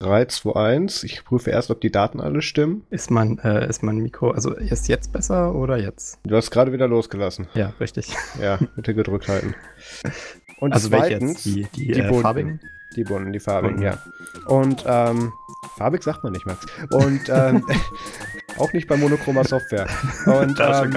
3, 2, 1. Ich prüfe erst, ob die Daten alle stimmen. Ist mein, äh, ist mein Mikro, also ist jetzt besser oder jetzt? Du hast gerade wieder losgelassen. Ja, richtig. Ja, bitte gedrückt halten. Und also zweitens, die, die, die äh, farbigen? Die bunten, die farbigen, ja. Und ähm, farbig sagt man nicht, Max. Und ähm, auch nicht bei monochromer Software. Und, das ähm,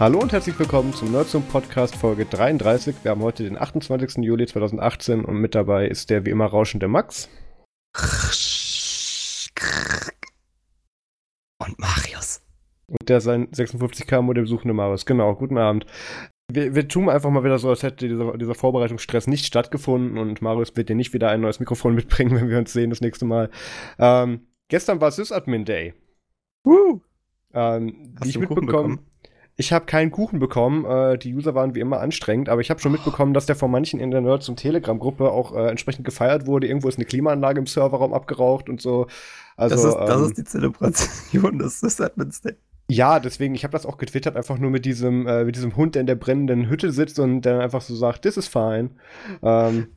Hallo und herzlich willkommen zum Nerdsum Podcast Folge 33. Wir haben heute den 28. Juli 2018 und mit dabei ist der wie immer rauschende Max. Und Marius. Und der sein 56k Modell suchende Marius. Genau, guten Abend. Wir, wir, tun einfach mal wieder so, als hätte dieser, dieser, Vorbereitungsstress nicht stattgefunden und Marius wird dir nicht wieder ein neues Mikrofon mitbringen, wenn wir uns sehen das nächste Mal. Ähm, gestern war Sysadmin Day. Uh. Ähm, wie ich mitbekommen ich habe keinen Kuchen bekommen. Äh, die User waren wie immer anstrengend, aber ich habe schon mitbekommen, dass der von manchen in der Nerds- und Telegram-Gruppe auch äh, entsprechend gefeiert wurde. Irgendwo ist eine Klimaanlage im Serverraum abgeraucht und so. Also, das, ist, das ähm, ist die Zelebration des Sysadmins Day. Ja, deswegen, ich habe das auch getwittert, einfach nur mit diesem, äh, mit diesem Hund, der in der brennenden Hütte sitzt und der einfach so sagt, this is fine. Ähm,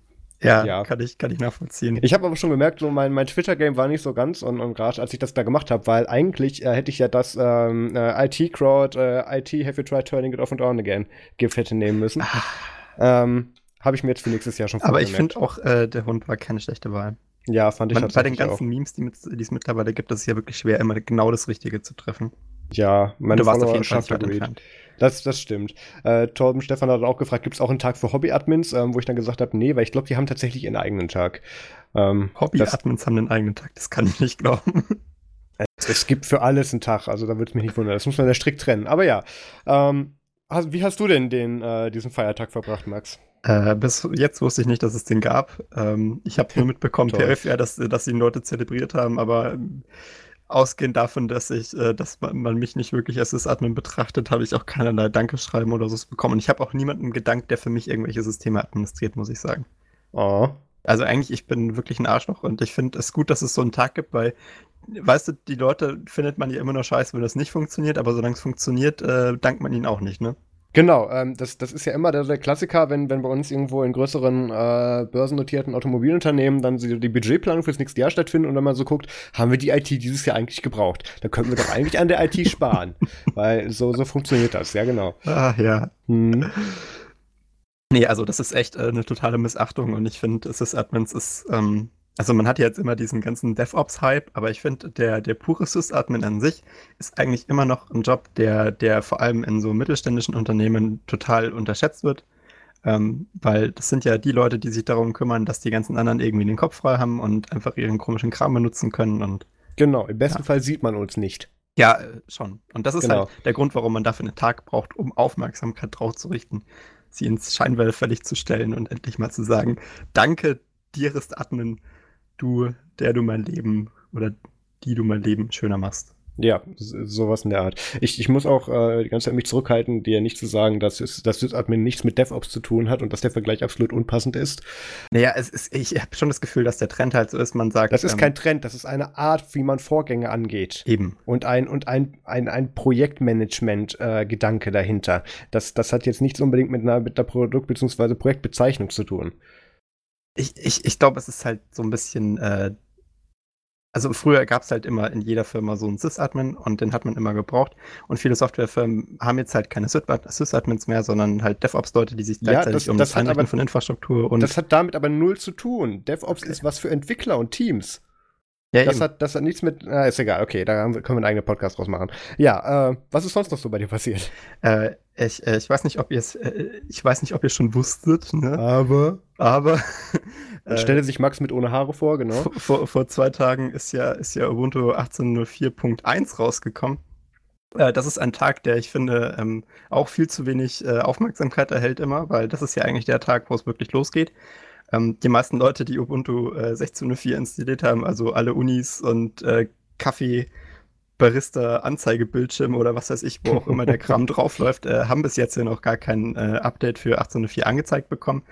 ja, ja, Kann, ich, kann ich nachvollziehen. Ich habe aber schon gemerkt, so mein, mein Twitter-Game war nicht so ganz on, on Garage, als ich das da gemacht habe, weil eigentlich äh, hätte ich ja das ähm, äh, IT-Crowd, äh, IT Have You Tried Turning It Off and On Again Gift hätte nehmen müssen. Ah. Ähm, habe ich mir jetzt für nächstes Jahr schon Aber ich finde auch, äh, der Hund war keine schlechte Wahl. Ja, fand ich Man, Bei den ganzen auch. Memes, die, die es mittlerweile gibt, ist es ja wirklich schwer, immer genau das Richtige zu treffen. Ja, meine du warst auf jeden Fall entfernt. Das, das stimmt. Äh, Torben Stefan hat auch gefragt, gibt es auch einen Tag für Hobby-Admins, ähm, wo ich dann gesagt habe, nee, weil ich glaube, die haben tatsächlich ihren eigenen Tag. Ähm, Hobby-Admins haben einen eigenen Tag, das kann ich nicht glauben. Es gibt für alles einen Tag, also da würde es mich nicht wundern. Das muss man ja strikt trennen. Aber ja, ähm, wie hast du denn den, äh, diesen Feiertag verbracht, Max? Äh, bis jetzt wusste ich nicht, dass es den gab. Ähm, ich habe nur mitbekommen per FR, dass, dass die Leute zelebriert haben, aber ausgehend davon, dass ich, äh, dass man, man, mich nicht wirklich als Sysadmin betrachtet, habe ich auch keinerlei Dankeschreiben oder so bekommen. Und ich habe auch niemanden gedankt, der für mich irgendwelche Systeme administriert, muss ich sagen. Oh. Also eigentlich, ich bin wirklich ein Arschloch und ich finde es gut, dass es so einen Tag gibt, weil, weißt du, die Leute findet man ja immer nur scheiße, wenn das nicht funktioniert, aber solange es funktioniert, äh, dankt man ihnen auch nicht, ne? Genau, ähm, das, das ist ja immer der, der Klassiker, wenn, wenn bei uns irgendwo in größeren äh, börsennotierten Automobilunternehmen dann die, die Budgetplanung fürs nächste Jahr stattfindet und wenn man so guckt, haben wir die IT dieses Jahr eigentlich gebraucht? Da könnten wir doch eigentlich an der IT sparen. Weil so, so funktioniert das, ja genau. Ach ja. Hm. Nee, also das ist echt äh, eine totale Missachtung und ich finde, Sys-Admins ist ähm, also man hat ja jetzt immer diesen ganzen DevOps-Hype, aber ich finde, der, der pure Sys-Admin an sich ist eigentlich immer noch ein Job, der, der vor allem in so mittelständischen Unternehmen total unterschätzt wird. Ähm, weil das sind ja die Leute, die sich darum kümmern, dass die ganzen anderen irgendwie den Kopf frei haben und einfach ihren komischen Kram benutzen können. Und, genau, im besten ja. Fall sieht man uns nicht. Ja, äh, schon. Und das ist genau. halt der Grund, warum man dafür einen Tag braucht, um Aufmerksamkeit drauf zu richten, sie ins Scheinwerferlicht zu stellen und endlich mal zu sagen, danke, dearest Admin, du, der du mein Leben oder die du mein Leben schöner machst. Ja, sowas in der Art. Ich, ich muss auch äh, die ganze Zeit mich zurückhalten, dir nicht zu sagen, dass, es, dass Sysadmin nichts mit DevOps zu tun hat und dass der Vergleich absolut unpassend ist. Naja, es ist, ich habe schon das Gefühl, dass der Trend halt so ist, man sagt. Das ist ähm, kein Trend, das ist eine Art, wie man Vorgänge angeht. Eben. Und ein, und ein, ein, ein Projektmanagement-Gedanke äh, dahinter. Das, das hat jetzt nichts unbedingt mit einer, mit einer Produkt- bzw. Projektbezeichnung zu tun ich, ich, ich glaube, es ist halt so ein bisschen, äh, also früher gab es halt immer in jeder Firma so einen Sys-Admin und den hat man immer gebraucht. Und viele Softwarefirmen haben jetzt halt keine Sys-Admins mehr, sondern halt DevOps-Leute, die sich gleichzeitig ja, das, um das, das Einrichten aber, von Infrastruktur und. Das hat damit aber null zu tun. DevOps okay. ist was für Entwickler und Teams. Ja, das, hat, das hat nichts mit. Na, ist egal, okay, da können wir einen eigenen Podcast draus machen. Ja, äh, was ist sonst noch so bei dir passiert? Äh, ich, äh, ich weiß nicht, ob ihr es, äh, ich weiß nicht, ob ihr schon wusstet, ne? Aber. Aber. Dann stelle sich Max mit ohne Haare vor, genau. Vor, vor, vor zwei Tagen ist ja, ist ja Ubuntu 18.04.1 rausgekommen. Äh, das ist ein Tag, der ich finde ähm, auch viel zu wenig äh, Aufmerksamkeit erhält immer, weil das ist ja eigentlich der Tag, wo es wirklich losgeht. Ähm, die meisten Leute, die Ubuntu äh, 16.04 installiert haben, also alle Unis und äh, Kaffee, Barista, Anzeigebildschirm oder was weiß ich, wo auch immer der Kram draufläuft, äh, haben bis jetzt ja noch gar kein äh, Update für 18.04 angezeigt bekommen.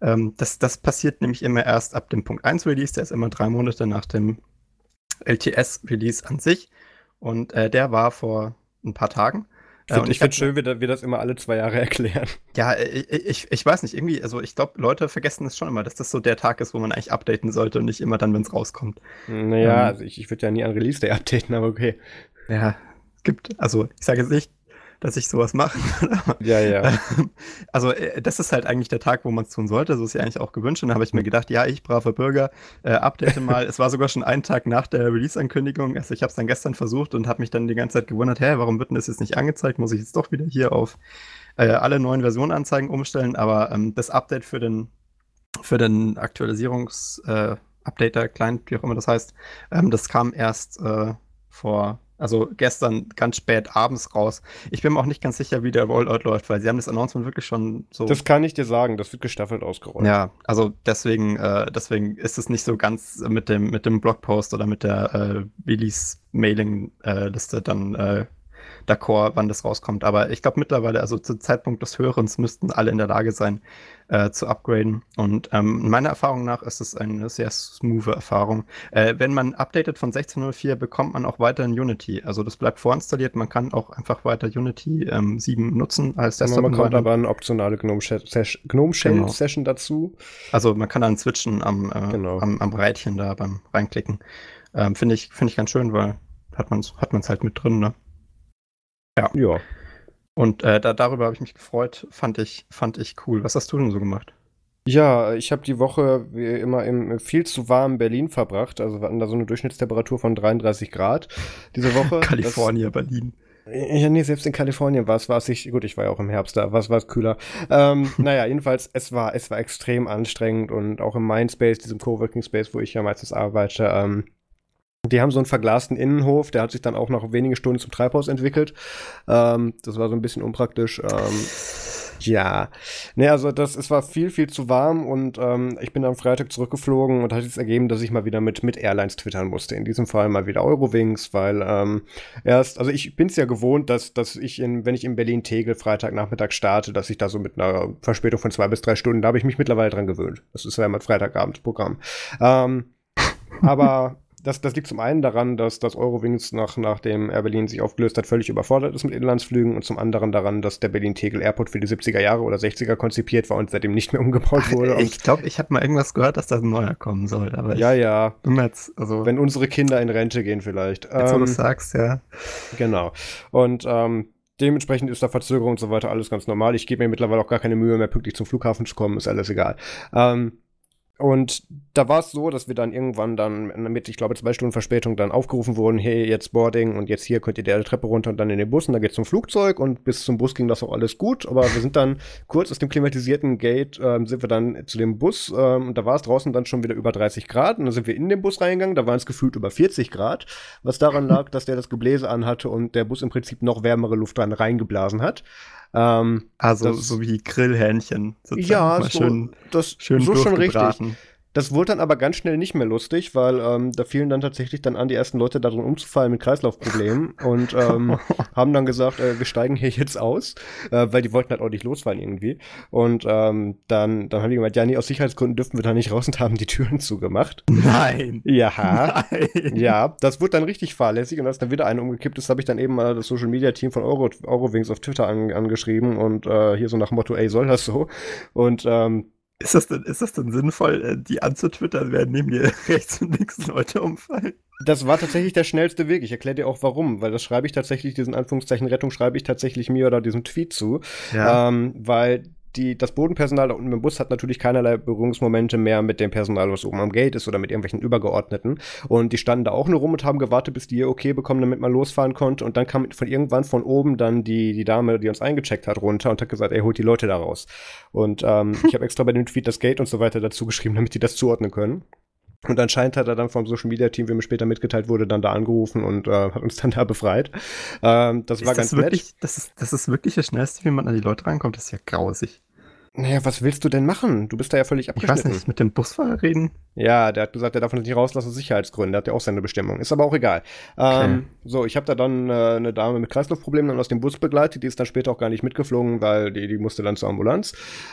Ähm, das, das passiert nämlich immer erst ab dem Punkt 1 Release, der ist immer drei Monate nach dem LTS-Release an sich. Und äh, der war vor ein paar Tagen. Find, äh, ich finde schön, wie, wir das immer alle zwei Jahre erklären. Ja, ich, ich, ich weiß nicht, irgendwie, also ich glaube, Leute vergessen es schon immer, dass das so der Tag ist, wo man eigentlich updaten sollte und nicht immer dann, wenn es rauskommt. Naja, ähm, also ich, ich würde ja nie an Release Day updaten, aber okay. Ja, gibt, also ich sage jetzt nicht, dass ich sowas mache. ja, ja. Also äh, das ist halt eigentlich der Tag, wo man es tun sollte. So ist ja eigentlich auch gewünscht. Und da habe ich mir gedacht, ja, ich, braver Bürger, äh, update mal. es war sogar schon einen Tag nach der Release-Ankündigung. Also ich habe es dann gestern versucht und habe mich dann die ganze Zeit gewundert, hä, warum wird denn das jetzt nicht angezeigt? Muss ich jetzt doch wieder hier auf äh, alle neuen Versionen anzeigen umstellen? Aber ähm, das Update für den, für den Aktualisierungs- äh, Updater, Client, wie auch immer das heißt, ähm, das kam erst äh, vor also gestern ganz spät abends raus. Ich bin mir auch nicht ganz sicher, wie der Rollout läuft, weil sie haben das Announcement wirklich schon so. Das kann ich dir sagen, das wird gestaffelt ausgerollt. Ja, also deswegen, äh, deswegen ist es nicht so ganz mit dem, mit dem Blogpost oder mit der äh, Release-Mailing-Liste dann äh, d'accord, wann das rauskommt. Aber ich glaube mittlerweile, also zum Zeitpunkt des Hörens, müssten alle in der Lage sein, äh, zu upgraden. Und ähm, meiner Erfahrung nach ist es eine sehr smooth Erfahrung. Äh, wenn man updatet von 16.04, bekommt man auch weiterhin Unity. Also das bleibt vorinstalliert. Man kann auch einfach weiter Unity ähm, 7 nutzen als Desktop. Man bekommt aber eine optionale Gnome Shell, Gnome -Shell genau. Session dazu. Also man kann dann switchen am, äh, genau. am, am Rädchen da beim Reinklicken. Ähm, Finde ich, find ich ganz schön, weil hat man es hat man's halt mit drin, ne? Ja. Ja. Und äh, da, darüber habe ich mich gefreut. Fand ich, fand ich cool. Was hast du denn so gemacht? Ja, ich habe die Woche wie immer im viel zu warmen Berlin verbracht. Also wir hatten da so eine Durchschnittstemperatur von 33 Grad diese Woche. Kalifornien, Berlin. Ja, nee, selbst in Kalifornien war es, war es sich, gut, ich war ja auch im Herbst da, war es kühler. Ähm, naja, jedenfalls, es war, es war extrem anstrengend und auch im Mindspace, diesem Coworking Space, wo ich ja meistens arbeite, ähm, die haben so einen verglasten Innenhof, der hat sich dann auch nach wenigen Stunden zum Treibhaus entwickelt. Ähm, das war so ein bisschen unpraktisch. Ähm, ja, ne, also das, es war viel, viel zu warm und ähm, ich bin am Freitag zurückgeflogen und hat jetzt ergeben, dass ich mal wieder mit, mit Airlines twittern musste. In diesem Fall mal wieder Eurowings, weil ähm, erst, also ich bin es ja gewohnt, dass, dass ich in, wenn ich in Berlin-Tegel Freitagnachmittag starte, dass ich da so mit einer Verspätung von zwei bis drei Stunden, da habe ich mich mittlerweile dran gewöhnt. Das ist ja mein Freitagabendprogramm. Ähm, aber das, das liegt zum einen daran, dass das Eurowings nach, nachdem Air Berlin sich aufgelöst hat, völlig überfordert ist mit Inlandsflügen und zum anderen daran, dass der Berlin-Tegel Airport für die 70er Jahre oder 60er konzipiert war und seitdem nicht mehr umgebaut wurde. ich glaube, ich habe mal irgendwas gehört, dass da ein neuer kommen soll. Aber ja, ja. Jetzt, also Wenn unsere Kinder in Rente gehen vielleicht. Jetzt, ähm, wo du sagst, ja. Genau. Und ähm, Dementsprechend ist da Verzögerung und so weiter alles ganz normal. Ich gebe mir mittlerweile auch gar keine Mühe mehr, pünktlich zum Flughafen zu kommen, ist alles egal. Ähm, und da war es so, dass wir dann irgendwann dann mit, ich glaube, zwei Stunden Verspätung dann aufgerufen wurden, hey, jetzt Boarding und jetzt hier könnt ihr die Treppe runter und dann in den Bus und dann geht's zum Flugzeug und bis zum Bus ging das auch alles gut, aber wir sind dann kurz aus dem klimatisierten Gate, ähm, sind wir dann zu dem Bus ähm, und da war es draußen dann schon wieder über 30 Grad und dann sind wir in den Bus reingegangen, da waren es gefühlt über 40 Grad, was daran lag, dass der das Gebläse anhatte und der Bus im Prinzip noch wärmere Luft dran reingeblasen hat. Ähm, also das, so wie Grillhähnchen. Ja, so, schön, das schön so schon richtig. Das wurde dann aber ganz schnell nicht mehr lustig, weil ähm, da fielen dann tatsächlich dann an, die ersten Leute darin umzufallen mit Kreislaufproblemen und ähm, haben dann gesagt, äh, wir steigen hier jetzt aus, äh, weil die wollten halt auch nicht losfallen irgendwie. Und ähm, dann, dann haben die gemeint, ja, nee, aus Sicherheitsgründen dürfen wir da nicht raus und haben die Türen zugemacht. Nein. Ja. Nein. Ja, das wurde dann richtig fahrlässig und als dann wieder eine umgekippt ist, habe ich dann eben mal das Social Media Team von Euro, Eurowings auf Twitter an, angeschrieben und äh, hier so nach dem Motto, ey, soll das so? Und ähm, ist das denn, ist das denn sinnvoll, äh, die anzutwittern, werden neben dir rechts und links Leute umfallen? Das war tatsächlich der schnellste Weg. Ich erkläre dir auch warum, weil das schreibe ich tatsächlich, diesen Anführungszeichen Rettung schreibe ich tatsächlich mir oder diesem Tweet zu. Ja. Ähm, weil die, das Bodenpersonal da unten im Bus hat natürlich keinerlei Berührungsmomente mehr mit dem Personal, was oben am Gate ist oder mit irgendwelchen Übergeordneten. Und die standen da auch nur rum und haben gewartet, bis die ihr okay bekommen, damit man losfahren konnte. Und dann kam von irgendwann von oben dann die, die Dame, die uns eingecheckt hat, runter und hat gesagt, ey, holt die Leute da raus. Und ähm, ich habe extra bei dem Tweet das Gate und so weiter dazu geschrieben, damit die das zuordnen können. Und anscheinend hat er dann vom Social Media Team, wie mir später mitgeteilt wurde, dann da angerufen und äh, hat uns dann da befreit. Ähm, das ist war das ganz wirklich, nett. Das ist, das ist wirklich das Schnellste, wie man an die Leute reinkommt. Das ist ja grausig. Naja, was willst du denn machen? Du bist da ja völlig abgeschnitten. Ich weiß nicht, mit dem Busfahrer reden? Ja, der hat gesagt, der darf uns nicht rauslassen, Sicherheitsgründe. Der hat ja auch seine Bestimmung. Ist aber auch egal. Okay. Ähm, so, ich habe da dann äh, eine Dame mit Kreislaufproblemen dann aus dem Bus begleitet. Die ist dann später auch gar nicht mitgeflogen, weil die, die musste dann zur Ambulanz.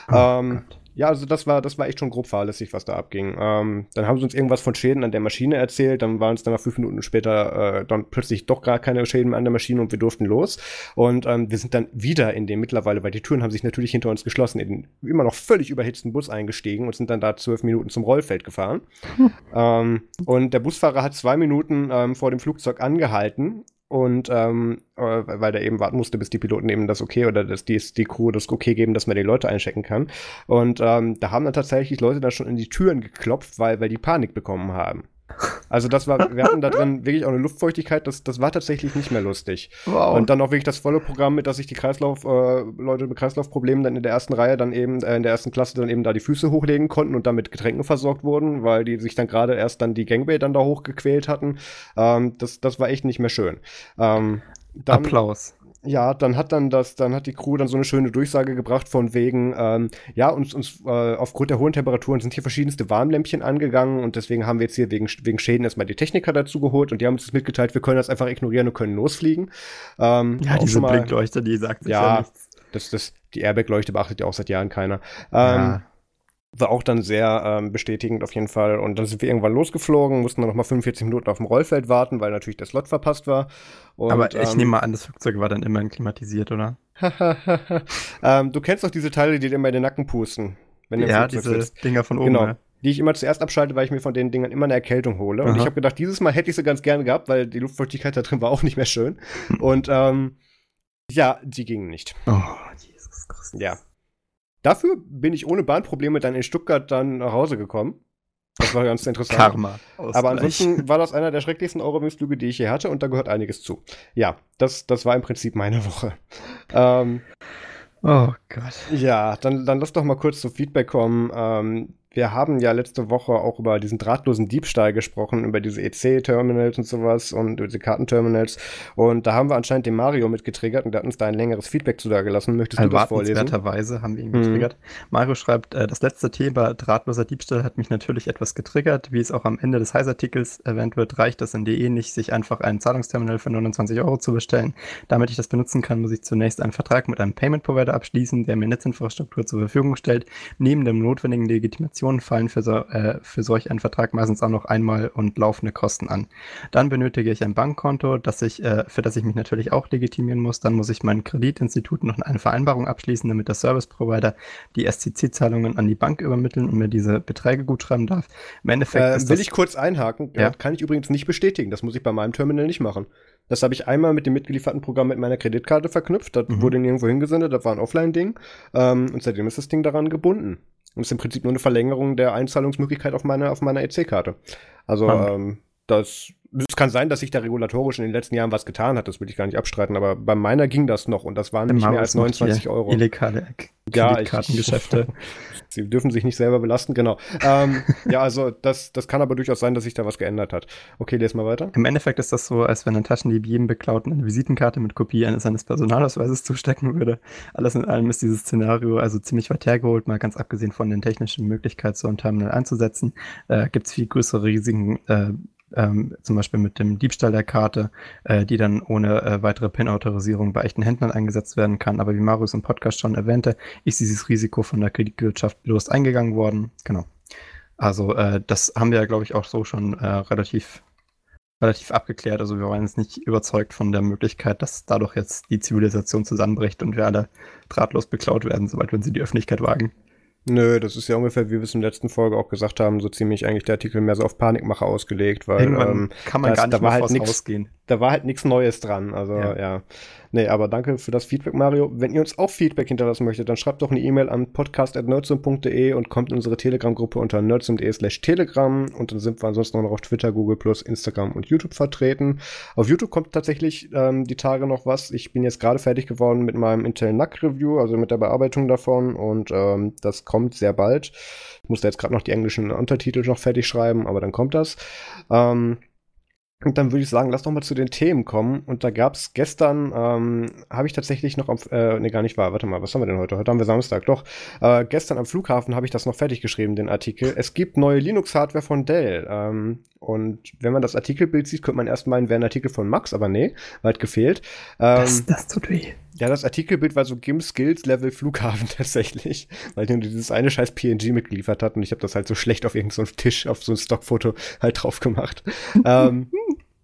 Oh, ähm, Ja, also das war, das war echt schon grob fahrlässig, was da abging. Ähm, dann haben sie uns irgendwas von Schäden an der Maschine erzählt, dann waren es dann nach fünf Minuten später äh, dann plötzlich doch gar keine Schäden mehr an der Maschine und wir durften los. Und ähm, wir sind dann wieder in dem mittlerweile, weil die Türen haben sich natürlich hinter uns geschlossen, in den immer noch völlig überhitzten Bus eingestiegen und sind dann da zwölf Minuten zum Rollfeld gefahren. ähm, und der Busfahrer hat zwei Minuten ähm, vor dem Flugzeug angehalten und ähm, äh, weil der eben warten musste, bis die Piloten eben das okay oder dass die, die Crew das okay geben, dass man die Leute einchecken kann. Und ähm, da haben dann tatsächlich Leute dann schon in die Türen geklopft, weil, weil die Panik bekommen haben. Also das war, wir hatten da drin wirklich auch eine Luftfeuchtigkeit, das, das war tatsächlich nicht mehr lustig. Wow. Und dann auch wirklich das volle Programm mit, dass sich die Kreislauf, äh, Leute mit Kreislaufproblemen dann in der ersten Reihe dann eben, äh, in der ersten Klasse dann eben da die Füße hochlegen konnten und damit Getränken versorgt wurden, weil die sich dann gerade erst dann die Gangway dann da hochgequält hatten. Ähm, das, das war echt nicht mehr schön. Ähm, dann, Applaus ja, dann hat dann das, dann hat die Crew dann so eine schöne Durchsage gebracht von wegen, ähm, ja, uns, uns äh, aufgrund der hohen Temperaturen sind hier verschiedenste Warnlämpchen angegangen und deswegen haben wir jetzt hier wegen, wegen Schäden erstmal die Techniker dazu geholt und die haben uns das mitgeteilt, wir können das einfach ignorieren und können losfliegen. Ähm, ja, diese mal, Blinkleuchte, die sagt ja, ja nichts. Das, das, die Airbag-Leuchte beachtet ja auch seit Jahren keiner. Ähm, ja war auch dann sehr ähm, bestätigend auf jeden Fall. Und dann sind wir irgendwann losgeflogen, mussten dann nochmal 45 Minuten auf dem Rollfeld warten, weil natürlich der Slot verpasst war. Und, Aber ich ähm, nehme mal an, das Flugzeug war dann immerhin klimatisiert, oder? ähm, du kennst doch diese Teile, die dir immer in den Nacken pusten. Wenn du ja, diese sitzt. Dinger von oben. Genau. Ja. Die ich immer zuerst abschalte, weil ich mir von den Dingern immer eine Erkältung hole. Aha. Und ich habe gedacht, dieses Mal hätte ich sie ganz gerne gehabt, weil die Luftfeuchtigkeit da drin war auch nicht mehr schön. Und ähm, ja, die gingen nicht. Oh, Jesus Christus. Ja. Dafür bin ich ohne Bahnprobleme dann in Stuttgart dann nach Hause gekommen. Das war ganz interessant. Karma. Ausgleich. Aber ansonsten war das einer der schrecklichsten Eurowings-Flüge, die ich je hatte, und da gehört einiges zu. Ja, das, das war im Prinzip meine Woche. Ähm, oh Gott. Ja, dann, dann lass doch mal kurz zu Feedback kommen. Ähm, wir haben ja letzte Woche auch über diesen drahtlosen Diebstahl gesprochen, über diese EC-Terminals und sowas und diese Kartenterminals. Und da haben wir anscheinend den Mario mitgetriggert und der hat uns da ein längeres Feedback zu da gelassen. Möchtest du das vorlesen? Weise haben wir ihn getriggert. Mhm. Mario schreibt, äh, das letzte Thema drahtloser Diebstahl hat mich natürlich etwas getriggert. Wie es auch am Ende des Heiß-Artikels erwähnt wird, reicht das in DE nicht, sich einfach ein Zahlungsterminal für 29 Euro zu bestellen. Damit ich das benutzen kann, muss ich zunächst einen Vertrag mit einem Payment-Provider abschließen, der mir Netzinfrastruktur zur Verfügung stellt, neben dem notwendigen Legitimation Investitionen fallen für, so, äh, für solch einen Vertrag meistens auch noch einmal und laufende Kosten an. Dann benötige ich ein Bankkonto, das ich, äh, für das ich mich natürlich auch legitimieren muss. Dann muss ich mein Kreditinstitut noch eine Vereinbarung abschließen, damit der Service Provider die SCC-Zahlungen an die Bank übermitteln und mir diese Beträge gutschreiben darf. Im Endeffekt äh, will ich kurz einhaken. Ja? Kann ich übrigens nicht bestätigen. Das muss ich bei meinem Terminal nicht machen. Das habe ich einmal mit dem mitgelieferten Programm mit meiner Kreditkarte verknüpft. Das mhm. wurde nirgendwo hingesendet. Das war ein Offline-Ding. Ähm, und seitdem ist das Ding daran gebunden. Und ist im Prinzip nur eine Verlängerung der Einzahlungsmöglichkeit auf meiner, auf meiner EC-Karte. Also, ähm, das, es kann sein, dass sich da regulatorisch in den letzten Jahren was getan hat, das will ich gar nicht abstreiten, aber bei meiner ging das noch und das waren nicht mehr als 29 Euro. Illegale Kreditkartengeschäfte. Ja, Sie dürfen sich nicht selber belasten, genau. ähm, ja, also das, das kann aber durchaus sein, dass sich da was geändert hat. Okay, lese mal weiter. Im Endeffekt ist das so, als wenn ein Taschendieb jedem Beklauten eine Visitenkarte mit Kopie eines seines Personalausweises zustecken würde. Alles in allem ist dieses Szenario also ziemlich weit hergeholt, mal ganz abgesehen von den technischen Möglichkeiten, so ein Terminal einzusetzen. Äh, Gibt es viel größere Risiken, äh, ähm, zum Beispiel mit dem Diebstahl der Karte, äh, die dann ohne äh, weitere PIN-Autorisierung bei echten Händlern eingesetzt werden kann. Aber wie Marius im Podcast schon erwähnte, ist dieses Risiko von der Kreditwirtschaft bewusst eingegangen worden. Genau. Also äh, das haben wir ja, glaube ich, auch so schon äh, relativ relativ abgeklärt. Also wir waren jetzt nicht überzeugt von der Möglichkeit, dass dadurch jetzt die Zivilisation zusammenbricht und wir alle drahtlos beklaut werden, sobald wir uns in die Öffentlichkeit wagen. Nö, das ist ja ungefähr, wie wir es in der letzten Folge auch gesagt haben, so ziemlich eigentlich der Artikel mehr so auf Panikmacher ausgelegt, weil Irgendwann ähm, kann man das, gar nicht da war halt nix, ausgehen. Da war halt nichts Neues dran. Also ja. ja. Nee, aber danke für das Feedback, Mario. Wenn ihr uns auch Feedback hinterlassen möchtet, dann schreibt doch eine E-Mail an podcast.nerdsum.de und kommt in unsere Telegram-Gruppe unter nerdsum.de slash telegram und dann sind wir ansonsten noch auf Twitter, Google+, Instagram und YouTube vertreten. Auf YouTube kommt tatsächlich ähm, die Tage noch was. Ich bin jetzt gerade fertig geworden mit meinem Intel NUC Review, also mit der Bearbeitung davon und ähm, das kommt sehr bald. Ich musste jetzt gerade noch die englischen Untertitel noch fertig schreiben, aber dann kommt das. Ähm, und dann würde ich sagen, lass doch mal zu den Themen kommen. Und da gab es gestern, ähm, habe ich tatsächlich noch am, äh, nee, gar nicht wahr, warte mal, was haben wir denn heute? Heute haben wir Samstag, doch. Äh, gestern am Flughafen habe ich das noch fertig geschrieben, den Artikel. Es gibt neue Linux-Hardware von Dell. Ähm, und wenn man das Artikelbild sieht, könnte man erst meinen, wäre ein Artikel von Max, aber nee, weit gefehlt. Ähm, das, das tut weh. Ja, das Artikelbild war so Gim Skills Level Flughafen tatsächlich, weil die dieses eine scheiß PNG mitgeliefert hat und ich habe das halt so schlecht auf irgendeinem so Tisch, auf so ein Stockfoto halt drauf gemacht. ähm,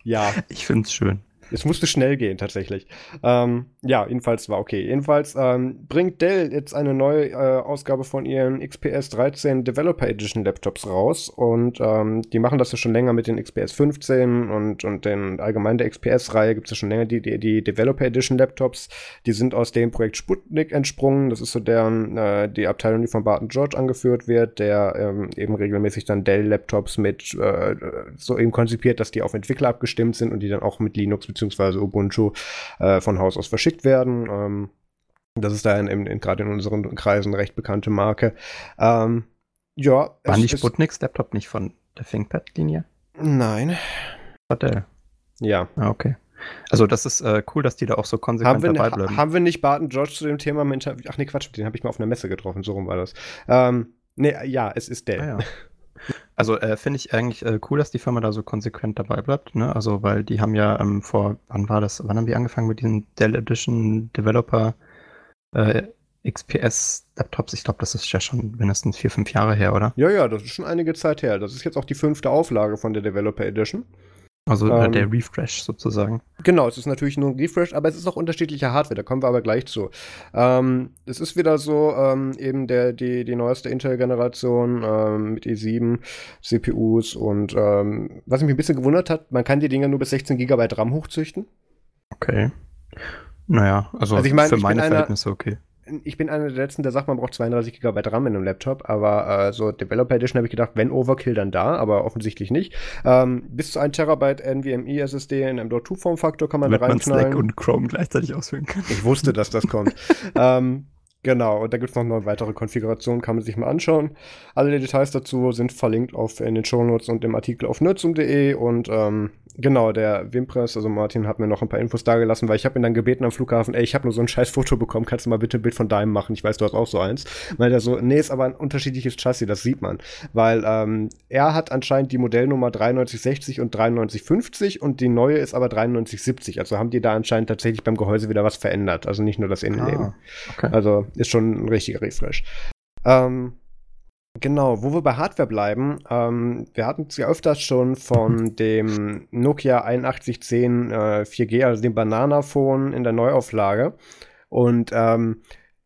ja. Ich find's schön. Es musste schnell gehen, tatsächlich. Ähm, ja, jedenfalls war okay. Jedenfalls ähm, bringt Dell jetzt eine neue äh, Ausgabe von ihren XPS 13 Developer Edition Laptops raus. Und ähm, die machen das ja schon länger mit den XPS 15 und, und den allgemein der XPS-Reihe gibt es ja schon länger die, die, die, Developer Edition Laptops. Die sind aus dem Projekt Sputnik entsprungen. Das ist so deren, äh, die Abteilung, die von Barton George angeführt wird, der ähm, eben regelmäßig dann Dell-Laptops mit äh, so eben konzipiert, dass die auf Entwickler abgestimmt sind und die dann auch mit Linux beziehungsweise Ubuntu äh, von Haus aus verschickt werden. Ähm, das ist da in, in, gerade in unseren Kreisen recht bekannte Marke. Ähm, ja. War nicht Sputniks Laptop nicht von der ThinkPad-Linie? Nein. War der? Ja. Ah, okay. Also das ist äh, cool, dass die da auch so konsequent haben dabei bleiben. Haben wir nicht Barton George zu dem Thema Mental Ach nee, Quatsch, den habe ich mal auf einer Messe getroffen, so rum war das. Ähm, nee, ja, es ist Dell. Ah, ja. Also äh, finde ich eigentlich äh, cool, dass die Firma da so konsequent dabei bleibt, ne? Also weil die haben ja ähm, vor, wann war das, wann haben die angefangen mit diesen Dell Edition Developer äh, XPS Laptops? Ich glaube, das ist ja schon mindestens vier, fünf Jahre her, oder? Ja, ja, das ist schon einige Zeit her. Das ist jetzt auch die fünfte Auflage von der Developer Edition. Also äh, ähm, der Refresh sozusagen. Genau, es ist natürlich nur ein Refresh, aber es ist auch unterschiedliche Hardware, da kommen wir aber gleich zu. Ähm, es ist wieder so, ähm, eben der, die, die neueste Intel-Generation ähm, mit i7 CPUs und ähm, was mich ein bisschen gewundert hat, man kann die Dinger nur bis 16 GB RAM hochzüchten. Okay. Naja, also, also ich mein, für meine Verhältnisse okay ich bin einer der letzten, der sagt, man braucht 32 GB RAM in einem Laptop, aber äh, so Developer Edition habe ich gedacht, wenn Overkill, dann da, aber offensichtlich nicht. Ähm, bis zu 1 Terabyte NVMe SSD in einem Dot2 Formfaktor kann man Damit da reinknallen. Man Slack und Chrome gleichzeitig ausführen kann. Ich wusste, dass das kommt. ähm, Genau, und da gibt es noch eine weitere Konfiguration, kann man sich mal anschauen. Alle Details dazu sind verlinkt auf, in den Shownotes und im Artikel auf nerdsum.de und ähm, Genau, der Wimpress, also Martin, hat mir noch ein paar Infos dagelassen, weil ich habe ihn dann gebeten am Flughafen, ey, ich habe nur so ein scheiß Foto bekommen, kannst du mal bitte ein Bild von deinem machen? Ich weiß, du hast auch so eins. Weil er so, nee, ist aber ein unterschiedliches Chassis, das sieht man. Weil ähm, er hat anscheinend die Modellnummer 9360 und 9350 und die neue ist aber 9370. Also haben die da anscheinend tatsächlich beim Gehäuse wieder was verändert. Also nicht nur das Innenleben. Ah, okay. Also ist schon ein richtiger Refresh. Ähm, Genau, wo wir bei Hardware bleiben, ähm, wir hatten es ja öfters schon von dem Nokia 8110 äh, 4G, also dem Banana-Phone in der Neuauflage. Und ähm,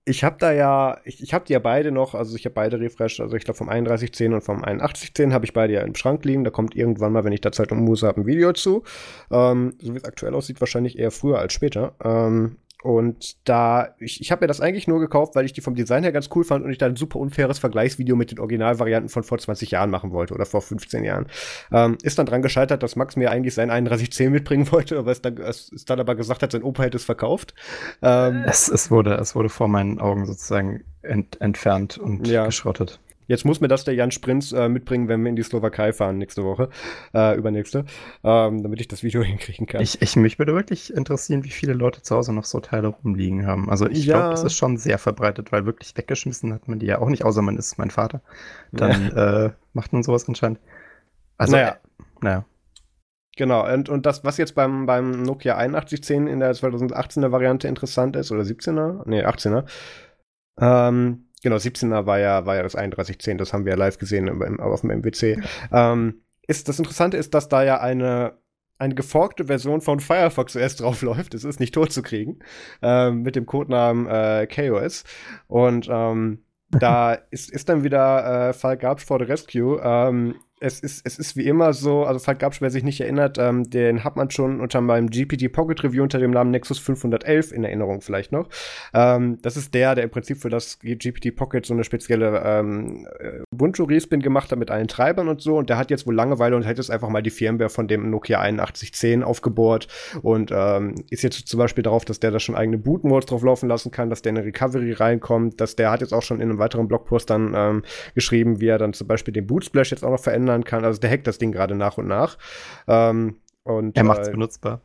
ich habe da ja, ich, ich habe die ja beide noch, also ich habe beide refreshed, also ich glaube vom 3110 und vom 8110 habe ich beide ja im Schrank liegen. Da kommt irgendwann mal, wenn ich da Zeit und Muße habe, ein Video zu. Ähm, so wie es aktuell aussieht, wahrscheinlich eher früher als später. Ähm, und da, ich, ich habe mir das eigentlich nur gekauft, weil ich die vom Design her ganz cool fand und ich da ein super unfaires Vergleichsvideo mit den Originalvarianten von vor 20 Jahren machen wollte oder vor 15 Jahren. Ähm, ist dann dran gescheitert, dass Max mir eigentlich sein 3110 mitbringen wollte, aber es dann, es, es dann aber gesagt hat, sein Opa hätte es verkauft. Ähm, es, es, wurde, es wurde vor meinen Augen sozusagen ent, entfernt und ja. geschrottet. Jetzt muss mir das der Jan Sprinz äh, mitbringen, wenn wir in die Slowakei fahren nächste Woche, äh, übernächste, ähm, damit ich das Video hinkriegen kann. Ich, ich mich würde wirklich interessieren, wie viele Leute zu Hause noch so Teile rumliegen haben. Also ich ja. glaube, das ist schon sehr verbreitet, weil wirklich weggeschmissen hat man die ja auch nicht, außer man ist mein Vater. Dann ja. äh, macht man sowas anscheinend. Also, naja. Äh, naja. Genau, und, und das, was jetzt beim, beim Nokia 8110 in der 2018er Variante interessant ist, oder 17er? Nee, 18er, ähm, Genau, 17er war ja, war ja das 3110, das haben wir ja live gesehen im, auf dem MWC. Ähm, ist, das Interessante ist, dass da ja eine, eine geforkte Version von Firefox OS draufläuft. Es ist nicht tot zu kriegen. Ähm, mit dem Codenamen äh, KOS. Und ähm, da ist, ist dann wieder äh, Fall Garbage for the Rescue. Es ist, es ist wie immer so, also Falk Gabsch, wer sich nicht erinnert, ähm, den hat man schon unter meinem GPT Pocket Review unter dem Namen Nexus 511 in Erinnerung vielleicht noch. Ähm, das ist der, der im Prinzip für das GPT Pocket so eine spezielle ähm, Ubuntu Respin gemacht hat mit allen Treibern und so. Und der hat jetzt wohl Langeweile und hat jetzt einfach mal die Firmware von dem Nokia 8110 aufgebohrt und ähm, ist jetzt zum Beispiel darauf, dass der da schon eigene Boot-Modes drauf laufen lassen kann, dass der in eine Recovery reinkommt, dass der hat jetzt auch schon in einem weiteren Blogpost dann ähm, geschrieben, wie er dann zum Beispiel den Boot Splash jetzt auch noch verändert verändern kann. Also der hackt das Ding gerade nach und nach. Ähm, und, er macht es äh, benutzbar.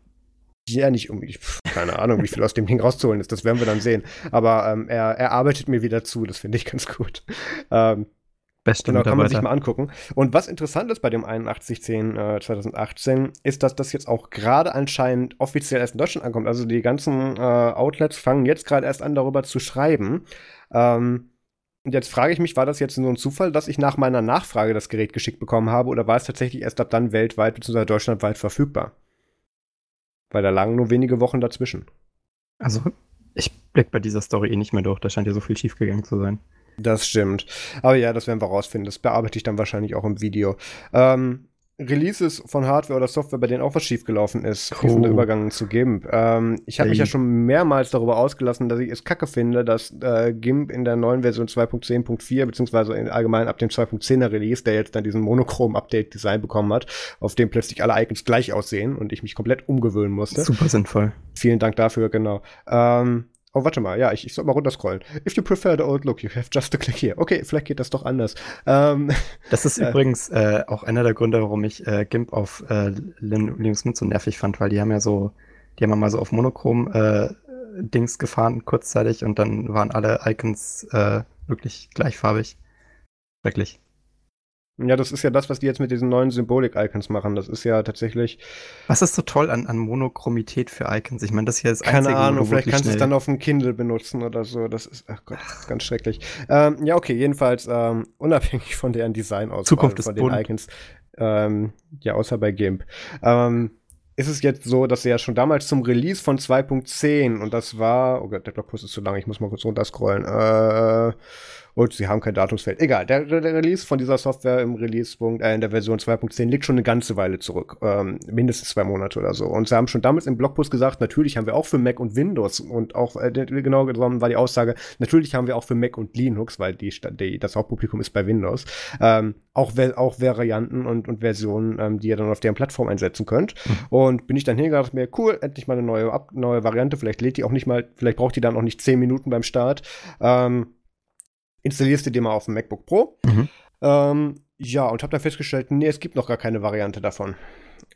Ja, nicht unbedingt. Keine Ahnung, wie viel aus dem Ding rauszuholen ist. Das werden wir dann sehen. Aber ähm, er, er arbeitet mir wieder zu. Das finde ich ganz gut. Ähm, Beste genau, kann man sich mal angucken. Und was interessant ist bei dem 8110 äh, 2018, ist, dass das jetzt auch gerade anscheinend offiziell erst in Deutschland ankommt. Also die ganzen äh, Outlets fangen jetzt gerade erst an, darüber zu schreiben. Ähm, und jetzt frage ich mich, war das jetzt nur ein Zufall, dass ich nach meiner Nachfrage das Gerät geschickt bekommen habe, oder war es tatsächlich erst ab dann weltweit bzw. deutschlandweit verfügbar? Weil da lagen nur wenige Wochen dazwischen. Also, ich blick bei dieser Story eh nicht mehr durch. Da scheint ja so viel schiefgegangen zu sein. Das stimmt. Aber ja, das werden wir rausfinden. Das bearbeite ich dann wahrscheinlich auch im Video. Ähm, Releases von Hardware oder Software, bei denen auch was schiefgelaufen ist, Oh. diesen Übergang zu GIMP. Ähm, ich habe mich ja schon mehrmals darüber ausgelassen, dass ich es kacke finde, dass äh, GIMP in der neuen Version 2.10.4, beziehungsweise in allgemein ab dem 2.10er Release, der jetzt dann diesen Monochrom-Update-Design bekommen hat, auf dem plötzlich alle Icons gleich aussehen und ich mich komplett umgewöhnen musste. Super sinnvoll. Vielen Dank dafür, genau. Ähm, oh, warte mal, ja, ich, ich soll mal runterscrollen. If you prefer the old look, you have just to click here. Okay, vielleicht geht das doch anders. Ähm, Das ist Ja. übrigens äh, auch einer der Gründe, warum ich äh, GIMP auf äh, Lin- Linux Mint so nervig fand, weil die haben ja so, die haben ja mal so auf Monochrom äh, Dings gefahren kurzzeitig und dann waren alle Icons äh, wirklich gleichfarbig. Schrecklich. Ja, das ist ja das, was die jetzt mit diesen neuen Symbolik-Icons machen. Das ist ja tatsächlich, Was ist so toll an, an Monochromität für Icons? Ich meine, das hier ist keine Einzige, Ahnung, vielleicht kannst du es dann auf dem Kindle benutzen oder so. Das ist, ach Gott, ist ganz schrecklich. Ähm, ja, okay, jedenfalls unabhängig unabhängig von deren Design aus Zukunft ist von den bunt. Icons, ähm, ja, außer bei GIMP. Ähm, ist es jetzt so, dass sie ja schon damals zum Release von 2.10 und das war, oh Gott, der Blogpost ist zu lang, ich muss mal kurz runterscrollen. Äh, und sie haben kein Datumsfeld. Egal, der, der, Release von dieser Software im Release-Punkt, äh, in der Version 2.10 liegt schon eine ganze Weile zurück. Ähm, mindestens zwei Monate oder so. Und sie haben schon damals im Blogpost gesagt, natürlich haben wir auch für Mac und Windows und auch, äh, genau genommen war die Aussage, natürlich haben wir auch für Mac und Linux, weil die, die, das Hauptpublikum ist bei Windows, ähm, auch, auch Varianten und, und Versionen, ähm, die ihr dann auf deren Plattform einsetzen könnt. Und bin ich dann hingegangen, dachte mir, cool, endlich mal eine neue, neue Variante. Vielleicht lädt die auch nicht mal, vielleicht braucht die dann auch nicht 10 Minuten beim Start. Ähm, installierst du dir mal auf dem MacBook Pro. Mhm. Ähm, ja, und habe dann festgestellt, nee, es gibt noch gar keine Variante davon.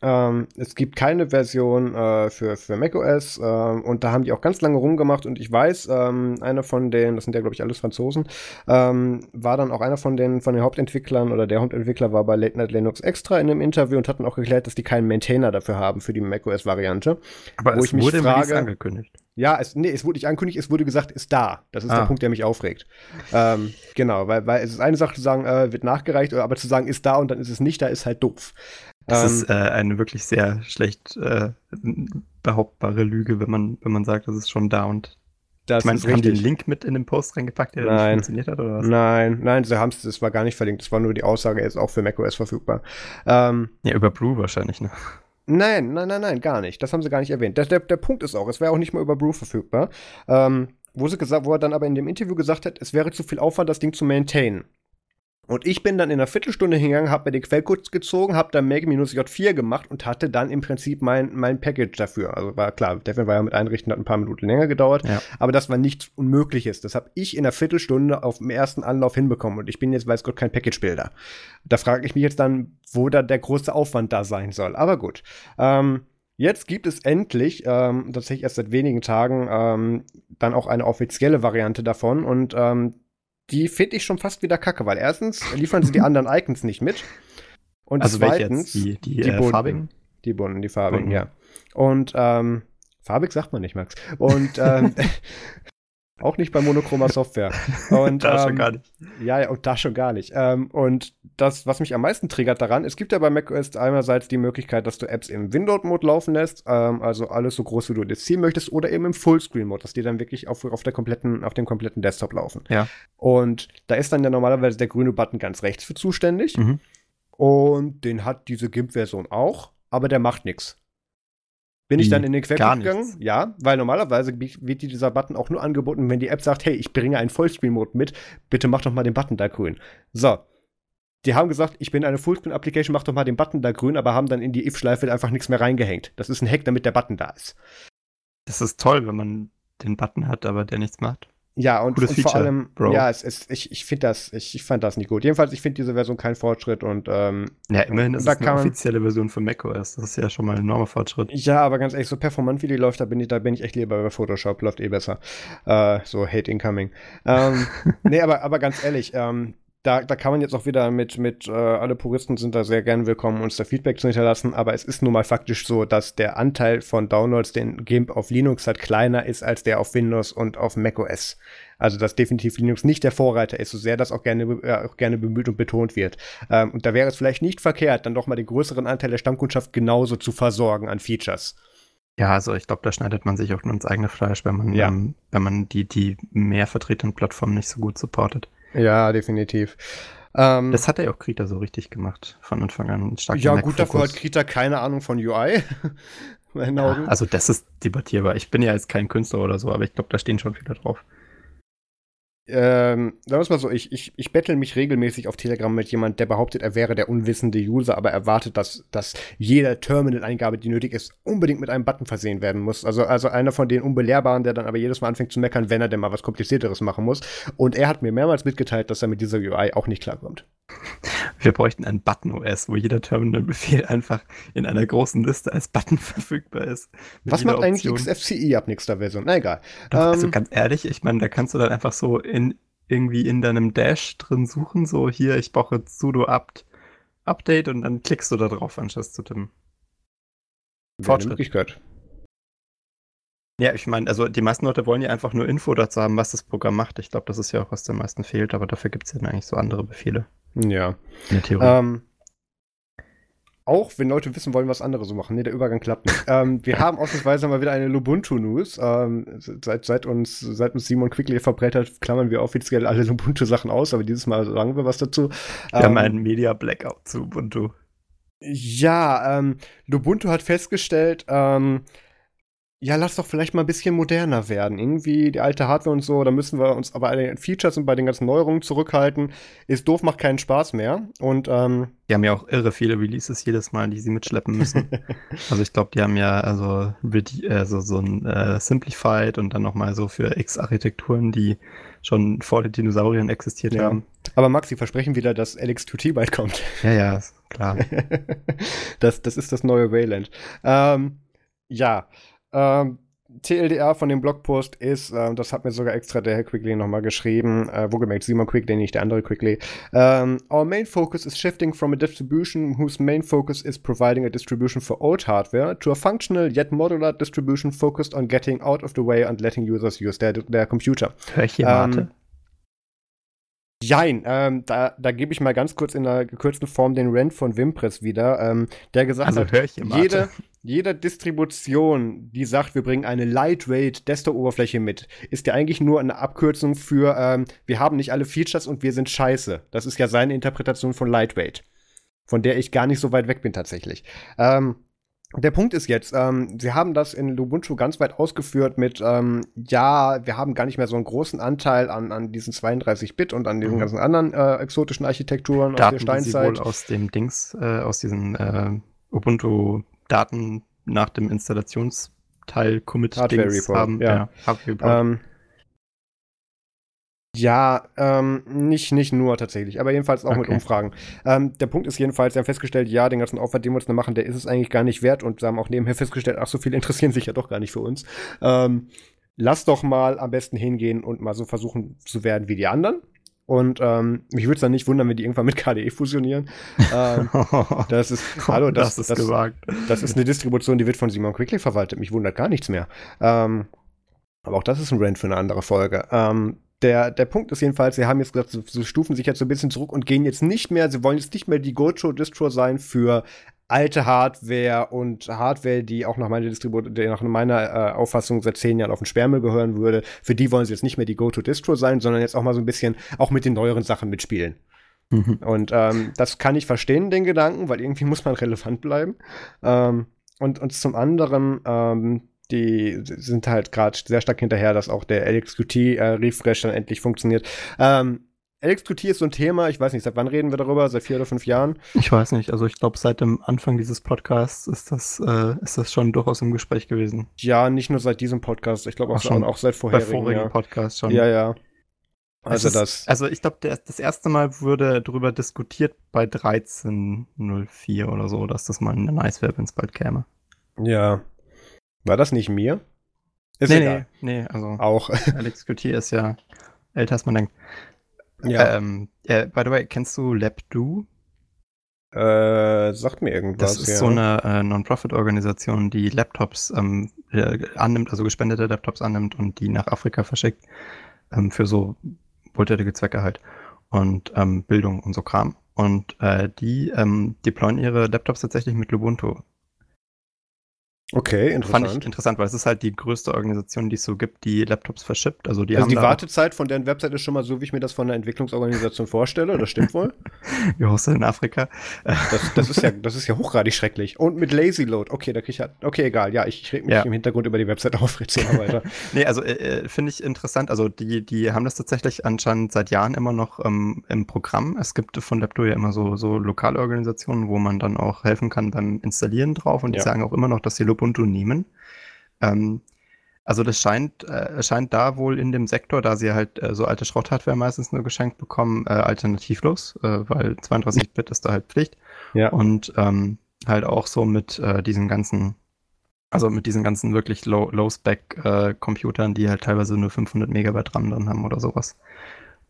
Ähm, es gibt keine Version äh, für, für macOS ähm, und da haben die auch ganz lange rumgemacht und ich weiß, ähm, einer von den, das sind ja glaube ich alles Franzosen, ähm, war dann auch einer von den, von den Hauptentwicklern oder der Hauptentwickler war bei Late Night Linux Extra in einem Interview und hat dann auch geklärt, dass die keinen Maintainer dafür haben für die macOS-Variante. Aber wo es ich mich wurde frage- angekündigt. Ja, es, nee, es wurde nicht angekündigt, es wurde gesagt, ist da. Das ist Ah. der Punkt, der mich aufregt. ähm, genau, weil, weil es ist eine Sache zu sagen, äh, wird nachgereicht, aber zu sagen, ist da und dann ist es nicht da, ist halt doof. Das Ähm, ist äh, eine wirklich sehr schlecht äh, behauptbare Lüge, wenn man, wenn man sagt, das ist schon da und das ich meine, ist haben die einen. Link mit in den Post reingepackt, der nicht Nein. funktioniert hat oder was? Nein, nein, sie haben es, das war gar nicht verlinkt, das war nur die Aussage, er ist auch für macOS verfügbar. Ähm, Ja, über Brew wahrscheinlich, ne? Nein, nein, nein, nein, gar nicht. Das haben sie gar nicht erwähnt. Der, der, der Punkt ist auch, es wäre auch nicht mal über Brew verfügbar. Ähm, wo, sie gesagt, wo er dann aber in dem Interview gesagt hat, es wäre zu viel Aufwand, das Ding zu maintainen. Und ich bin dann in einer Viertelstunde hingegangen, habe mir den Quellcode gezogen, habe dann Make-J4 gemacht und hatte dann im Prinzip mein, mein Package dafür. Also war klar, Devin war ja mit einrichten, hat ein paar Minuten länger gedauert, Ja. aber das war nichts Unmögliches. Das habe ich in einer Viertelstunde auf dem ersten Anlauf hinbekommen und ich bin jetzt, weiß Gott, kein Package-Builder. Da frage ich mich jetzt dann, wo da der große Aufwand da sein soll. Aber gut. Ähm, jetzt gibt es endlich, ähm, tatsächlich erst seit wenigen Tagen, ähm, dann auch eine offizielle Variante davon und ähm, die finde ich schon fast wieder kacke, weil erstens liefern sie die anderen Icons nicht mit. Und Also zweitens? Die, die, die äh, bunten. farbigen? die bunten, die farbigen, Bunten. ja. Und ähm, farbig sagt man nicht, Max. Und ähm, auch nicht bei monochromer Software. Und, da schon ähm, gar nicht. ja, ja, und da schon gar nicht. Ähm, und das, was mich am meisten triggert daran, es gibt ja bei macOS einerseits die Möglichkeit, dass du Apps im Window-Mode laufen lässt, ähm, also alles so groß, wie du das ziehen möchtest, oder eben im Fullscreen-Mode, dass die dann wirklich auf, auf, der kompletten, auf dem kompletten Desktop laufen. Ja. Und da ist dann ja normalerweise der grüne Button ganz rechts für zuständig. Mhm. Und den hat diese GIMP-Version auch, aber der macht nichts. Bin ich dann in den Quellcode gegangen? Ja, weil normalerweise wird dir dieser Button auch nur angeboten, wenn die App sagt, hey, ich bringe einen Vollscreen-Mode mit, bitte mach doch mal den Button da grün. So. Die haben gesagt, ich bin eine Fullscreen-Application, mach doch mal den Button da grün, aber haben dann in die if-Schleife einfach nichts mehr reingehängt. Das ist ein Hack, damit der Button da ist. Das ist toll, wenn man den Button hat, aber der nichts macht. Ja, und, und vor Feature, allem, Bro. ja, es ist, ich, ich finde das, ich, ich fand das nicht gut. Jedenfalls, ich finde diese Version kein Fortschritt und ähm, Ja, immerhin ist es eine offizielle Version von macOS. Das ist ja schon mal ein enormer Fortschritt. Ja, aber ganz ehrlich, so performant wie die läuft, da bin ich, da bin ich echt lieber bei Photoshop, läuft eh besser. Äh, so Hate Incoming. Ähm, nee, aber, aber ganz ehrlich, ähm, da, da kann man jetzt auch wieder mit, mit äh, alle Puristen sind da sehr gerne willkommen, uns da Feedback zu hinterlassen, aber es ist nun mal faktisch so, dass der Anteil von Downloads, den GIMP auf Linux hat, kleiner ist als der auf Windows und auf macOS. Also dass definitiv Linux nicht der Vorreiter ist, so sehr das auch gerne, äh, auch gerne bemüht und betont wird. Ähm, und da wäre es vielleicht nicht verkehrt, dann doch mal den größeren Anteil der Stammkundschaft genauso zu versorgen an Features. Ja, also ich glaube, da schneidet man sich auch nur ins eigene Fleisch, wenn man, ja. ähm, wenn man die, die mehr vertretenen Plattformen nicht so gut supportet. Ja, definitiv. Ähm, das hat er ja auch Krita so richtig gemacht, von Anfang an. Stark ja, gut, dafür hat Krita keine Ahnung von UI. ja, also das ist debattierbar. Ich bin ja jetzt kein Künstler oder so, aber ich glaube, da stehen schon viele drauf ähm, sagen wir mal so, ich, ich, ich bettel mich regelmäßig auf Telegram mit jemand, der behauptet, er wäre der unwissende User, aber erwartet, dass, dass jede Terminal-Eingabe, die nötig ist, unbedingt mit einem Button versehen werden muss. Also, also einer von den Unbelehrbaren, der dann aber jedes Mal anfängt zu meckern, wenn er denn mal was Komplizierteres machen muss. Und er hat mir mehrmals mitgeteilt, dass er mit dieser UI auch nicht klarkommt. Wir bräuchten ein Button-OS, wo jeder Terminal-Befehl einfach in einer großen Liste als Button verfügbar ist. Was macht eigentlich XFCE ab nächster Version? Na egal. Doch, also ähm, also ganz ehrlich, ich meine, da kannst du dann einfach so in irgendwie in deinem Dash drin suchen, so hier, ich brauche sudo apt Update und dann klickst du da drauf, anstatt zu tippen. Fortschritt. Ja, ich meine, also die meisten Leute wollen ja einfach nur Info dazu haben, was das Programm macht. Ich glaube, das ist ja auch, was den meisten fehlt, aber dafür gibt es ja eigentlich so andere Befehle. Ja. In der Theorie. Ähm, auch wenn Leute wissen wollen, was andere so machen. Nee, der Übergang klappt nicht. ähm, wir haben ausnahmsweise mal wieder eine Lubuntu-News. Ähm, seit, seit, uns, seit uns Simon Quickly verbreitet hat, klammern wir offiziell alle Lubuntu-Sachen aus, aber dieses Mal sagen wir was dazu. Wir ähm, haben einen Media-Blackout zu Ubuntu. Ja, ähm, Lubuntu hat festgestellt, ähm, ja, lass doch vielleicht mal ein bisschen moderner werden. Irgendwie die alte Hardware und so, da müssen wir uns aber bei den Features und bei den ganzen Neuerungen zurückhalten. Ist doof, macht keinen Spaß mehr. Und ähm, die haben ja auch irre viele Releases jedes Mal, die sie mitschleppen müssen. also ich glaube, die haben ja also, also so ein äh, Simplified und dann nochmal so für X-Architekturen, die schon vor den Dinosauriern existiert ja. haben. Aber Max, sie versprechen wieder, dass LX2T bald kommt. Ja, ja, klar. das, das ist das neue Wayland. Ähm, ja. Ähm, TLDR von dem Blogpost ist, äh, das hat mir sogar extra der Herr Quigley nochmal geschrieben, äh, wo gemerkt, Simon Quigley, nicht der andere Quigley. Um, ähm, our main focus is shifting from a distribution whose main focus is providing a distribution for old hardware to a functional yet modular distribution focused on getting out of the way and letting users use their, their computer. Ich hier ähm, Jein, ähm, da, da gebe ich mal ganz kurz in einer gekürzten Form den Rent von Wimpress wieder, ähm, der gesagt also, hat, jede, jede Distribution, die sagt, wir bringen eine Lightweight Desktop-Oberfläche mit, ist ja eigentlich nur eine Abkürzung für, ähm, wir haben nicht alle Features und wir sind scheiße. Das ist ja seine Interpretation von Lightweight, von der ich gar nicht so weit weg bin tatsächlich. Ähm, der Punkt ist jetzt, ähm, sie haben das in Ubuntu ganz weit ausgeführt mit, ähm, ja, wir haben gar nicht mehr so einen großen Anteil an, an diesen 32-Bit und an diesen mhm. ganzen anderen äh, exotischen Architekturen Daten, aus der Steinzeit. Die sie wohl aus dem Dings, äh, aus diesen äh, Ubuntu-Daten nach dem Installationsteil Commit Dings haben. Ja. Ja, ähm, ja, ähm, nicht, nicht nur tatsächlich, aber jedenfalls auch okay. mit Umfragen. Ähm, der Punkt ist jedenfalls, sie haben festgestellt, ja, den ganzen Aufwand, den wir uns da machen, der ist es eigentlich gar nicht wert und sie haben auch nebenher festgestellt, ach, so viele interessieren sich ja doch gar nicht für uns. Ähm, lass doch mal am besten hingehen und mal so versuchen zu werden wie die anderen. Und ähm, mich würde es dann nicht wundern, wenn die irgendwann mit KDE fusionieren. ähm, das ist, hallo, das, das, ist das, gewagt. das ist eine Distribution, die wird von Simon Quickly verwaltet. Mich wundert gar nichts mehr. Ähm, aber auch das ist ein Rant für eine andere Folge. Ähm, der, der Punkt ist jedenfalls, sie haben jetzt gesagt, sie, sie stufen sich jetzt so ein bisschen zurück und gehen jetzt nicht mehr, sie wollen jetzt nicht mehr die Gocho-Distro sein für alte Hardware und Hardware, die auch nach meiner Distribution, nach meiner äh, Auffassung seit zehn Jahren auf den Sperrmüll gehören würde. Für die wollen sie jetzt nicht mehr die Go-To-Distro sein, sondern jetzt auch mal so ein bisschen auch mit den neueren Sachen mitspielen. Mhm. Und ähm, das kann ich verstehen, den Gedanken, weil irgendwie muss man relevant bleiben. Ähm, und, und zum anderen, ähm, die sind halt gerade sehr stark hinterher, dass auch der LXQT-Refresh äh, dann endlich funktioniert. Ähm, LXQT ist so ein Thema, ich weiß nicht, seit wann reden wir darüber? Seit vier oder fünf Jahren? Ich weiß nicht, also ich glaube, seit dem Anfang dieses Podcasts ist das, äh, ist das schon durchaus im Gespräch gewesen. Ja, nicht nur seit diesem Podcast, ich glaube auch, auch, auch, seit vorherigen. Bei vorigen ja. Podcasts schon. Ja, ja. Also ist, das. Also ich glaube, das erste Mal wurde darüber diskutiert bei 13.04 oder so, dass das mal nice wäre, wenn es bald käme. Ja. War das nicht mir? Ist nee, egal. nee, nee, also auch. Alex Gautier ist ja älter als man denkt. Ja. Ähm, äh, by the way, kennst du LabDo? Äh, sagt mir irgendwas. Das ist ja. so eine äh, Non-Profit-Organisation, die Laptops ähm, äh, annimmt, also gespendete Laptops annimmt und die nach Afrika verschickt. Ähm, für so wohltätige Zwecke halt. Und ähm, Bildung und so Kram. Und äh, die ähm, deployen ihre Laptops tatsächlich mit Lubuntu. Okay, interessant. Fand ich interessant, weil es ist halt die größte Organisation, die es so gibt, die Laptops verschippt. Also die, also die Wartezeit von deren Website ist schon mal so, wie ich mir das von einer Entwicklungsorganisation vorstelle. Das stimmt wohl. Wir hosten in Afrika. Das, das, ist ja, das ist ja hochgradig schrecklich. Und mit Lazy Load. Okay, da krieg ich ja, okay, egal. Ja, ich reg mich ja. im Hintergrund über die Website auf. Erzähl mal weiter. nee, also äh, äh, finde ich interessant. Also die, die haben das tatsächlich anscheinend seit Jahren immer noch ähm, im Programm. Es gibt von Lepto ja immer so, so lokale Organisationen, wo man dann auch helfen kann beim Installieren drauf. Und die ja. sagen auch immer noch, dass sie Lubuntu nehmen. Ähm, also das scheint, äh, scheint da wohl in dem Sektor, da sie halt äh, so alte Schrotthardware meistens nur geschenkt bekommen, äh, alternativlos, äh, weil 32-Bit ist da halt Pflicht. Ja. Und ähm, halt auch so mit äh, diesen ganzen, also mit diesen ganzen wirklich Low-Spec-Computern, Low die halt teilweise nur 500 Megabyte RAM drin haben oder sowas.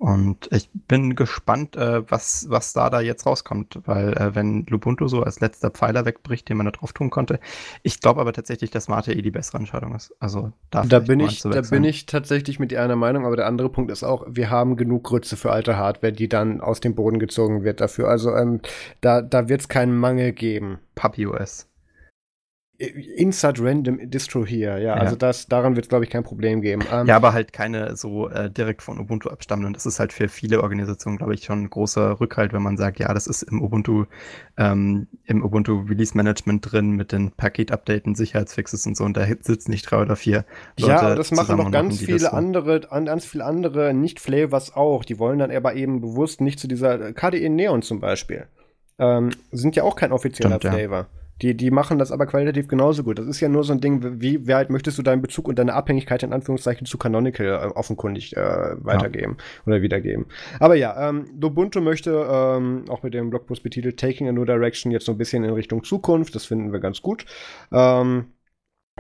Und ich bin gespannt, äh, was, was da da jetzt rauskommt, weil äh, wenn Lubuntu so als letzter Pfeiler wegbricht, den man da drauf tun konnte, ich glaube aber tatsächlich, dass Mate eh die bessere Entscheidung ist. Also da, da bin ich, da bin ich tatsächlich mit dir einer Meinung, aber der andere Punkt ist auch, wir haben genug Grütze für alte Hardware, die dann aus dem Boden gezogen wird dafür. Also ähm, da, da wird es keinen Mangel geben. Puppy OS. Inside Random Distro hier, ja, ja. also das, daran wird es, glaube ich, kein Problem geben. Ähm, ja, aber halt keine so äh, direkt von Ubuntu abstammenden. Das ist halt für viele Organisationen, glaube ich, schon ein großer Rückhalt, wenn man sagt, ja, das ist im Ubuntu, ähm, im Ubuntu Release Management drin mit den Paket-Updaten, Sicherheitsfixes und so und da sitzen nicht drei oder vier Leute Ja, das machen noch ganz machen, viele so. andere, ganz viele andere Nicht-Flavors auch. Die wollen dann aber eben bewusst nicht zu dieser KDE Neon zum Beispiel. Ähm, sind ja auch kein offizieller Stimmt, Flavor. Ja. Die, die machen das aber qualitativ genauso gut. Das ist ja nur so ein Ding, wie weit möchtest du deinen Bezug und deine Abhängigkeit in Anführungszeichen zu Canonical äh, offenkundig äh, weitergeben ja. oder wiedergeben. Aber ja, ähm, Ubuntu möchte ähm, auch mit dem Blogpost betitelt Taking a New Direction jetzt so ein bisschen in Richtung Zukunft. Das finden wir ganz gut. Ähm,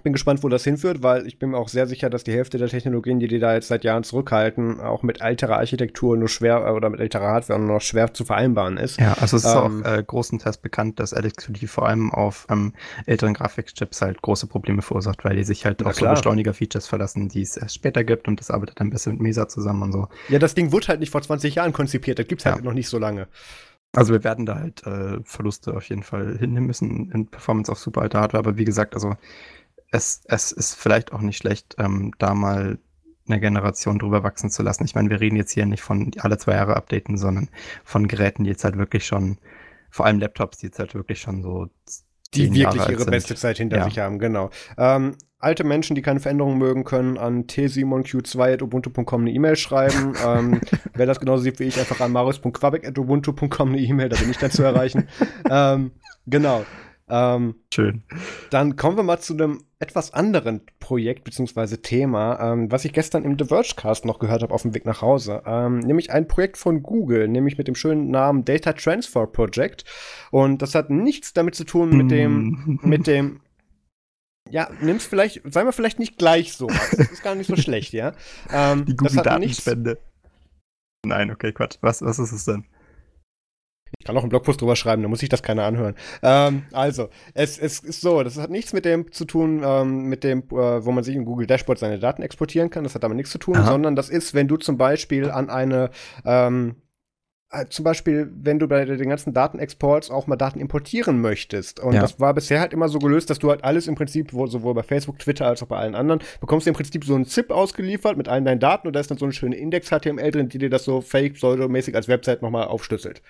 bin gespannt, wo das hinführt, weil ich bin mir auch sehr sicher, dass die Hälfte der Technologien, die die da jetzt seit Jahren zurückhalten, auch mit älterer Architektur nur schwer äh, oder mit älterer Hardware nur noch schwer zu vereinbaren ist. Ja, also es ist ähm, auch äh, großenteils bekannt, dass LXQt vor allem auf ähm, älteren Grafikchips halt große Probleme verursacht, weil die sich halt auf so Beschleuniger-Features verlassen, die es erst später gibt und das arbeitet dann besser mit Mesa zusammen und so. Ja, das Ding wurde halt nicht vor 20 Jahren konzipiert, das gibt's halt ja. halt noch nicht so lange. Also wir werden da halt äh, Verluste auf jeden Fall hinnehmen müssen in Performance auf super alter Hardware, aber wie gesagt, also es, es ist vielleicht auch nicht schlecht, ähm, da mal eine Generation drüber wachsen zu lassen. Ich meine, wir reden jetzt hier nicht von alle zwei Jahre updaten, sondern von Geräten, die jetzt halt wirklich schon, vor allem Laptops, die jetzt halt wirklich schon so die wirklich ihre sind. beste Zeit hinter ja. sich haben, genau. Ähm, alte Menschen, die keine Veränderungen mögen, können an tsimonq2.ubuntu.com eine E-Mail schreiben. ähm, wer das genauso sieht wie ich, einfach an marius.quabeck.ubuntu.com eine E-Mail, da bin ich dann zu erreichen. ähm, genau. Ähm, Schön. Dann kommen wir mal zu einem etwas anderen Projekt bzw. Thema, ähm, was ich gestern im The Vergecast noch gehört habe auf dem Weg nach Hause. Ähm, nämlich ein Projekt von Google, nämlich mit dem schönen Namen Data Transfer Project. Und das hat nichts damit zu tun mit dem, mit dem ja, nimm's vielleicht, sei mal vielleicht nicht gleich so. Das ist gar nicht so schlecht, ja. Ähm, Die Google-Datenspende. Nein, okay, Quatsch. Was, was ist es denn? Ich kann auch einen Blogpost drüber schreiben, da muss ich das keiner anhören. Ähm, also, es, es ist so, das hat nichts mit dem zu tun, ähm, mit dem, äh, wo man sich in Google Dashboard seine Daten exportieren kann. Das hat damit nichts zu tun, Aha. sondern das ist, wenn du zum Beispiel an eine ähm, äh, zum Beispiel, wenn du bei den ganzen Datenexports auch mal Daten importieren möchtest. Und ja. das war bisher halt immer so gelöst, dass du halt alles im Prinzip, wo, sowohl bei Facebook, Twitter als auch bei allen anderen, bekommst du im Prinzip so einen ZIP ausgeliefert mit allen deinen Daten und da ist dann so eine schöne Index-HTML drin, die dir das so fake, pseudomäßig als Website nochmal aufschlüsselt.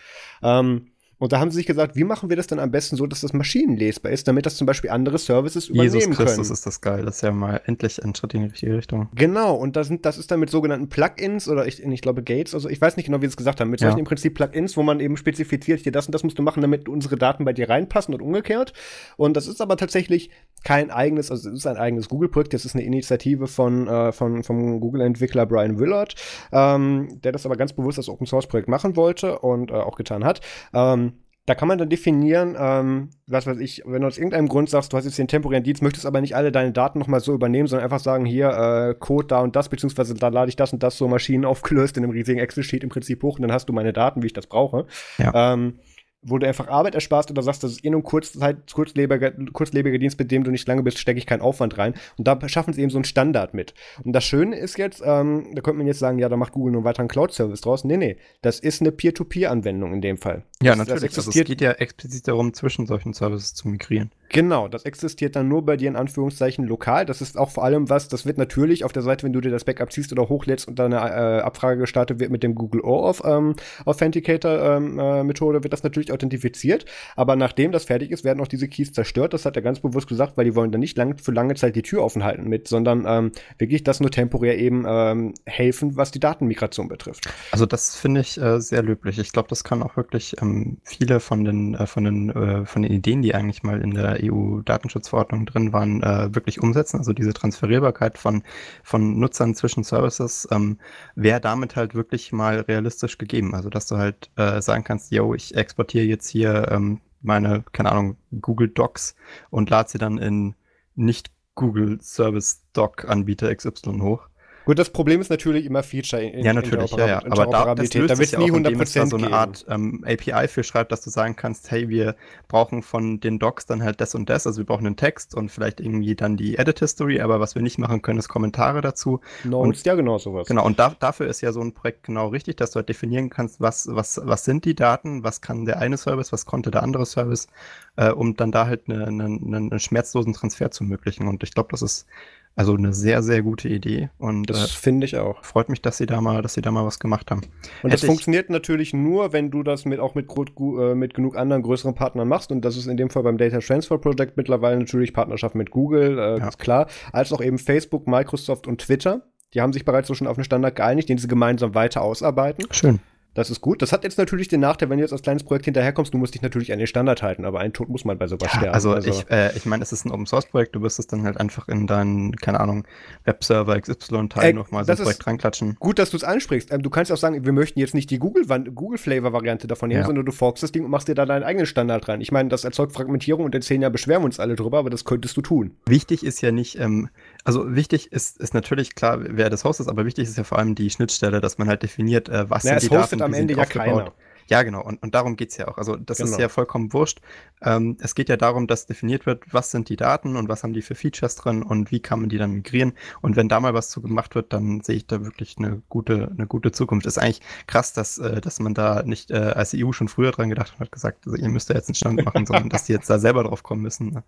Ähm, und da haben sie sich gesagt, wie machen wir das dann am besten so, dass das maschinenlesbar ist, damit das zum Beispiel andere Services übernehmen Jesus Christus können. ist das geil. Das ist ja mal endlich ein Schritt in die richtige Richtung. Genau. Und das, sind, das ist dann mit sogenannten Plugins oder ich, ich glaube Gates, also ich weiß nicht genau, wie sie es gesagt haben, mit ja. solchen im Prinzip Plugins, wo man eben spezifiziert, hier das und das musst du machen, damit unsere Daten bei dir reinpassen und umgekehrt. Und das ist aber tatsächlich kein eigenes, also es ist ein eigenes Google-Projekt, das ist eine Initiative von, äh, von vom Google-Entwickler Brian Willard, ähm, der das aber ganz bewusst als Open-Source-Projekt machen wollte und äh, auch getan hat. Ähm, da kann man dann definieren, ähm, was weiß ich, wenn du aus irgendeinem Grund sagst, du hast jetzt den temporären Dienst, möchtest aber nicht alle deine Daten nochmal so übernehmen, sondern einfach sagen, hier, äh, Code da und das, beziehungsweise da lade ich das und das so Maschinen aufgelöst in einem riesigen Excel-Sheet im Prinzip hoch und dann hast du meine Daten, wie ich das brauche. Ja. Ähm, wo du einfach Arbeit ersparst oder sagst, das ist eh nur ein Kurzzeit, kurzlebiger, kurzlebiger Dienst, mit dem du nicht lange bist, stecke ich keinen Aufwand rein. Und da schaffen sie eben so einen Standard mit. Und das Schöne ist jetzt, ähm, da könnte man jetzt sagen, ja, da macht Google nur einen weiteren Cloud-Service draus. Nee, nee, das ist eine Peer-to-Peer-Anwendung in dem Fall. Ja, das, natürlich. Das existiert. Also es geht ja explizit darum, zwischen solchen Services zu migrieren. Genau, das existiert dann nur bei dir in Anführungszeichen lokal. Das ist auch vor allem was, das wird natürlich auf der Seite, wenn du dir das Backup ziehst oder hochlädst und dann eine äh, Abfrage gestartet wird mit dem Google OAuth ähm, Authenticator ähm, äh, Methode, wird das natürlich authentifiziert. Aber nachdem das fertig ist, werden auch diese Keys zerstört. Das hat er ganz bewusst gesagt, weil die wollen dann nicht lang, für lange Zeit die Tür offen halten mit, sondern ähm, wirklich das nur temporär eben ähm, helfen, was die Datenmigration betrifft. Also das finde ich äh, sehr löblich. Ich glaube, das kann auch wirklich ähm, viele von den, äh, von den, äh, von den Ideen, die eigentlich mal in der EU-Datenschutzverordnung drin waren, äh, wirklich umsetzen. Also diese Transferierbarkeit von, von Nutzern zwischen Services ähm, wäre damit halt wirklich mal realistisch gegeben. Also dass du halt äh, sagen kannst, yo, ich exportiere jetzt hier ähm, meine, keine Ahnung, Google Docs und lade sie dann in nicht Google Service Doc Anbieter XY hoch. Gut, das Problem ist natürlich immer Feature in, ja, natürlich, in ja, ja. Aber da, das löst da wird nie 100% indem da so eine Art ähm, API für schreibt, dass du sagen kannst, hey, wir brauchen von den Docs dann halt das und das, also wir brauchen einen Text und vielleicht irgendwie dann die Edit History, aber was wir nicht machen können, ist Kommentare dazu. Notes, und, ja genau sowas. Genau, und da, dafür ist ja so ein Projekt genau richtig, dass du halt definieren kannst, was, was, was sind die Daten, was kann der eine Service, was konnte der andere Service, äh, um dann da halt einen eine, eine schmerzlosen Transfer zu ermöglichen. Und ich glaube, das ist also eine sehr, sehr gute Idee. Und das äh, finde ich auch. Freut mich, dass sie da mal, dass sie da mal was gemacht haben. Und Hätte das funktioniert natürlich nur, wenn du das mit auch mit, äh, mit genug anderen größeren Partnern machst. Und das ist in dem Fall beim Data Transfer Project mittlerweile natürlich Partnerschaft mit Google, äh, ja. ist klar, als auch eben Facebook, Microsoft und Twitter. Die haben sich bereits so schon auf einen Standard geeinigt, den sie gemeinsam weiter ausarbeiten. Schön. Das ist gut. Das hat jetzt natürlich den Nachteil, wenn du jetzt als kleines Projekt hinterherkommst, du musst dich natürlich an den Standard halten, aber einen Tod muss man bei sowas ja, sterben. Also, also ich, äh, ich meine, es ist ein Open Source Projekt, du wirst es dann halt einfach in deinen, keine Ahnung, Webserver XY-Teil äh, nochmal so ein Projekt reinklatschen. Gut, dass du es ansprichst. Ähm, du kannst auch sagen, wir möchten jetzt nicht die Google-Flavor-Variante davon nehmen, ja. sondern du forkst das Ding und machst dir da deinen eigenen Standard rein. Ich meine, das erzeugt Fragmentierung und in zehn Jahren beschweren wir uns alle drüber, aber das könntest du tun. Wichtig ist ja nicht, ähm, also wichtig ist, ist natürlich klar, wer das hostet, aber wichtig ist ja vor allem die Schnittstelle, dass man halt definiert, äh, was Na, sind die Daten, am Ende ja keiner. Ja, genau. Und, und darum geht's ja auch. Also das genau. ist ja vollkommen wurscht. Ähm, es geht ja darum, dass definiert wird, was sind die Daten und was haben die für Features drin und wie kann man die dann migrieren. Und wenn da mal was zu gemacht wird, dann sehe ich da wirklich eine gute, eine gute Zukunft. Ist eigentlich krass, dass, äh, dass man da nicht äh, als EU schon früher dran gedacht hat und hat gesagt, also ihr müsst da jetzt einen Stand machen, sondern dass die jetzt da selber drauf kommen müssen. Ne?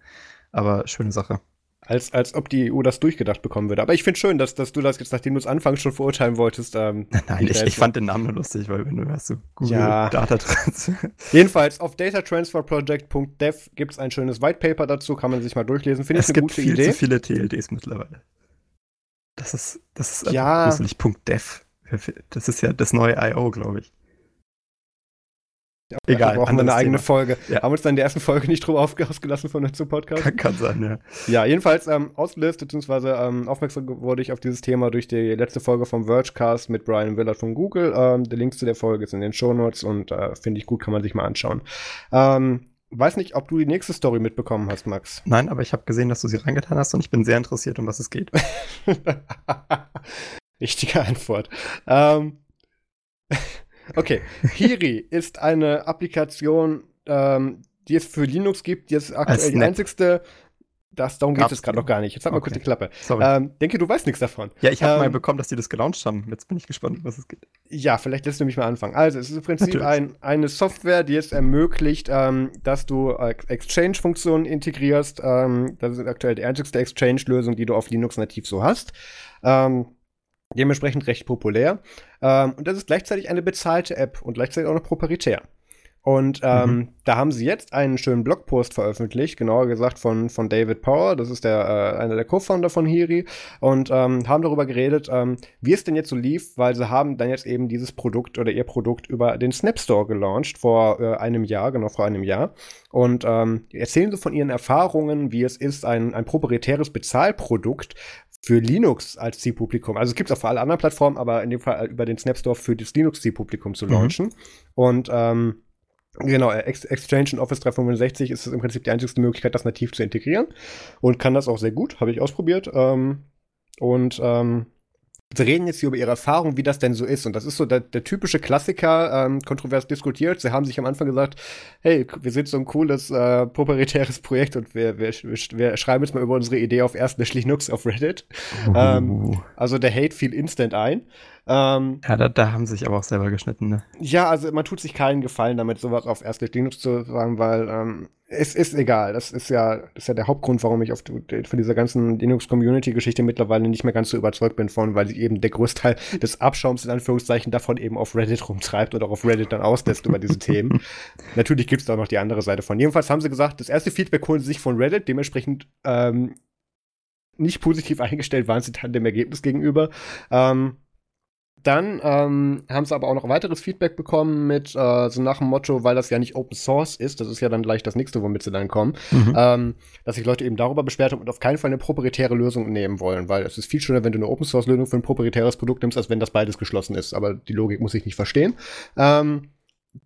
Aber schöne Sache. Als, als ob die EU das durchgedacht bekommen würde. Aber ich finde schön, dass, dass du das jetzt, nachdem du es anfangs schon verurteilen wolltest. Ähm, Nein, ich, ich fand den Namen nur lustig, weil wenn du hast so Google ja. Data Transfer. Jedenfalls auf datatransferproject.dev gibt es ein schönes White Paper dazu, kann man sich mal durchlesen. Finde ich eine gute Idee. Es gibt viel zu viele TLDs mittlerweile. Das ist, das ist ja. gruselig. .dev. Das ist ja das neue I.O., glaube ich. Egal. Brauchen wir eine eigene Thema. Folge. Ja. Haben uns dann in der ersten Folge nicht drüber ausgelassen von unserem Podcast? Kann, kann sein, ja. Ja, jedenfalls ähm, ausgelöst, beziehungsweise ähm, aufmerksam wurde ich auf dieses Thema durch die letzte Folge vom Vergecast mit Brian Willard von Google. Ähm, der Link zu der Folge ist in den Shownotes und äh, finde ich gut, kann man sich mal anschauen. Ähm, weiß nicht, ob du die nächste Story mitbekommen hast, Max. Nein, aber ich habe gesehen, dass du sie reingetan hast und ich bin sehr interessiert, um was es geht. Richtige Antwort. Ähm, Okay, Hiri ist eine Applikation, ähm, die es für Linux gibt, die ist aktuell die einzigste. Das, darum geht es gerade noch gar nicht. Jetzt hat mal okay. kurz die Klappe. Sorry. Ähm, denke, du weißt nichts davon. Ja, ich habe ähm, mal bekommen, dass die das gelauncht haben. Jetzt bin ich gespannt, was es geht. Ja, vielleicht lässt du mich mal anfangen. Also, es ist im Prinzip ein, eine Software, die es ermöglicht, ähm, dass du äh, Exchange-Funktionen integrierst. Ähm, das ist aktuell die einzigste Exchange-Lösung, die du auf Linux nativ so hast. Ähm, Dementsprechend recht populär. Ähm, und das ist gleichzeitig eine bezahlte App und gleichzeitig auch noch proprietär. Und ähm, mhm. da haben sie jetzt einen schönen Blogpost veröffentlicht, genauer gesagt von, von David Power, das ist der, äh, einer der Co-Founder von Hiri, und ähm, haben darüber geredet, ähm, wie es denn jetzt so lief, weil sie haben dann jetzt eben dieses Produkt oder ihr Produkt über den Snap Store gelauncht vor äh, einem Jahr, genau vor einem Jahr. Und ähm, erzählen sie von ihren Erfahrungen, wie es ist, ein, ein proprietäres Bezahlprodukt für Linux als Zielpublikum. Also es gibt es auch für alle anderen Plattformen, aber in dem Fall über den Snap Store für das Linux-Zielpublikum zu mhm. launchen. Mhm. Und ähm, Genau, Exchange und Office 365 ist im Prinzip die einzigste Möglichkeit, das nativ zu integrieren und kann das auch sehr gut, habe ich ausprobiert. Ähm, und ähm, reden jetzt hier über ihre Erfahrung, wie das denn so ist. Und das ist so der, der typische Klassiker, ähm, kontrovers diskutiert. Sie haben sich am Anfang gesagt, hey, wir sind so ein cooles äh, proprietäres Projekt und wir, wir, wir, schreiben jetzt mal über unsere Idee auf erst Linux auf Reddit. Uh. Ähm, also der Hate fiel instant ein. Ähm, ja, da, da, haben sie sich aber auch selber geschnitten, ne? Ja, also man tut sich keinen Gefallen damit, sowas auf erst Linux zu sagen, weil ähm, es ist egal. Das ist ja, das ist ja der Hauptgrund, warum ich auf, von dieser ganzen Linux-Community-Geschichte mittlerweile nicht mehr ganz so überzeugt bin von, weil sich eben der Großteil des Abschaums in Anführungszeichen davon eben auf Reddit rumtreibt oder auf Reddit dann auslässt über diese Themen. Natürlich gibt es da noch die andere Seite von. Jedenfalls haben sie gesagt, das erste Feedback holen sie sich von Reddit, dementsprechend ähm, nicht positiv eingestellt waren sie dann dem Ergebnis gegenüber. Ähm, dann ähm, haben sie aber auch noch weiteres Feedback bekommen mit äh, so nach dem Motto, weil das ja nicht Open Source ist, das ist ja dann gleich das nächste, womit sie dann kommen, mhm. ähm, dass sich Leute eben darüber beschwert haben und auf keinen Fall eine proprietäre Lösung nehmen wollen, weil es ist viel schöner, wenn du eine Open Source Lösung für ein proprietäres Produkt nimmst, als wenn das beides geschlossen ist. Aber die Logik muss ich nicht verstehen. Ähm,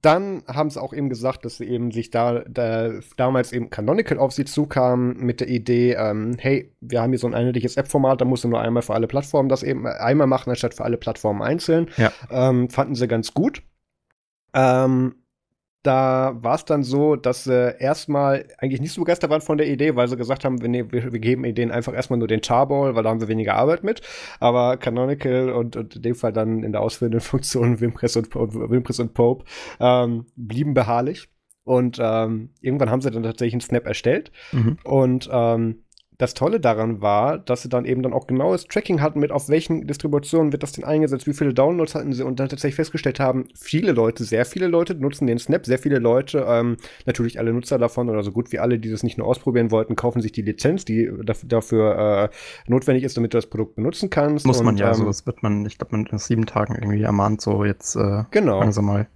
dann haben sie auch eben gesagt, dass sie eben sich da, da damals eben Canonical auf sie zukam mit der Idee, ähm, hey, wir haben hier so ein einheitliches App-Format, da musst du nur einmal für alle Plattformen das eben einmal machen, anstatt für alle Plattformen einzeln. Ja. Ähm, fanden sie ganz gut. Ähm, da war es dann so, dass sie erstmal eigentlich nicht so begeistert waren von der Idee, weil sie gesagt haben, wir, ne, wir, geben denen einfach erstmal nur den Charball, weil da haben wir weniger Arbeit mit. Aber Canonical und, und in dem Fall dann in der ausführenden Funktion Wimpress und, Wimpress und Pope ähm, blieben beharrlich. Und ähm, irgendwann haben sie dann tatsächlich einen Snap erstellt. Mhm. Und ähm, das Tolle daran war, dass sie dann eben dann auch genaues Tracking hatten mit, auf welchen Distributionen wird das denn eingesetzt, wie viele Downloads hatten sie und dann tatsächlich festgestellt haben, viele Leute, sehr viele Leute nutzen den Snap, sehr viele Leute, ähm, natürlich alle Nutzer davon oder so gut wie alle, die das nicht nur ausprobieren wollten, kaufen sich die Lizenz, die dafür äh, notwendig ist, damit du das Produkt benutzen kannst. Muss man und, ja, ähm, so das wird man, ich glaube, man in sieben Tagen irgendwie ermahnt, so jetzt äh, genau. langsam mal.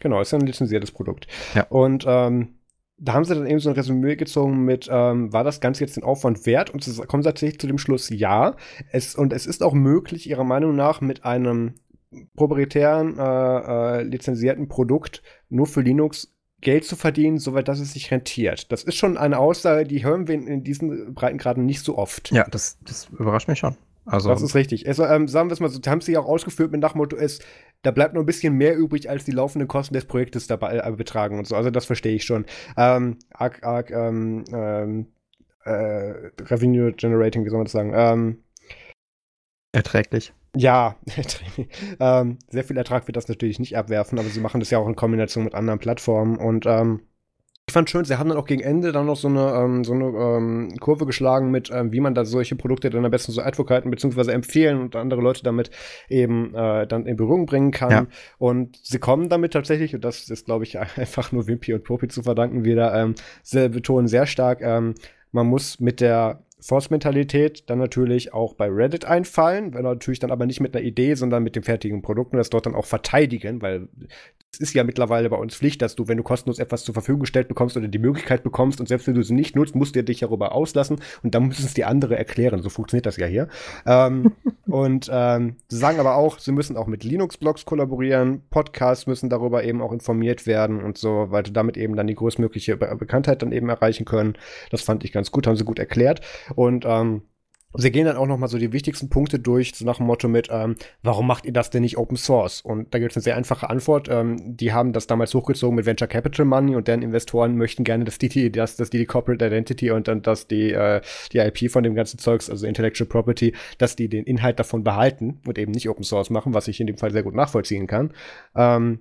Genau, ist ja ein lizenziertes Produkt. Ja. Und ähm, da haben sie dann eben so ein Resümee gezogen mit, ähm, war das Ganze jetzt den Aufwand wert? Und sie kommen tatsächlich zu dem Schluss, ja. Es, und es ist auch möglich, ihrer Meinung nach, mit einem proprietären, äh, äh, lizenzierten Produkt nur für Linux Geld zu verdienen, soweit dass es sich rentiert. Das ist schon eine Aussage, die hören wir in, in diesen Breitengraden nicht so oft. Ja, das, das überrascht mich schon. Also, das ist richtig. Also, ähm, sagen wir es mal so, haben sie auch ausgeführt mit nach Motto, es, da bleibt nur ein bisschen mehr übrig, als die laufenden Kosten des Projektes dabei äh, betragen und so. Also das verstehe ich schon. Ähm, arg, arg, ähm, ähm, äh, Revenue Generating, wie soll man das sagen? Ähm, Erträglich. Ja, ähm, sehr viel Ertrag wird das natürlich nicht abwerfen, aber sie machen das ja auch in Kombination mit anderen Plattformen und ähm, ich fand schön, sie haben dann auch gegen Ende dann noch so eine, ähm, so eine ähm, Kurve geschlagen mit, ähm, wie man da solche Produkte dann am besten so advocaten bzw. empfehlen und andere Leute damit eben äh, dann in Berührung bringen kann. Ja. Und sie kommen damit tatsächlich, und das ist, glaube ich, einfach nur Wimpy und Popi zu verdanken, wieder, ähm, sie betonen sehr stark, ähm, man muss mit der Force-Mentalität dann natürlich auch bei Reddit einfallen, wenn natürlich dann aber nicht mit einer Idee, sondern mit dem fertigen Produkt und das dort dann auch verteidigen, weil es ist ja mittlerweile bei uns Pflicht, dass du, wenn du kostenlos etwas zur Verfügung gestellt bekommst oder die Möglichkeit bekommst und selbst wenn du sie nicht nutzt, musst du dich darüber auslassen und dann müssen es die andere erklären. So funktioniert das ja hier. ähm, und ähm, sie sagen aber auch, sie müssen auch mit Linux-Blogs kollaborieren, Podcasts müssen darüber eben auch informiert werden und so, weil du damit eben dann die größtmögliche Be Bekanntheit dann eben erreichen können. Das fand ich ganz gut, haben sie gut erklärt. Und ähm, Sie gehen dann auch noch mal so die wichtigsten Punkte durch, so nach dem Motto mit, ähm, warum macht ihr das denn nicht Open Source? Und da gibt es eine sehr einfache Antwort. Ähm, die haben das damals hochgezogen mit Venture Capital Money und deren Investoren möchten gerne, dass die, dass, dass die, die Corporate Identity und dann, dass die, äh, die IP von dem ganzen Zeugs, also Intellectual Property, dass die den Inhalt davon behalten und eben nicht Open Source machen, was ich in dem Fall sehr gut nachvollziehen kann. Ähm,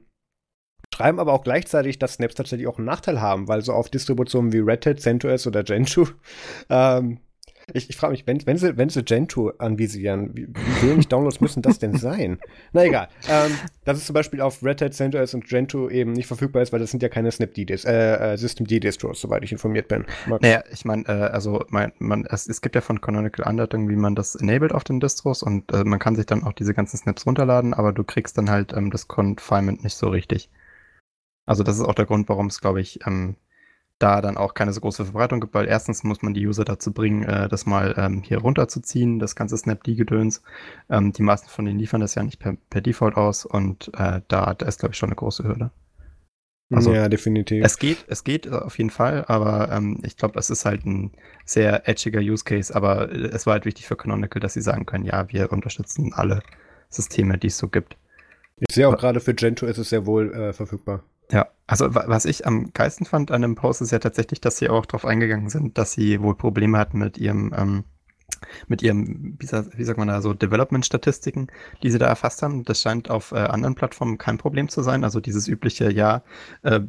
schreiben aber auch gleichzeitig, dass Snaps tatsächlich auch einen Nachteil haben, weil so auf Distributionen wie Red Hat, CentOS oder Gentoo ähm, ich, ich frage mich, wenn, wenn, sie, wenn sie Gentoo anvisieren, wie, wie wenig Downloads müssen das denn sein? Na egal. Ähm, dass es zum Beispiel auf Red Hat, CentOS und Gentoo eben nicht verfügbar ist, weil das sind ja keine Snap-D-Distros, äh, äh, System-D-Distros, soweit ich informiert bin. Max? Naja, ich meine, äh, also mein, man, es, es gibt ja von Canonical Anleitungen, wie man das enabled auf den Distros und äh, man kann sich dann auch diese ganzen Snaps runterladen, aber du kriegst dann halt ähm, das Confinement nicht so richtig. Also das ist auch der Grund, warum es, glaube ich, ähm, da dann auch keine so große Verbreitung gibt, weil erstens muss man die User dazu bringen, äh, das mal ähm, hier runterzuziehen, das ganze Snapd-Gedöns. Ähm, die meisten von denen liefern das ja nicht per, per Default aus und äh, da, da ist, glaube ich, schon eine große Hürde. Also, ja, definitiv. Es geht, es geht auf jeden Fall, aber ähm, ich glaube, es ist halt ein sehr edgiger Use Case, aber es war halt wichtig für Canonical, dass sie sagen können, ja, wir unterstützen alle Systeme, die es so gibt. Ich sehe auch gerade für Gentoo ist es sehr wohl äh, verfügbar. Ja, also was ich am geilsten fand an dem Post ist ja tatsächlich, dass sie auch darauf eingegangen sind, dass sie wohl Probleme hatten mit ihrem ähm, mit ihrem, wie, wie sagt man da, so Development-Statistiken, die sie da erfasst haben. Das scheint auf äh, anderen Plattformen kein Problem zu sein. Also dieses übliche, ja, äh,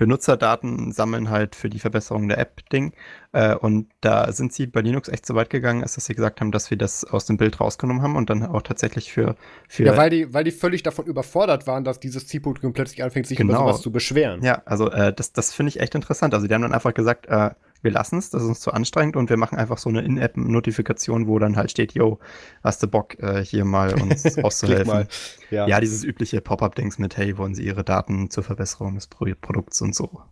Benutzerdaten sammeln halt für die Verbesserung der App-Ding. Äh, und da sind sie bei Linux echt so weit gegangen, ist, dass sie gesagt haben, dass wir das aus dem Bild rausgenommen haben und dann auch tatsächlich für. für ja, weil die, weil die völlig davon überfordert waren, dass dieses Zielpublikum plötzlich anfängt, sich genau. über sowas zu beschweren. Ja, also äh, das, das finde ich echt interessant. Also die haben dann einfach gesagt, äh, wir lassen es, das ist uns zu anstrengend und wir machen einfach so eine In-App-Notifikation, wo dann halt steht, yo, hast du Bock, äh, hier mal uns auszuhelfen. ja. ja. dieses übliche Pop-Up-Dings mit, hey, wollen Sie Ihre Daten zur Verbesserung des Pro Produkts und so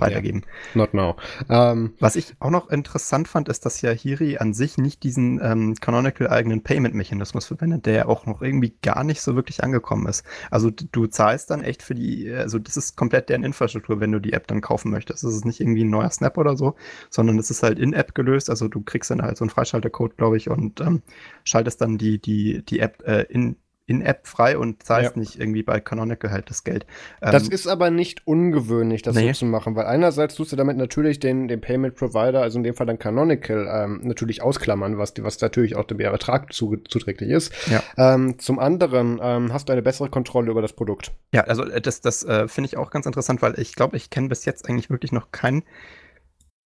weitergeben. Yeah. Not now. Um, ähm, Was ich auch noch interessant fand, ist, dass ja Hiri an sich nicht diesen ähm, Canonical eigenen Payment-Mechanismus verwendet, der ja auch noch irgendwie gar nicht so wirklich angekommen ist. Also du zahlst dann echt für die, also das ist komplett deren Infrastruktur, wenn du die App dann kaufen möchtest. Das ist nicht irgendwie ein neuer Snap oder so, sondern es ist halt in-App gelöst. Also du kriegst dann halt so einen Freischaltercode, glaube ich, und ähm, schaltest dann die, die, die App äh, in in-App frei und zahlst ja. nicht irgendwie bei Canonical halt das Geld. Ähm, das ist aber nicht ungewöhnlich, das nee. so zu machen, weil einerseits tust du damit natürlich den, den Payment Provider, also in dem Fall dann Canonical, ähm, natürlich ausklammern, was, was natürlich auch dem Ertrag zu, zuträglich ist. Ja. Ähm, zum anderen ähm, hast du eine bessere Kontrolle über das Produkt. Ja, also äh, das, das äh, finde ich auch ganz interessant, weil ich glaube, ich kenne bis jetzt eigentlich wirklich noch keinen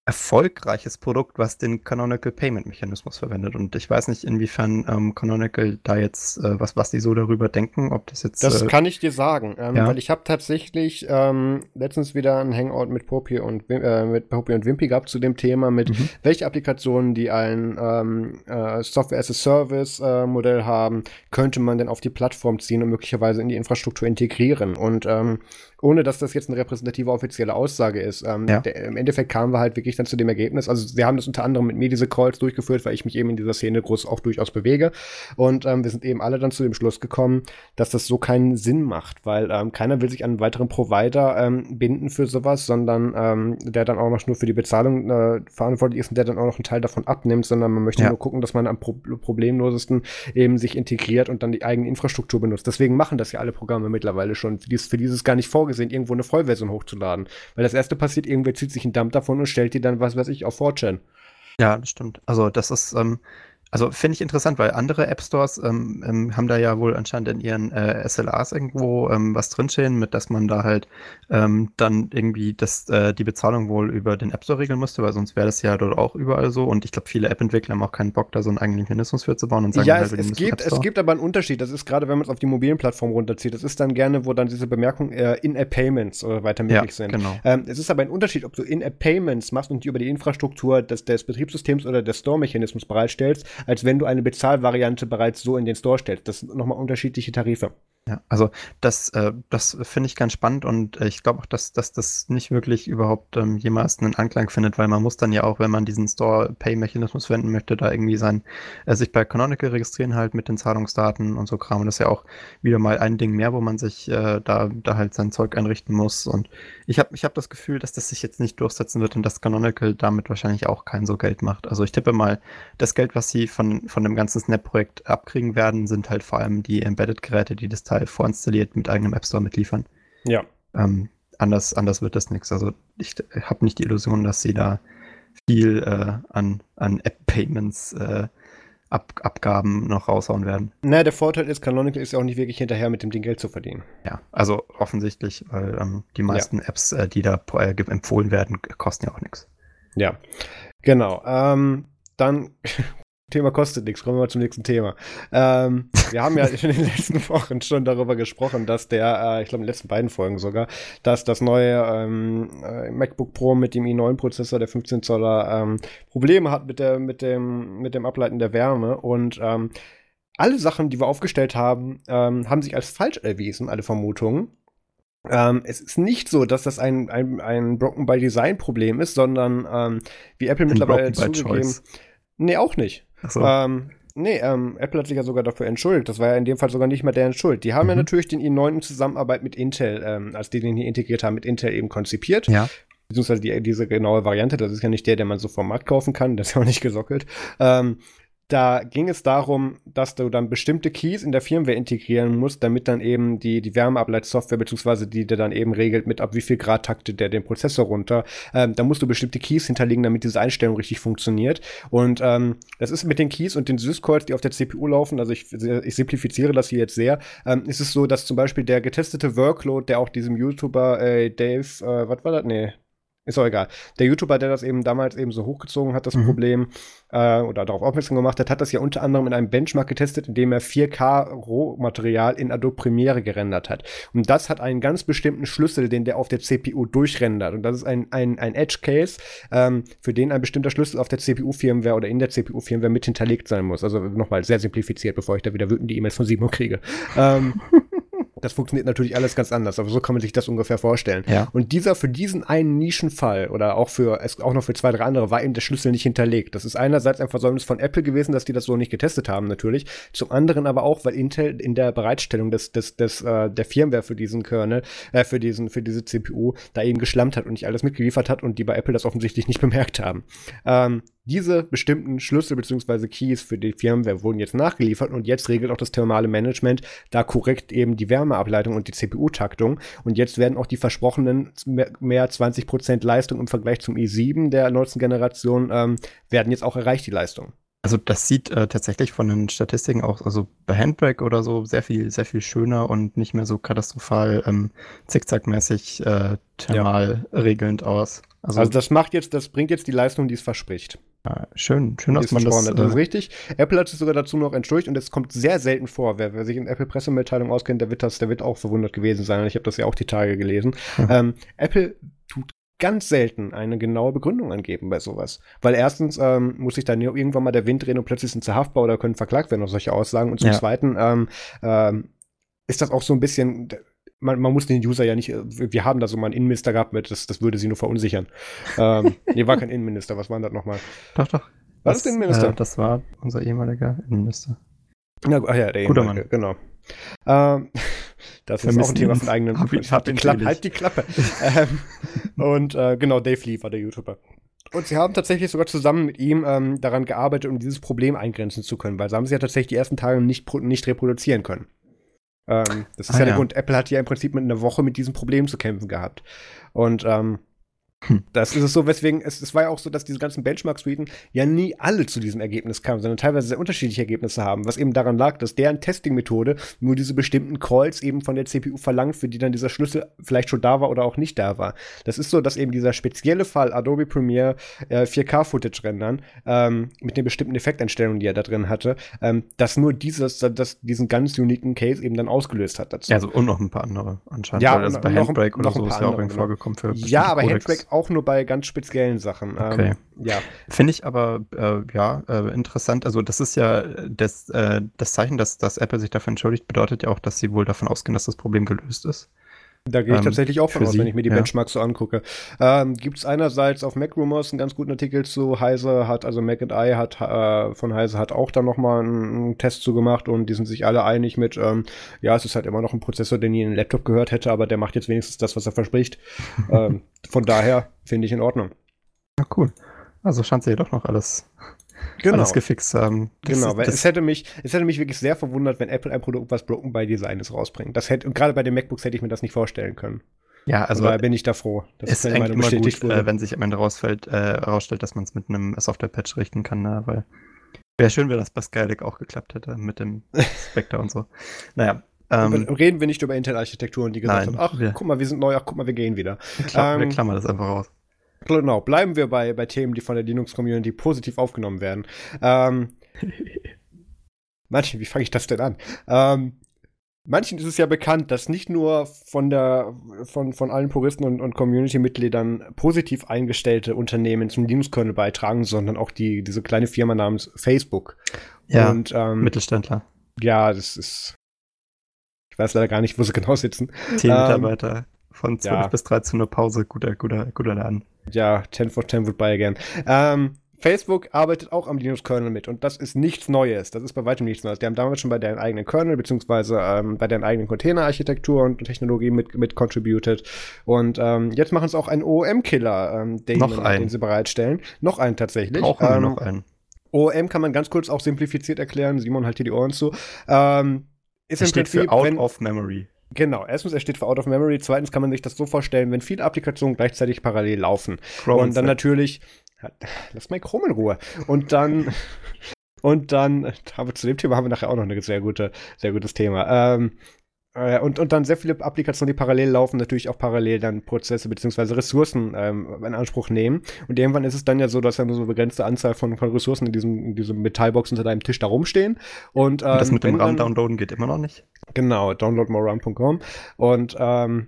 erfolgreiches Produkt, was den Canonical Payment Mechanismus verwendet. Und ich weiß nicht, inwiefern ähm, Canonical da jetzt, äh, was, was die so darüber denken, ob das jetzt. Das äh, kann ich dir sagen, ähm, ja? weil ich habe tatsächlich ähm, letztens wieder ein Hangout mit Poppy und äh, mit und Wimpy gehabt zu dem Thema, mit mhm. welche Applikationen, die ein ähm, äh, Software as a Service äh, Modell haben, könnte man denn auf die Plattform ziehen und möglicherweise in die Infrastruktur integrieren. Und ähm, ohne dass das jetzt eine repräsentative offizielle Aussage ist. Ähm, ja. der, Im Endeffekt kamen wir halt wirklich dann zu dem Ergebnis. Also sie haben das unter anderem mit mir diese Calls durchgeführt, weil ich mich eben in dieser Szene groß auch durchaus bewege. Und ähm, wir sind eben alle dann zu dem Schluss gekommen, dass das so keinen Sinn macht, weil ähm, keiner will sich an einen weiteren Provider ähm, binden für sowas, sondern ähm, der dann auch noch nur für die Bezahlung äh, verantwortlich ist und der dann auch noch einen Teil davon abnimmt, sondern man möchte ja. nur gucken, dass man am pro problemlosesten eben sich integriert und dann die eigene Infrastruktur benutzt. Deswegen machen das ja alle Programme mittlerweile schon. Für dieses, für dieses gar nicht vorgesehen vorgesehen, irgendwo eine Vollversion hochzuladen. Weil das erste passiert, irgendwer zieht sich einen Dump davon und stellt die dann, was weiß ich, auf 4chan. Ja, das stimmt. Also das ist, ähm, also finde ich interessant, weil andere App Stores ähm, ähm, haben da ja wohl anscheinend in ihren äh, SLAs irgendwo ähm, was drinstehen, mit dass man da halt ähm, dann irgendwie das, äh, die Bezahlung wohl über den App Store regeln musste, weil sonst wäre das ja dort auch überall so. Und ich glaube, viele App-Entwickler haben auch keinen Bock, da so einen eigenen Mechanismus für zu bauen und sagen, ja, halt, es, es gibt, es gibt aber einen Unterschied. Das ist gerade, wenn man es auf die mobilen Plattformen runterzieht. Das ist dann gerne, wo dann diese Bemerkung äh, In-App-Payments oder weiter möglich ja, sind. Genau. Ähm, es ist aber ein Unterschied, ob du In-App-Payments machst und die über die Infrastruktur des, des Betriebssystems oder des Store-Mechanismus bereitstellst, als wenn du eine Bezahlvariante bereits so in den Store stellst. Das sind nochmal unterschiedliche Tarife. Ja, also das, äh, das finde ich ganz spannend und äh, ich glaube auch, dass, dass das nicht wirklich überhaupt ähm, jemals einen Anklang findet, weil man muss dann ja auch, wenn man diesen Store-Pay-Mechanismus verwenden möchte, da irgendwie sein, äh, sich bei Canonical registrieren halt mit den Zahlungsdaten und so Kram. Und das ist ja auch wieder mal ein Ding mehr, wo man sich äh, da, da halt sein Zeug einrichten muss. Und ich habe ich hab das Gefühl, dass das sich jetzt nicht durchsetzen wird und dass Canonical damit wahrscheinlich auch kein so Geld macht. Also ich tippe mal, das Geld, was sie von, von dem ganzen Snap-Projekt abkriegen werden, sind halt vor allem die Embedded-Geräte, die das Teil vorinstalliert mit eigenem App Store mitliefern. Ja. Ähm, anders, anders wird das nichts. Also ich habe nicht die Illusion, dass sie da viel äh, an, an App-Payments äh, Ab Abgaben noch raushauen werden. Na, der Vorteil ist, Canonical ist ja auch nicht wirklich hinterher, mit dem Ding Geld zu verdienen. Ja, also offensichtlich, weil ähm, die meisten ja. Apps, äh, die da äh, empfohlen werden, kosten ja auch nichts. Ja, genau. Ähm, dann Thema kostet nichts. Kommen wir mal zum nächsten Thema. Ähm, wir haben ja in den letzten Wochen schon darüber gesprochen, dass der, äh, ich glaube in den letzten beiden Folgen sogar, dass das neue ähm, äh, MacBook Pro mit dem i9-Prozessor, der 15 Zoller, ähm, Probleme hat mit, der, mit, dem, mit dem Ableiten der Wärme. Und ähm, alle Sachen, die wir aufgestellt haben, ähm, haben sich als falsch erwiesen, alle Vermutungen. Ähm, es ist nicht so, dass das ein, ein, ein Broken by Design Problem ist, sondern ähm, wie Apple mittlerweile zugegeben. Nee, auch nicht. So. Ähm, Nee, ähm, Apple hat sich ja sogar dafür entschuldigt. Das war ja in dem Fall sogar nicht mal deren Schuld. Die haben mhm. ja natürlich den i9 in Zusammenarbeit mit Intel, ähm, als die den hier integriert haben, mit Intel eben konzipiert. Ja. Beziehungsweise die, diese genaue Variante, das ist ja nicht der, der man so vom Markt kaufen kann, das ist ja auch nicht gesockelt. Ähm, da ging es darum, dass du dann bestimmte Keys in der Firmware integrieren musst, damit dann eben die, die Wärmeableitsoftware, beziehungsweise die der dann eben regelt, mit ab wie viel Grad taktet der den Prozessor runter. Ähm, da musst du bestimmte Keys hinterlegen, damit diese Einstellung richtig funktioniert. Und ähm, das ist mit den Keys und den Syscalls, die auf der CPU laufen, also ich, ich simplifiziere das hier jetzt sehr, ähm, ist es so, dass zum Beispiel der getestete Workload, der auch diesem YouTuber äh, Dave, äh, was war das? Nee, ist auch egal. Der YouTuber, der das eben damals eben so hochgezogen hat, das mhm. Problem, äh, oder darauf aufmerksam gemacht hat, hat das ja unter anderem in einem Benchmark getestet, in dem er 4K Rohmaterial in Adobe Premiere gerendert hat. Und das hat einen ganz bestimmten Schlüssel, den der auf der CPU durchrendert. Und das ist ein, ein, ein Edge-Case, ähm, für den ein bestimmter Schlüssel auf der CPU-Firmware oder in der CPU-Firmware mit hinterlegt sein muss. Also nochmal sehr simplifiziert, bevor ich da wieder wütend die E-Mails von Simon kriege. ähm, Das funktioniert natürlich alles ganz anders, aber so kann man sich das ungefähr vorstellen. Ja. Und dieser für diesen einen Nischenfall oder auch für es auch noch für zwei, drei andere war eben der Schlüssel nicht hinterlegt. Das ist einerseits ein Versäumnis von Apple gewesen, dass die das so nicht getestet haben, natürlich. Zum anderen aber auch, weil Intel in der Bereitstellung des, des, des, äh, der Firmware für diesen Kernel, äh, für diesen, für diese CPU da eben geschlammt hat und nicht alles mitgeliefert hat und die bei Apple das offensichtlich nicht bemerkt haben. Ähm, diese bestimmten Schlüssel bzw. Keys für die Firmware wurden jetzt nachgeliefert und jetzt regelt auch das thermale Management da korrekt eben die Wärmeableitung und die CPU-Taktung. Und jetzt werden auch die versprochenen mehr 20% Leistung im Vergleich zum i7 der neuesten Generation ähm, werden jetzt auch erreicht, die Leistung. Also das sieht äh, tatsächlich von den Statistiken auch, also bei Handbrake oder so, sehr viel, sehr viel schöner und nicht mehr so katastrophal ähm, zickzackmäßig äh, thermal ja. regelnd aus. Also, also, das macht jetzt, das bringt jetzt die Leistung, die es verspricht. Ja, schön, schön, dass man das. Das ist äh, richtig. Apple hat es sogar dazu noch entschuldigt und es kommt sehr selten vor. Wer, wer sich in Apple Pressemitteilungen auskennt, der wird das, der wird auch verwundert gewesen sein. Ich habe das ja auch die Tage gelesen. Mhm. Ähm, Apple tut ganz selten eine genaue Begründung angeben bei sowas. Weil erstens ähm, muss sich dann irgendwann mal der Wind drehen und plötzlich sind sie haftbar oder können verklagt werden auf solche Aussagen. Und zum ja. Zweiten ähm, ähm, ist das auch so ein bisschen, man, man, muss den User ja nicht, äh, wir haben da so mal einen Innenminister gehabt mit, das, das würde sie nur verunsichern. ähm, nee, war kein Innenminister, was war denn das nochmal? Doch, doch. Was ist Innenminister? Äh, das war unser ehemaliger Innenminister. Na, ach ja, der Guter Mann. genau. Ähm, das ist auch ein Thema von eigenen. Hab ich, hab die Klappe, halt die Klappe. ähm, und äh, genau, Dave Lee war der YouTuber. Und sie haben tatsächlich sogar zusammen mit ihm ähm, daran gearbeitet, um dieses Problem eingrenzen zu können, weil sie haben sie ja tatsächlich die ersten Tage nicht, nicht reproduzieren können. Ähm, das ist ah, ja der Grund. Apple hat ja im Prinzip mit einer Woche mit diesem Problem zu kämpfen gehabt. Und ähm, hm. Das ist es so, weswegen es, es war ja auch so, dass diese ganzen Benchmark-Suiten ja nie alle zu diesem Ergebnis kamen, sondern teilweise sehr unterschiedliche Ergebnisse haben, was eben daran lag, dass deren Testing-Methode nur diese bestimmten Calls eben von der CPU verlangt, für die dann dieser Schlüssel vielleicht schon da war oder auch nicht da war. Das ist so, dass eben dieser spezielle Fall Adobe Premiere äh, 4K-Footage rendern ähm, mit den bestimmten Effekteinstellungen, die er da drin hatte, ähm, dass nur dieses, das, diesen ganz uniken Case eben dann ausgelöst hat dazu. Ja, also und noch ein paar andere anscheinend. Ja, also bei Handbrake oder so ist ja auch genau. vorgekommen für Ja, aber Codex. Handbrake auch nur bei ganz speziellen Sachen. Ähm, okay. Ähm, ja. Finde ich aber, äh, ja, äh, interessant. Also, das ist ja das, äh, das Zeichen, dass, dass Apple sich dafür entschuldigt, bedeutet ja auch, dass sie wohl davon ausgehen, dass das Problem gelöst ist. Da gehe ich ähm, tatsächlich auch von aus, Sie, wenn ich mir die ja. Benchmarks so angucke. Ähm, Gibt es einerseits auf Mac Rumors einen ganz guten Artikel zu Heise, hat, also Mac and I hat äh, von Heise hat auch da nochmal einen, einen Test zu gemacht und die sind sich alle einig mit, ähm, ja, es ist halt immer noch ein Prozessor, den nie in einen Laptop gehört hätte, aber der macht jetzt wenigstens das, was er verspricht. ähm, von daher finde ich in Ordnung. Ja, cool. Also scheint sie doch noch alles genau. alles gefixt haben. Das genau, ist, weil es hätte mich, es hätte mich wirklich sehr verwundert, wenn Apple ein Produkt, was Broken by Design ist, rausbringt. Das hätte, gerade bei den MacBooks hätte ich mir das nicht vorstellen können. Ja, also da bin ich da froh, dass es ist eigentlich immer gut, äh, wenn sich am Ende rausfällt, äh, rausstellt, dass man es mit einem Software-Patch richten kann, ne? weil wäre schön, wenn das bei Skylake auch geklappt hätte mit dem Spectre und so. Naja. Ähm, reden wir nicht über Intel-Architektur und die gesagt nein, haben, ach, wir, guck mal, wir sind neu, ach, guck mal, wir gehen wieder. Wir, klam ähm, wir klammern das einfach raus. Genau, bleiben wir bei, bei Themen, die von der Linux-Community positiv aufgenommen werden. Ähm, manchen, wie fange ich das denn an? Ähm, manchen ist es ja bekannt, dass nicht nur von der von, von allen Puristen und, und Community-Mitgliedern positiv eingestellte Unternehmen zum Linux-Kernel beitragen, sondern auch die, diese kleine Firma namens Facebook. Ja, und, ähm, Mittelständler. Ja, das ist. Ich weiß leider gar nicht, wo sie genau sitzen. Zehn Mitarbeiter. Ähm, von 12 ja. bis 13 Uhr Pause, guter, guter, guter Laden. Ja, 10 for 10 would buy again. Ähm, Facebook arbeitet auch am Linux-Kernel mit und das ist nichts Neues. Das ist bei weitem nichts Neues. Die haben damals schon bei deren eigenen Kernel beziehungsweise ähm, bei deren eigenen Container-Architektur und Technologie mit, mit contributed. Und ähm, jetzt machen es auch einen OOM-Killer, ähm, den, den, sie bereitstellen. Noch einen tatsächlich. Brauchen wir ähm, noch einen. OOM kann man ganz kurz auch simplifiziert erklären. Simon, halt hier die Ohren zu. Ähm, ist das im steht Prinzip, für Out wenn, of Memory. Genau, erstens, er steht für Out of Memory. Zweitens kann man sich das so vorstellen, wenn viele Applikationen gleichzeitig parallel laufen. Chrome und dann natürlich Lass mal Chrome in Ruhe. Und dann, und dann, aber zu dem Thema haben wir nachher auch noch ein sehr, gute, sehr gutes Thema. Ähm, äh, und, und dann sehr viele Applikationen, die parallel laufen, natürlich auch parallel dann Prozesse bzw. Ressourcen ähm, in Anspruch nehmen. Und irgendwann ist es dann ja so, dass ja nur so eine begrenzte Anzahl von, von Ressourcen in diesem, in diesem Metallbox unter deinem Tisch da rumstehen. Und, ähm, und das mit dem RAM downloaden geht immer noch nicht? Genau, downloadmoreram.com. Und ähm,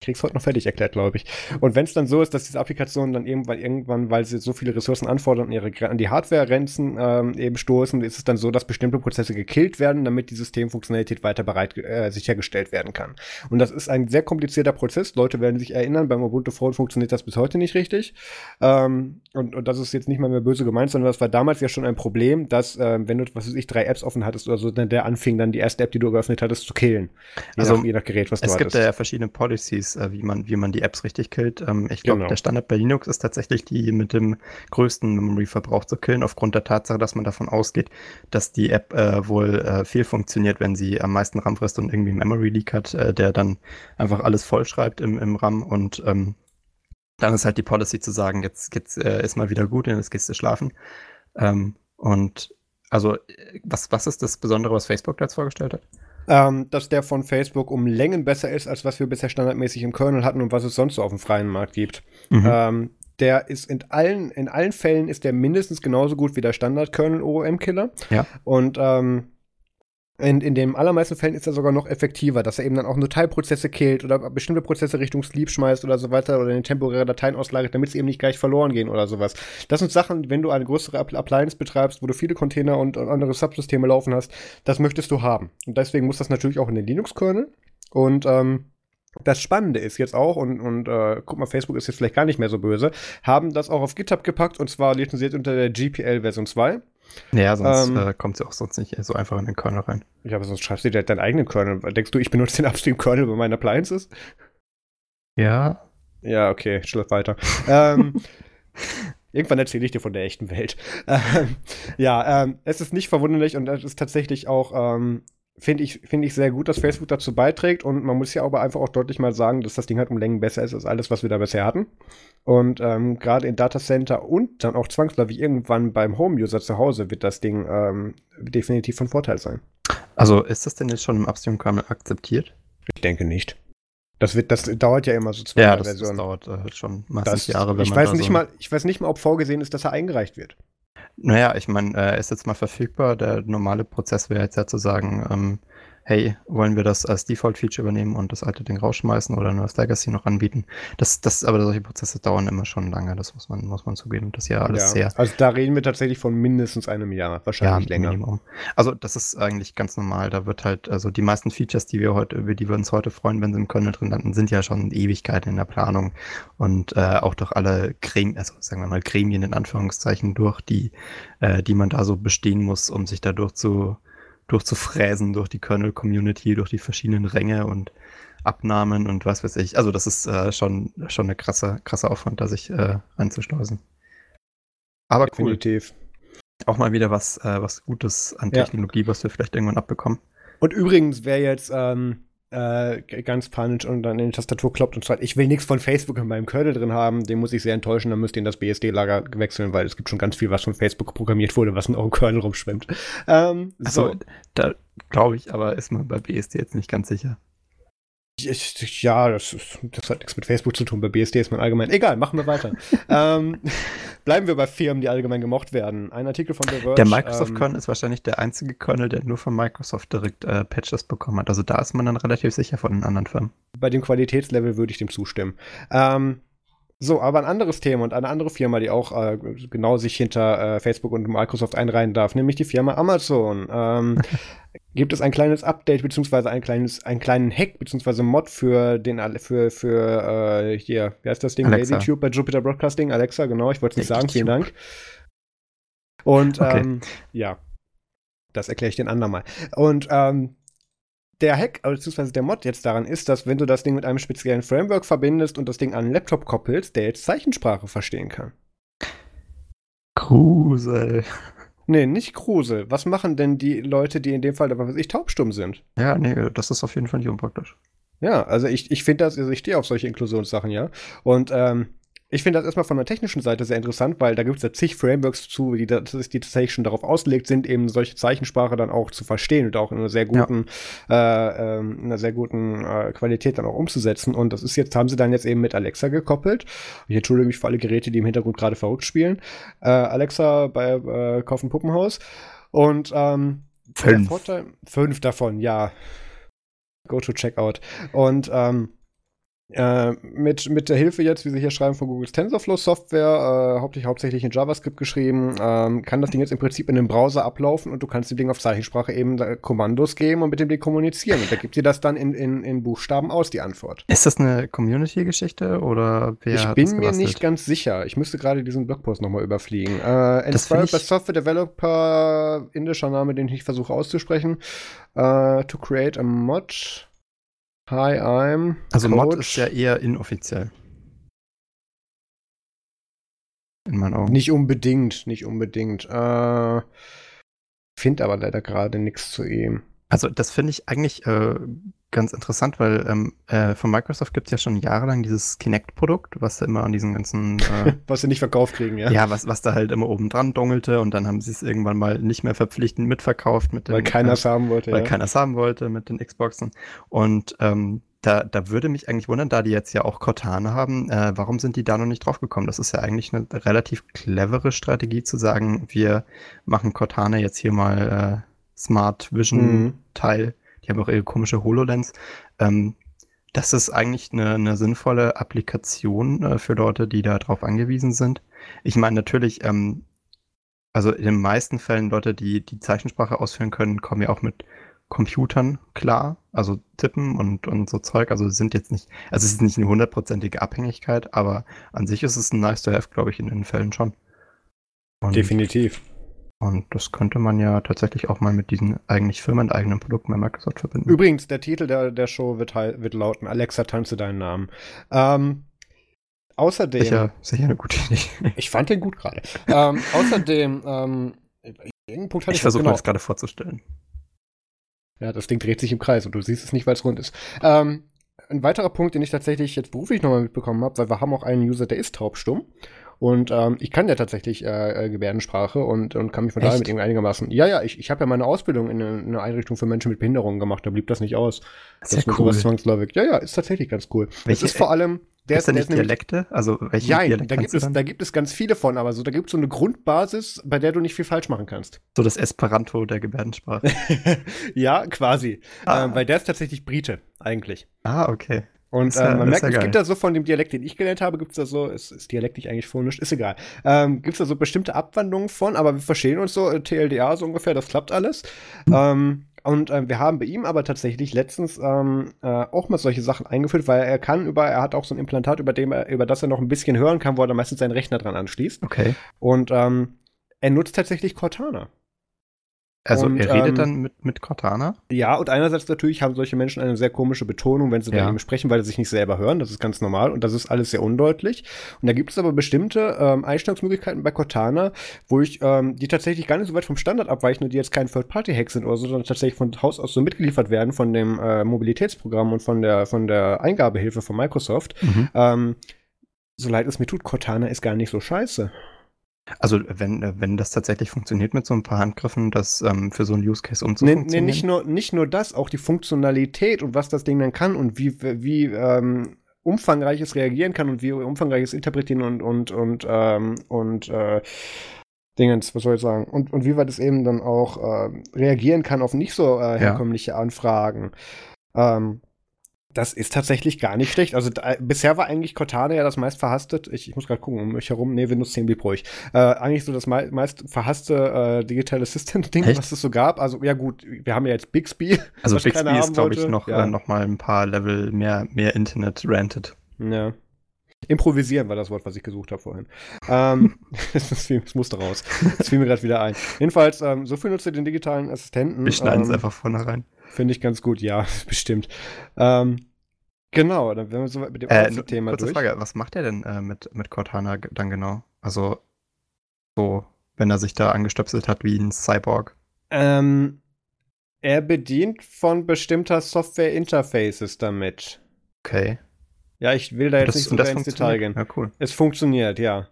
krieg's heute noch fertig erklärt, glaube ich. Und wenn es dann so ist, dass diese Applikationen dann irgendwann, irgendwann, weil sie so viele Ressourcen anfordern, ihre, an die Hardware-Grenzen ähm, eben stoßen, ist es dann so, dass bestimmte Prozesse gekillt werden, damit die Systemfunktionalität weiter bereit äh, sichergestellt werden kann. Und das ist ein sehr komplizierter Prozess. Leute werden sich erinnern, beim Ubuntu Phone funktioniert das bis heute nicht richtig. Ähm, und, und das ist jetzt nicht mal mehr böse gemeint, sondern das war damals ja schon ein Problem, dass, äh, wenn du, was weiß ich, drei Apps offen hattest oder so, dann der anfing, dann die erste App, die du geöffnet hattest, zu killen. Je also, nach, je nach Gerät, was du hattest. Es gibt ja verschiedene Policies äh, wie man, wie man die Apps richtig killt. Ähm, ich glaube, genau. der Standard bei Linux ist tatsächlich die mit dem größten Memory-Verbrauch zu killen, aufgrund der Tatsache, dass man davon ausgeht, dass die App äh, wohl äh, viel funktioniert, wenn sie am meisten RAM frisst und irgendwie Memory Leak hat, äh, der dann einfach alles vollschreibt im, im RAM und ähm, dann ist halt die Policy zu sagen, jetzt, jetzt äh, ist mal wieder gut und jetzt gehst du schlafen. Ähm, und also, äh, was, was ist das Besondere, was Facebook da jetzt vorgestellt hat? Ähm, dass der von Facebook um Längen besser ist, als was wir bisher standardmäßig im Kernel hatten und was es sonst so auf dem freien Markt gibt. Mhm. Ähm, der ist in allen, in allen Fällen ist der mindestens genauso gut wie der Standard-Kernel OOM-Killer. Ja. Und ähm, in, in den allermeisten Fällen ist er sogar noch effektiver, dass er eben dann auch nur Teilprozesse killt oder bestimmte Prozesse Richtung Sleep schmeißt oder so weiter oder in temporäre Dateien auslagert, damit sie eben nicht gleich verloren gehen oder sowas. Das sind Sachen, wenn du eine größere Appliance betreibst, wo du viele Container und, und andere Subsysteme laufen hast, das möchtest du haben. Und deswegen muss das natürlich auch in den Linux-Kernel. Und ähm, das Spannende ist jetzt auch, und, und äh, guck mal, Facebook ist jetzt vielleicht gar nicht mehr so böse, haben das auch auf GitHub gepackt und zwar lizenziert unter der GPL Version 2. Ja, sonst ähm, äh, kommt sie auch sonst nicht so einfach in den Kernel rein. Ja, aber sonst schreibst du dir deinen eigenen Kernel. Denkst du, ich benutze den Upstream-Kernel bei meinen Appliances? Ja. Ja, okay, schlaf weiter. ähm, irgendwann erzähle ich dir von der echten Welt. Ähm, ja, ähm, es ist nicht verwunderlich und es ist tatsächlich auch ähm, finde ich, finde ich sehr gut, dass Facebook dazu beiträgt. Und man muss ja aber einfach auch deutlich mal sagen, dass das Ding halt um Längen besser ist als alles, was wir da bisher hatten. Und ähm, gerade in Datacenter und dann auch zwangsläufig irgendwann beim Home-User zu Hause wird das Ding ähm, definitiv von Vorteil sein. Also ist das denn jetzt schon im Upstream-Kernel akzeptiert? Ich denke nicht. Das wird, das dauert ja immer so zwei ja, das, Versionen. das dauert äh, schon massig Jahre. Wenn ich man weiß nicht so mal, ich weiß nicht mal, ob vorgesehen ist, dass er eingereicht wird. Naja, ich meine, äh, er ist jetzt mal verfügbar. Der normale Prozess wäre jetzt ja zu sagen, ähm, hey, wollen wir das als Default-Feature übernehmen und das alte Ding rausschmeißen oder nur als Legacy noch anbieten? Das, das, aber solche Prozesse dauern immer schon lange, das muss man, muss man zugeben. Das ist ja alles ja, sehr. Also da reden wir tatsächlich von mindestens einem Jahr, wahrscheinlich ja, länger. Minimum. Also das ist eigentlich ganz normal. Da wird halt, also die meisten Features, die wir heute, über die wir uns heute freuen, wenn sie im Kernel drin landen, sind ja schon Ewigkeiten in der Planung und äh, auch durch alle Gremien, also sagen wir mal Gremien in Anführungszeichen durch, die, äh, die man da so bestehen muss, um sich dadurch zu durchzufräsen durch die Kernel-Community, durch die verschiedenen Ränge und Abnahmen und was weiß ich. Also das ist äh, schon, schon eine krasse, krasse Aufwand, da sich äh, anzuschleusen. Aber Definitiv. cool. Auch mal wieder was, äh, was Gutes an Technologie, ja. was wir vielleicht irgendwann abbekommen. Und übrigens, wer jetzt ähm, äh, ganz panisch und dann in die Tastatur kloppt und sagt, ich will nichts von Facebook in meinem Kernel drin haben, den muss ich sehr enttäuschen, dann müsst ihr in das BSD-Lager wechseln, weil es gibt schon ganz viel, was von Facebook programmiert wurde, was in eurem Kernel rumschwimmt. Ähm, also, so. da glaube ich, aber ist man bei BSD jetzt nicht ganz sicher. Ja, das, ist, das, hat nichts mit Facebook zu tun. Bei BSD ist man allgemein. Egal, machen wir weiter. ähm, bleiben wir bei Firmen, die allgemein gemocht werden. Ein Artikel von The Verge. Der Microsoft-Kernel ähm, ist wahrscheinlich der einzige Kernel, der nur von Microsoft direkt äh, Patches bekommen hat. Also da ist man dann relativ sicher von den anderen Firmen. Bei dem Qualitätslevel würde ich dem zustimmen. Ähm, so, aber ein anderes Thema und eine andere Firma, die auch äh, genau sich hinter äh, Facebook und Microsoft einreihen darf, nämlich die Firma Amazon. Ähm, gibt es ein kleines Update beziehungsweise ein kleines, einen kleinen Hack beziehungsweise Mod für den für für äh, hier, wie heißt das Ding? LazyTube bei Jupiter Broadcasting, Alexa, genau. Ich wollte es nicht sagen. Vielen Dank. Und okay. ähm, ja, das erkläre ich den andermal. Und ähm, der Hack, beziehungsweise der Mod jetzt daran ist, dass wenn du das Ding mit einem speziellen Framework verbindest und das Ding an einen Laptop koppelst, der jetzt Zeichensprache verstehen kann. Grusel. Nee, nicht Grusel. Was machen denn die Leute, die in dem Fall, was weiß ich, taubstumm sind? Ja, nee, das ist auf jeden Fall nicht unpraktisch. Ja, also ich, ich finde das, also ich stehe auf solche Inklusionssachen, ja. Und ähm, ich finde das erstmal von der technischen Seite sehr interessant, weil da gibt es ja zig Frameworks zu, die, die tatsächlich schon darauf ausgelegt sind, eben solche Zeichensprache dann auch zu verstehen und auch in einer sehr guten, ja. äh, ähm, in einer sehr guten äh, Qualität dann auch umzusetzen. Und das ist jetzt, haben sie dann jetzt eben mit Alexa gekoppelt. Ich entschuldige mich für alle Geräte, die im Hintergrund gerade verrückt spielen. Äh, Alexa bei äh, Kaufen Puppenhaus. Und ähm, fünf. Vorteil, fünf davon, ja. Go to Checkout. Und ähm, äh, mit, mit der Hilfe jetzt, wie Sie hier schreiben, von Googles TensorFlow Software, äh, hauptsächlich, hauptsächlich in JavaScript geschrieben, ähm, kann das Ding jetzt im Prinzip in dem Browser ablaufen und du kannst dem Ding auf Zeichensprache eben Kommandos geben und mit dem Ding kommunizieren. Und da gibt dir das dann in, in, in Buchstaben aus, die Antwort. Ist das eine Community-Geschichte oder wer Ich bin mir nicht ganz sicher. Ich müsste gerade diesen Blogpost nochmal überfliegen. Äh, Inspired by Software Developer, indischer Name, den ich versuche auszusprechen, uh, to create a mod Hi, I'm. Also Coach. Mod ist ja eher inoffiziell. In meinen Augen. Nicht unbedingt, nicht unbedingt. Äh, Finde aber leider gerade nichts zu ihm. Also das finde ich eigentlich äh, ganz interessant, weil ähm, äh, von Microsoft gibt es ja schon jahrelang dieses Kinect-Produkt, was da immer an diesen ganzen... Äh, was sie nicht verkauft kriegen, ja. Ja, was, was da halt immer oben dran dongelte und dann haben sie es irgendwann mal nicht mehr verpflichtend mitverkauft. Mit weil keiner es haben wollte, Weil ja. keiner es haben wollte mit den Xboxen. Und ähm, da, da würde mich eigentlich wundern, da die jetzt ja auch Cortana haben, äh, warum sind die da noch nicht drauf gekommen? Das ist ja eigentlich eine relativ clevere Strategie zu sagen, wir machen Cortana jetzt hier mal äh, Smart Vision mhm. Die haben auch ihre komische HoloLens. Ähm, das ist eigentlich eine, eine sinnvolle Applikation äh, für Leute, die da drauf angewiesen sind. Ich meine, natürlich, ähm, also in den meisten Fällen Leute, die die Zeichensprache ausführen können, kommen ja auch mit Computern klar, also tippen und, und so Zeug. Also sind jetzt nicht, also es ist nicht eine hundertprozentige Abhängigkeit, aber an sich ist es ein nice to have, glaube ich, in den Fällen schon. Und Definitiv. Und das könnte man ja tatsächlich auch mal mit diesen eigentlich firmeneigenen Produkten bei Microsoft verbinden. Übrigens, der Titel der, der Show wird, wird lauten: Alexa, tanze deinen Namen. Ähm, außerdem. Sicher, sicher eine gute Idee. ich fand den gut gerade. ähm, außerdem, ähm, Punkt hatte ich versuche genau. mir das gerade vorzustellen. Ja, das Ding dreht sich im Kreis und du siehst es nicht, weil es rund ist. Ähm, ein weiterer Punkt, den ich tatsächlich jetzt beruflich nochmal mitbekommen habe, weil wir haben auch einen User, der ist taubstumm. Und ähm, ich kann ja tatsächlich äh, äh, Gebärdensprache und, und kann mich von Echt? daher mit ihm einigermaßen. Ja, ja, ich, ich habe ja meine Ausbildung in eine, eine, Einrichtung für Menschen mit Behinderungen gemacht, da blieb das nicht aus. Das ist ja cool. sowas zwangsläufig. Ja, ja, ist tatsächlich ganz cool. Welche, das ist vor allem. Der ist, da nicht Dialekte? Also welche ja, Dialekte da gibt, es, da gibt es ganz viele von, aber so, da gibt es so eine Grundbasis, bei der du nicht viel falsch machen kannst. So das Esperanto der Gebärdensprache. ja, quasi. Ah. Ähm, weil der ist tatsächlich Brite, eigentlich. Ah, okay. Und ja, ähm, man merkt, ja es gibt da so von dem Dialekt, den ich gelernt habe, gibt es da so, ist, ist dialektisch eigentlich phonisch, ist egal. Ähm, gibt es da so bestimmte Abwandlungen von, aber wir verstehen uns so, äh, TLDA so ungefähr, das klappt alles. Ähm, und äh, wir haben bei ihm aber tatsächlich letztens ähm, äh, auch mal solche Sachen eingeführt, weil er kann über, er hat auch so ein Implantat, über dem er, über das er noch ein bisschen hören kann, wo er dann meistens seinen Rechner dran anschließt. Okay. Und ähm, er nutzt tatsächlich Cortana. Also und, er redet ähm, dann mit, mit Cortana? Ja, und einerseits natürlich haben solche Menschen eine sehr komische Betonung, wenn sie ja. eben sprechen, weil sie sich nicht selber hören. Das ist ganz normal und das ist alles sehr undeutlich. Und da gibt es aber bestimmte ähm, Einstellungsmöglichkeiten bei Cortana, wo ich, ähm, die tatsächlich gar nicht so weit vom Standard abweichen und die jetzt kein Third-Party-Hack sind oder so, sondern tatsächlich von Haus aus so mitgeliefert werden von dem äh, Mobilitätsprogramm und von der, von der Eingabehilfe von Microsoft. Mhm. Ähm, so leid es mir tut, Cortana ist gar nicht so scheiße. Also wenn, wenn das tatsächlich funktioniert mit so ein paar Handgriffen, das ähm, für so ein Use Case umzufunktionieren? Nee, nee, nicht nur, nicht nur das, auch die Funktionalität und was das Ding dann kann und wie, wie ähm, umfangreich es reagieren kann und wie umfangreich es interpretieren und, und, und, ähm, und äh, Dingens, was soll ich sagen? Und, und wie weit es eben dann auch äh, reagieren kann auf nicht so äh, herkömmliche ja. Anfragen. Ähm, das ist tatsächlich gar nicht schlecht. Also da, bisher war eigentlich Cortana ja das meist verhasste, ich, ich muss gerade gucken, um mich herum, nee, Windows 10 blieb ruhig. Äh, eigentlich so das mei meist verhasste äh, Digital Assistant-Ding, was es so gab. Also ja gut, wir haben ja jetzt Bixby. Also Bixby ist, glaube ich, noch, ja. äh, noch mal ein paar Level mehr, mehr Internet ranted. Ja. Improvisieren war das Wort, was ich gesucht habe vorhin. ähm, das, das, musste raus. Das fiel mir gerade wieder ein. Jedenfalls, ähm, so viel nutzt ihr den digitalen Assistenten. Wir schneiden ähm, es einfach vorne rein. Finde ich ganz gut, ja, bestimmt. Ähm, genau, dann werden wir so mit dem äh, Thema kurze durch. Frage, was macht er denn äh, mit, mit Cortana dann genau? Also, so, wenn er sich da angestöpselt hat wie ein Cyborg. Ähm, er bedient von bestimmter Software-Interfaces damit. Okay. Ja, ich will da jetzt das, nicht so ins Detail gehen. Ja, cool. Es funktioniert, ja.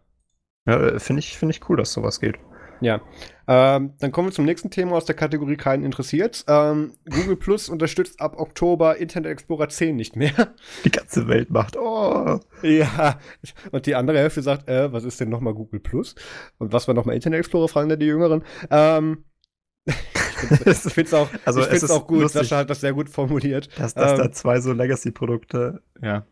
Ja, äh, finde ich, find ich cool, dass sowas geht. Ja. Ähm, dann kommen wir zum nächsten Thema aus der Kategorie keinen interessiert. Ähm, Google Plus unterstützt ab Oktober Internet Explorer 10 nicht mehr. Die ganze Welt macht, oh. Ja. Und die andere Hälfte sagt, äh, was ist denn nochmal Google Plus? Und was war nochmal Internet Explorer, fragen da die Jüngeren. Ähm, ich finde es auch, also ich find's auch gut, lustig, Sascha hat das sehr gut formuliert. Dass, dass ähm, da zwei so Legacy-Produkte, ja.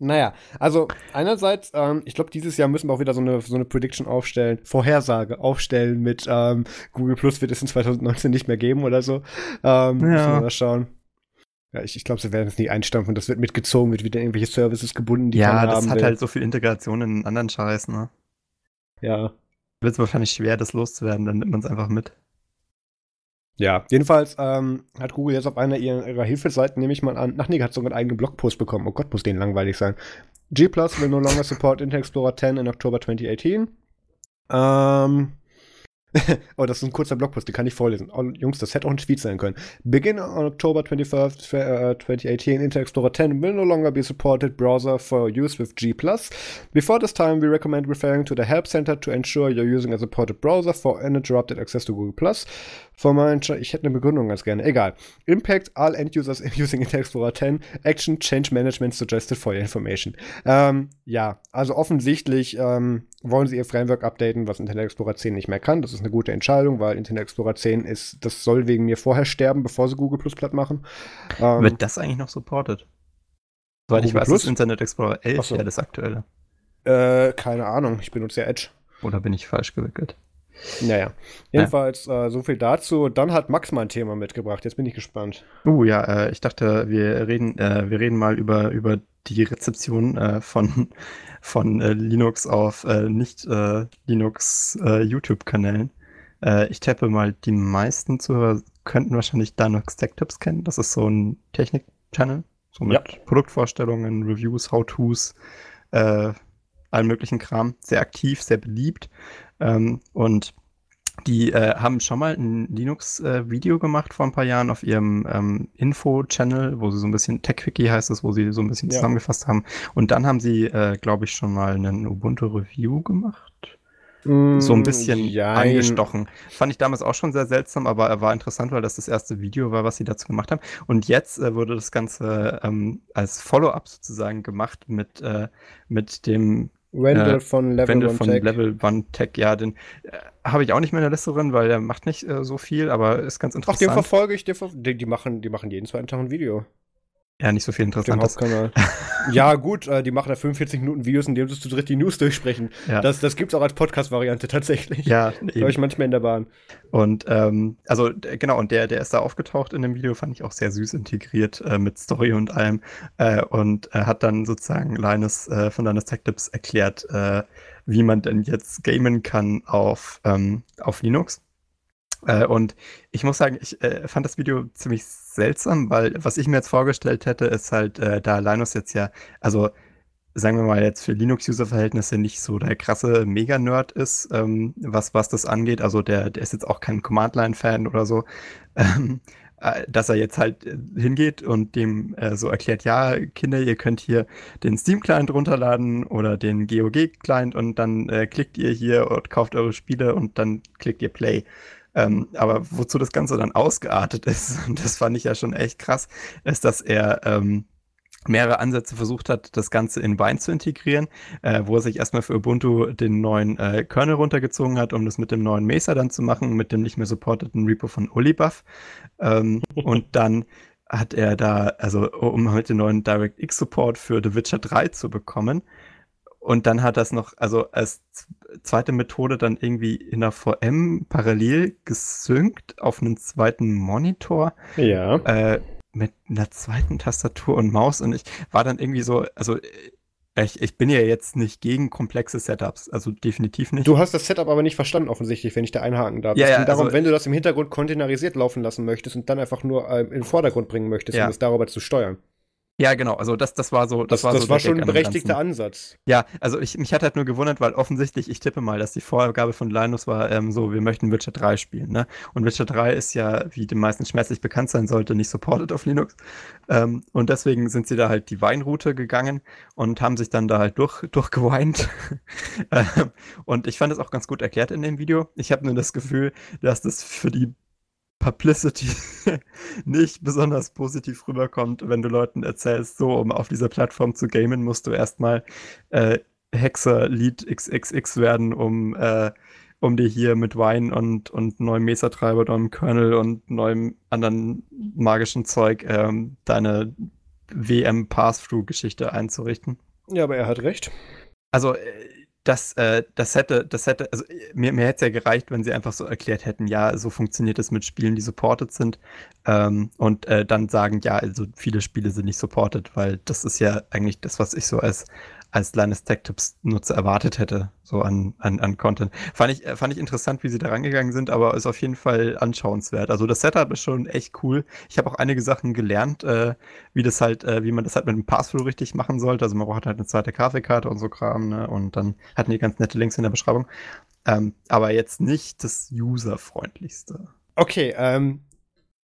Naja, also einerseits, ähm, ich glaube, dieses Jahr müssen wir auch wieder so eine, so eine Prediction aufstellen, Vorhersage aufstellen mit ähm, Google Plus wird es in 2019 nicht mehr geben oder so. Ähm, ja. Müssen wir mal schauen. Ja, ich, ich glaube, sie werden es nie einstampfen. Das wird mitgezogen, wird wieder irgendwelche Services gebunden, die Ja, das hat will. halt so viel Integration in anderen Scheiß, ne? Ja. Wird es wahrscheinlich schwer, das loszuwerden, dann nimmt man es einfach mit. Ja, jedenfalls ähm, hat Google jetzt auf einer ihrer, Hilfeseiten, nehme ich mal an, ach nee, hat sogar einen eigenen Blogpost bekommen. Oh Gott, muss den langweilig sein. G Plus will no longer support Internet Explorer 10 in October 2018. Ähm, oh, das ist ein kurzer Blogpost, den kann ich vorlesen. Oh, Jungs, das hätte auch ein Tweet sein können. Begin on October 21st, uh, 2018, Internet Explorer 10 will no longer be supported browser for use with G+. Before this time, we recommend referring to the Help Center to ensure you're using a supported browser for uninterrupted access to Google+. For my ich hätte eine Begründung ganz gerne. Egal. Impact all end users using Internet Explorer 10. Action Change Management suggested for your information. Ähm, ja, also offensichtlich ähm, wollen sie ihr Framework updaten, was Internet Explorer 10 nicht mehr kann. Das ist eine gute Entscheidung, weil Internet Explorer 10 ist, das soll wegen mir vorher sterben, bevor sie Google Plus platt machen. Ähm, Wird das eigentlich noch supported? Soweit ich weiß, Plus? ist Internet Explorer 11 so. ja das aktuelle. Äh, keine Ahnung, ich benutze ja Edge. Oder bin ich falsch gewickelt? Naja, jedenfalls ja. äh, so viel dazu. Dann hat Max mal ein Thema mitgebracht. Jetzt bin ich gespannt. Uh, ja, äh, ich dachte, wir reden, äh, wir reden mal über, über die Rezeption äh, von von äh, Linux auf äh, nicht äh, Linux äh, YouTube-Kanälen. Äh, ich tappe mal, die meisten Zuhörer könnten wahrscheinlich Linux Tech Tips kennen. Das ist so ein Technik-Channel, so mit ja. Produktvorstellungen, Reviews, How-Tos, äh, allen möglichen Kram. Sehr aktiv, sehr beliebt. Ähm, und die äh, haben schon mal ein Linux-Video äh, gemacht vor ein paar Jahren auf ihrem ähm, Info-Channel, wo sie so ein bisschen TechWiki heißt es, wo sie so ein bisschen ja. zusammengefasst haben. Und dann haben sie, äh, glaube ich, schon mal einen Ubuntu-Review gemacht. Mm, so ein bisschen ja, eingestochen. Fand ich damals auch schon sehr seltsam, aber er war interessant, weil das das erste Video war, was sie dazu gemacht haben. Und jetzt äh, wurde das Ganze ähm, als Follow-up sozusagen gemacht mit, äh, mit dem Wendell äh, von Level Wendell One von Tech. Level One Tech, ja, den äh, habe ich auch nicht mehr in der Liste drin, weil der macht nicht äh, so viel, aber ist ganz interessant. Ach, den verfolge ich, den ver die, die, machen, die machen jeden zweiten Tag ein Video. Ja, nicht so viel Interessantes. ja, gut, äh, die machen da 45 Minuten Videos, in denen sie zu dritt die News durchsprechen. Ja. Das, das gibt's auch als Podcast-Variante tatsächlich. Ja, Höre ich manchmal in der Bahn. Und ähm, also genau, und der, der ist da aufgetaucht in dem Video, fand ich auch sehr süß integriert äh, mit Story und allem. Äh, und er hat dann sozusagen Linus äh, von Linus Tech Tips erklärt, äh, wie man denn jetzt gamen kann auf, ähm, auf Linux. Äh, und ich muss sagen, ich äh, fand das Video ziemlich seltsam, weil was ich mir jetzt vorgestellt hätte, ist halt, äh, da Linus jetzt ja, also sagen wir mal jetzt für Linux-User-Verhältnisse nicht so der krasse Mega-Nerd ist, ähm, was, was das angeht. Also der, der ist jetzt auch kein Command-Line-Fan oder so. Ähm, äh, dass er jetzt halt äh, hingeht und dem äh, so erklärt, ja, Kinder, ihr könnt hier den Steam-Client runterladen oder den GOG-Client und dann äh, klickt ihr hier und kauft eure Spiele und dann klickt ihr Play. Ähm, aber wozu das Ganze dann ausgeartet ist, und das fand ich ja schon echt krass, ist, dass er ähm, mehrere Ansätze versucht hat, das Ganze in Wine zu integrieren, äh, wo er sich erstmal für Ubuntu den neuen äh, Kernel runtergezogen hat, um das mit dem neuen Mesa dann zu machen, mit dem nicht mehr supporteten Repo von Olibuff. Ähm, und dann hat er da, also um halt den neuen DirectX Support für The Witcher 3 zu bekommen, und dann hat das noch, also als zweite Methode dann irgendwie in der VM parallel gesynkt auf einen zweiten Monitor. Ja. Äh, mit einer zweiten Tastatur und Maus. Und ich war dann irgendwie so, also ich, ich bin ja jetzt nicht gegen komplexe Setups, also definitiv nicht. Du hast das Setup aber nicht verstanden, offensichtlich, wenn ich da einhaken darf. Ja, es ja, darum, also- wenn du das im Hintergrund containerisiert laufen lassen möchtest und dann einfach nur äh, in den Vordergrund bringen möchtest, Ja. um es darüber zu steuern. Ja, genau, also das, das war so. Das, war, das so war schon ein dem berechtigter. Ansatz. Ja, also ich, mich hat halt nur gewundert, weil offensichtlich, ich tippe mal, dass die Vorgabe von Linus war ähm, so, wir möchten Witcher 3 spielen, ne? Und Witcher 3 ist ja, wie den meisten schmerzlich bekannt sein sollte, nicht supported auf Linux. Ähm, und deswegen sind sie da halt die Weinroute gegangen und haben sich dann da halt durch, durchgeweint. ähm, und ich fand es auch ganz gut erklärt in dem Video. Ich habe nur das Gefühl, dass das für die Publicity nicht besonders positiv rüberkommt, wenn du Leuten erzählst, so, um auf dieser Plattform zu gamen, musst du erstmal äh, Hexer Lead XXX werden, um, äh, um dir hier mit Wine und, und neuem Mesa-Treiber, neuem Kernel und neuem anderen magischen Zeug ähm, deine WM-Pass-Through-Geschichte einzurichten. Ja, aber er hat recht. Also, äh, das, äh, das hätte, das hätte, also äh, mir, mir hätte es ja gereicht, wenn sie einfach so erklärt hätten, ja, so funktioniert es mit Spielen, die supported sind. Ähm, und äh, dann sagen, ja, also viele Spiele sind nicht supported, weil das ist ja eigentlich das, was ich so als, als kleines Tech-Tips-Nutzer erwartet hätte, so an, an, an Content. Fand ich, äh, fand ich interessant, wie sie da rangegangen sind, aber ist auf jeden Fall anschauenswert. Also das Setup ist schon echt cool. Ich habe auch einige Sachen gelernt, äh, wie das halt, äh, wie man das halt mit dem Passthrough richtig machen sollte. Also man braucht halt eine zweite Grafikkarte und so Kram, ne? Und dann hatten die ganz nette Links in der Beschreibung. Ähm, aber jetzt nicht das userfreundlichste. Okay, ähm,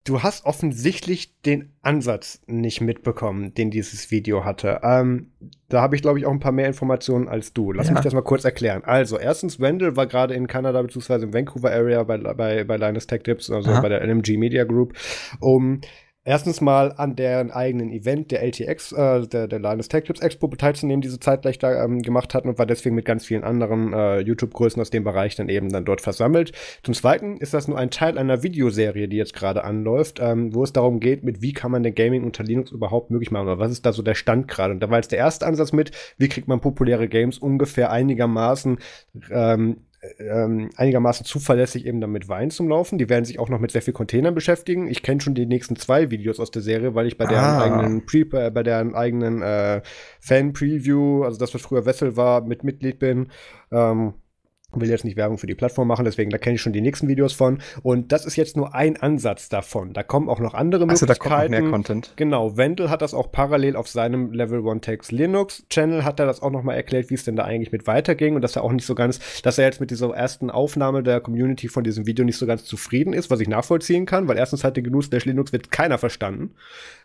du hast offensichtlich den Ansatz nicht mitbekommen, den dieses Video hatte. Ähm, da habe ich, glaube ich, auch ein paar mehr Informationen als du. Lass Ja. mich das mal kurz erklären. Also, erstens, Wendell war gerade in Kanada bzw. im Vancouver Area bei, bei, bei Linus Tech Tips, also Aha. bei der LMG Media Group, um erstens mal an deren eigenen Event, der LTX, äh, der, der Linus Tech Tips Expo teilzunehmen, die sie zeitgleich da ähm, gemacht hatten und war deswegen mit ganz vielen anderen äh, YouTube-Größen aus dem Bereich dann eben dann dort versammelt. Zum Zweiten ist das nur ein Teil einer Videoserie, die jetzt gerade anläuft, ähm, wo es darum geht, mit wie kann man den Gaming unter Linux überhaupt möglich machen oder was ist da so der Stand gerade. Und da war jetzt der erste Ansatz mit, wie kriegt man populäre Games ungefähr einigermaßen ähm, ähm, einigermaßen zuverlässig eben damit Wein zum Laufen. Die werden sich auch noch mit sehr viel Containern beschäftigen. Ich kenne schon die nächsten zwei Videos aus der Serie, weil ich bei deren Ah. eigenen Pre äh, bei deren eigenen äh, Fan-Preview, also das, was früher Wessel war, mit Mitglied bin. Ähm, will jetzt nicht Werbung für die Plattform machen, deswegen da kenne ich schon die nächsten Videos von. Und das ist jetzt nur ein Ansatz davon. Da kommen auch noch andere Also da kommt noch Möglichkeiten. mehr Content. Genau, Wendell hat das auch parallel auf seinem Level One Text Linux Channel hat er das auch noch mal erklärt, wie es denn da eigentlich mit weiterging und dass er auch nicht so ganz, dass er jetzt mit dieser ersten Aufnahme der Community von diesem Video nicht so ganz zufrieden ist, was ich nachvollziehen kann, weil erstens hat den Genuss der Linux wird keiner verstanden,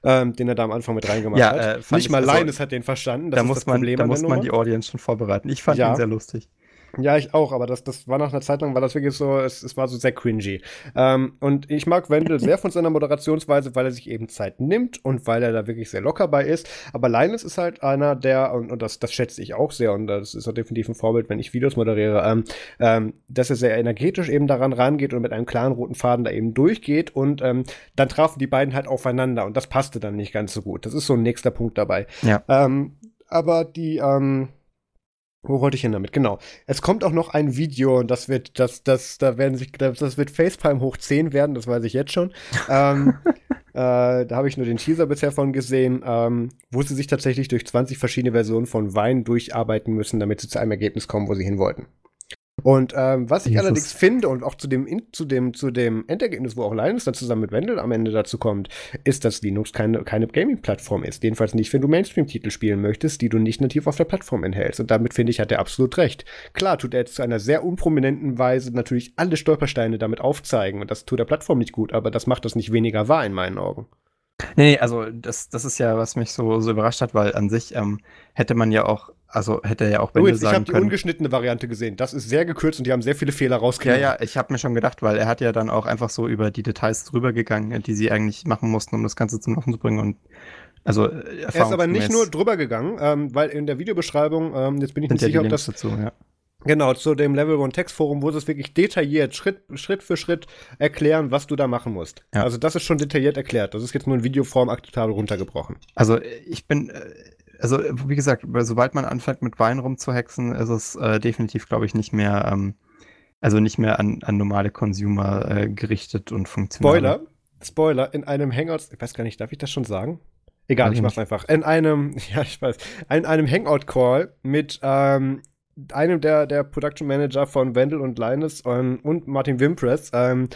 ähm, den er da am Anfang mit reingemacht Ja, hat. äh, nicht ich- mal also, Linus hat den verstanden. Das Da muss das man, Problem da muss man die Audience schon vorbereiten. Ich fand Ja. ihn sehr lustig. Ja, ich auch, aber das, das war nach einer Zeit lang, war das wirklich so, es, es war so sehr cringy. Ähm, und ich mag Wendell sehr von seiner Moderationsweise, weil er sich eben Zeit nimmt und weil er da wirklich sehr locker bei ist. Aber Linus ist halt einer, der, und, und das, das schätze ich auch sehr, und das ist auch definitiv ein Vorbild, wenn ich Videos moderiere, ähm, ähm, dass er sehr energetisch eben daran rangeht und mit einem klaren roten Faden da eben durchgeht und ähm, dann trafen die beiden halt aufeinander und das passte dann nicht ganz so gut. Das ist so ein nächster Punkt dabei. Ja. Ähm, aber die, ähm, wo wollte ich hin damit? Genau. Es kommt auch noch ein Video und das wird, das, das, da werden sich, das, das wird Facepalm hoch 10 werden, das weiß ich jetzt schon. ähm, äh, da habe ich nur den Teaser bisher von gesehen, ähm, wo sie sich tatsächlich durch 20 verschiedene Versionen von Wein durcharbeiten müssen, damit sie zu einem Ergebnis kommen, wo sie hin wollten. Und ähm, was ich Jesus. allerdings finde und auch zu dem, zu dem, zu dem Endergebnis, wo auch Linus dann zusammen mit Wendell am Ende dazu kommt, ist, dass Linux keine, keine Gaming-Plattform ist. Jedenfalls nicht, wenn du Mainstream-Titel spielen möchtest, die du nicht nativ auf der Plattform enthältst. Und damit finde ich, hat er absolut recht. Klar tut er jetzt zu einer sehr unprominenten Weise natürlich alle Stolpersteine damit aufzeigen. Und das tut der Plattform nicht gut, aber das macht das nicht weniger wahr in meinen Augen. Nee, nee, also das, das ist ja, was mich so, so überrascht hat, weil an sich ähm, hätte man ja auch, also hätte ja auch Oh, Wendell jetzt, ich sagen habe die können. ungeschnittene Variante gesehen. Das ist sehr gekürzt und die haben sehr viele Fehler Ja, rausgenommen. ja, ich habe mir schon gedacht, weil er hat ja dann auch einfach so über die Details drüber gegangen, die sie eigentlich machen mussten, um das Ganze zum Laufen zu bringen und also äh, Er ist aber nicht nur drüber gegangen, ähm, weil in der Videobeschreibung, ähm, jetzt bin ich nicht ja sicher, ob das dazu, ja. Genau, zu dem Level One Text Forum, wo sie es wirklich detailliert, Schritt, Schritt für Schritt erklären, was du da machen musst. Ja. Also das ist schon detailliert erklärt. Das ist jetzt nur in Videoform akzeptabel runtergebrochen. Also ich bin, äh, also wie gesagt, sobald man anfängt mit Wein rumzuhexen, ist es äh, definitiv, glaube ich, nicht mehr, ähm, also nicht mehr an, an normale Consumer äh, gerichtet und funktional. Spoiler, Spoiler, in einem Hangouts, ich weiß gar nicht, darf ich das schon sagen? Egal, ich mach's einfach. In einem, ja, ich weiß, in einem Hangout-Call mit ähm, einem der, der Production Manager von Wendell und Linus ähm, und Martin Wimpress ähm,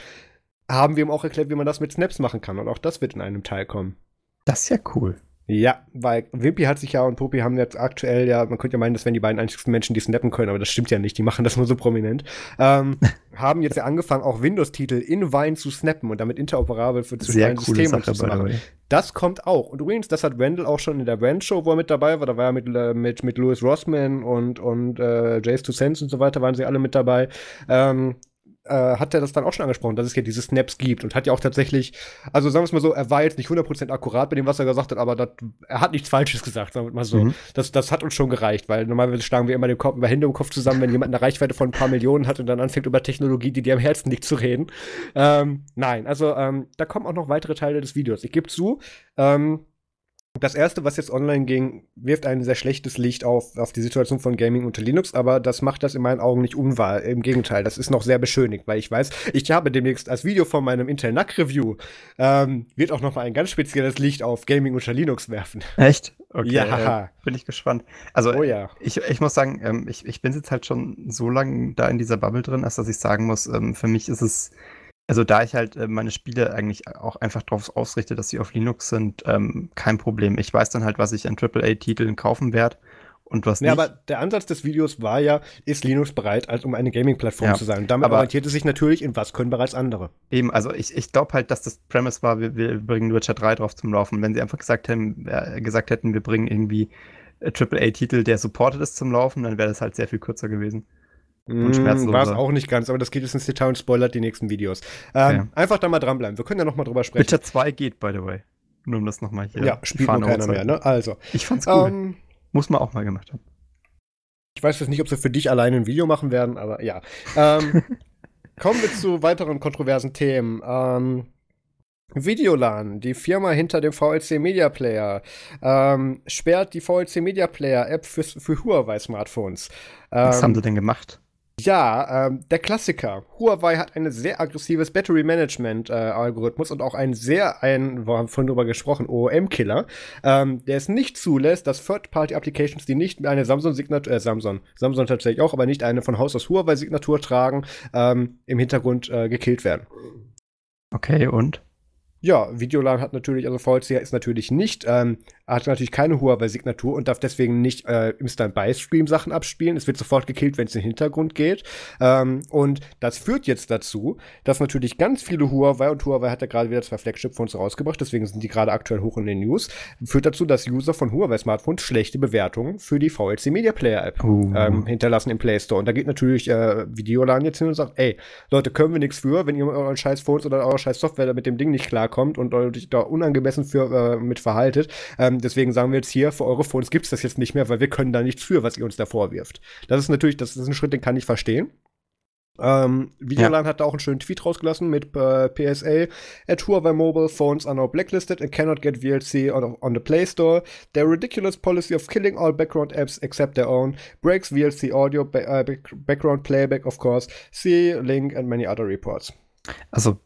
haben wir ihm auch erklärt, wie man das mit Snaps machen kann. Und auch das wird in einem Teil kommen. Das ist ja cool. Ja, weil Wimpy hat sich ja und Popi haben jetzt aktuell ja, man könnte ja meinen, das wären die beiden einzigsten Menschen, die snappen können, aber das stimmt ja nicht, die machen das nur so prominent. Ähm, haben jetzt ja angefangen, auch Windows-Titel in Wine zu snappen und damit interoperabel für zwischen allen Systemen zu machen. Das kommt auch. Und übrigens, das hat Wendell auch schon in der Rand-Show, wo er mit dabei war. Da war er mit, äh, mit, mit Louis Rossman und, und äh, Jace to Sense und so weiter, waren sie alle mit dabei. Ähm, äh, hat er das dann auch schon angesprochen, dass es ja diese Snaps gibt und hat ja auch tatsächlich, also sagen wir es mal so, er war jetzt nicht 100% akkurat mit dem, was er gesagt hat, aber dat, er hat nichts Falsches gesagt, sagen wir mal so. Mhm. Das, das hat uns schon gereicht, weil normalerweise schlagen wir immer den Kopf über Hände im Kopf zusammen, wenn jemand eine Reichweite von ein paar Millionen hat und dann anfängt über Technologie, die dir am Herzen liegt, zu reden. Ähm, nein, also ähm, da kommen auch noch weitere Teile des Videos. Ich gebe zu, ähm, das erste, was jetzt online ging, wirft ein sehr schlechtes Licht auf, auf die Situation von Gaming unter Linux, aber das macht das in meinen Augen nicht unwahr. Im Gegenteil, das ist noch sehr beschönigt, weil ich weiß, ich habe demnächst als Video von meinem Intel NUC Review ähm, wird auch noch mal ein ganz spezielles Licht auf Gaming unter Linux werfen. Echt? Okay, ja. Äh, bin ich gespannt. Also, oh, ja. ich, ich muss sagen, ähm, ich, ich bin jetzt halt schon so lange da in dieser Bubble drin, als dass ich sagen muss, ähm, für mich ist es also da ich halt äh, meine Spiele eigentlich auch einfach darauf ausrichte, dass sie auf Linux sind, ähm, kein Problem. Ich weiß dann halt, was ich an AAA-Titeln kaufen werde und was nicht. Ja, aber der Ansatz des Videos war ja, ist Linux bereit, als um eine Gaming-Plattform ja, zu sein. Und damit aber orientierte sich natürlich, in was können bereits andere. Eben, also ich, ich glaube halt, dass das Premise war, wir, wir bringen Witcher 3 drauf zum Laufen. Wenn sie einfach gesagt, haben, äh, gesagt hätten, wir bringen irgendwie äh, AAA-Titel, der supported ist zum Laufen, dann wäre das halt sehr viel kürzer gewesen. Und schmerzloser. War es auch nicht ganz, aber das geht jetzt ins Detail und spoilert die nächsten Videos. Ähm, okay. Einfach da mal dranbleiben. Wir können ja noch mal drüber sprechen. Witcher 2 geht, by the way. Nur um das noch mal hier. Ja, spielt nur keiner mehr, ne? Also. Ich fand's cool. Ähm, Muss man auch mal gemacht haben. Ich weiß jetzt nicht, ob sie für dich alleine ein Video machen werden, aber ja. Ähm, kommen wir zu weiteren kontroversen Themen. Ähm, Videolan, die Firma hinter dem VLC Media Player, ähm, sperrt die VLC Media Player App für, für Huawei Smartphones. Was haben ähm, sie denn gemacht? Ja, ähm, der Klassiker. Huawei hat ein sehr aggressives Battery Management äh, Algorithmus und auch ein sehr, ein, wir haben vorhin drüber gesprochen, OOM-Killer, ähm, der es nicht zulässt, dass Third-Party-Applications, die nicht eine Samsung-Signatur, äh, Samsung, Samsung tatsächlich auch, aber nicht eine von Haus aus Huawei-Signatur tragen, ähm, im Hintergrund äh, gekillt werden. Okay, und? Ja, Videolan hat natürlich, also VLC ist natürlich nicht, ähm, hat natürlich keine Huawei-Signatur und darf deswegen nicht äh, im Standby-Stream Sachen abspielen. Es wird sofort gekillt, wenn es in den Hintergrund geht. Ähm, und das führt jetzt dazu, dass natürlich ganz viele Huawei, und Huawei hat ja gerade wieder zwei Flagship-Phones rausgebracht, deswegen sind die gerade aktuell hoch in den News, führt dazu, dass User von Huawei-Smartphones schlechte Bewertungen für die VLC Media Player-App uh. ähm, hinterlassen im Play Store. Und da geht natürlich äh, Videolan jetzt hin und sagt, ey, Leute, können wir nichts für, wenn ihr mit euren scheiß Phones oder eurer scheiß Software mit dem Ding nicht klarkommt kommt und euch da unangemessen für, äh, mit verhaltet. Ähm, deswegen sagen wir jetzt hier, für eure Phones gibt es das jetzt nicht mehr, weil wir können da nichts für, was ihr uns da vorwirft. Das ist natürlich, das ist ein Schritt, den kann ich verstehen. Ähm, Videoland ja. hat da auch einen schönen Tweet rausgelassen mit äh, PSA. At Huawei mobile phones are now blacklisted and cannot get VLC on, on the Play Store. Their ridiculous policy of killing all background apps except their own breaks VLC audio, ba uh, background playback, of course. See link and many other reports. Also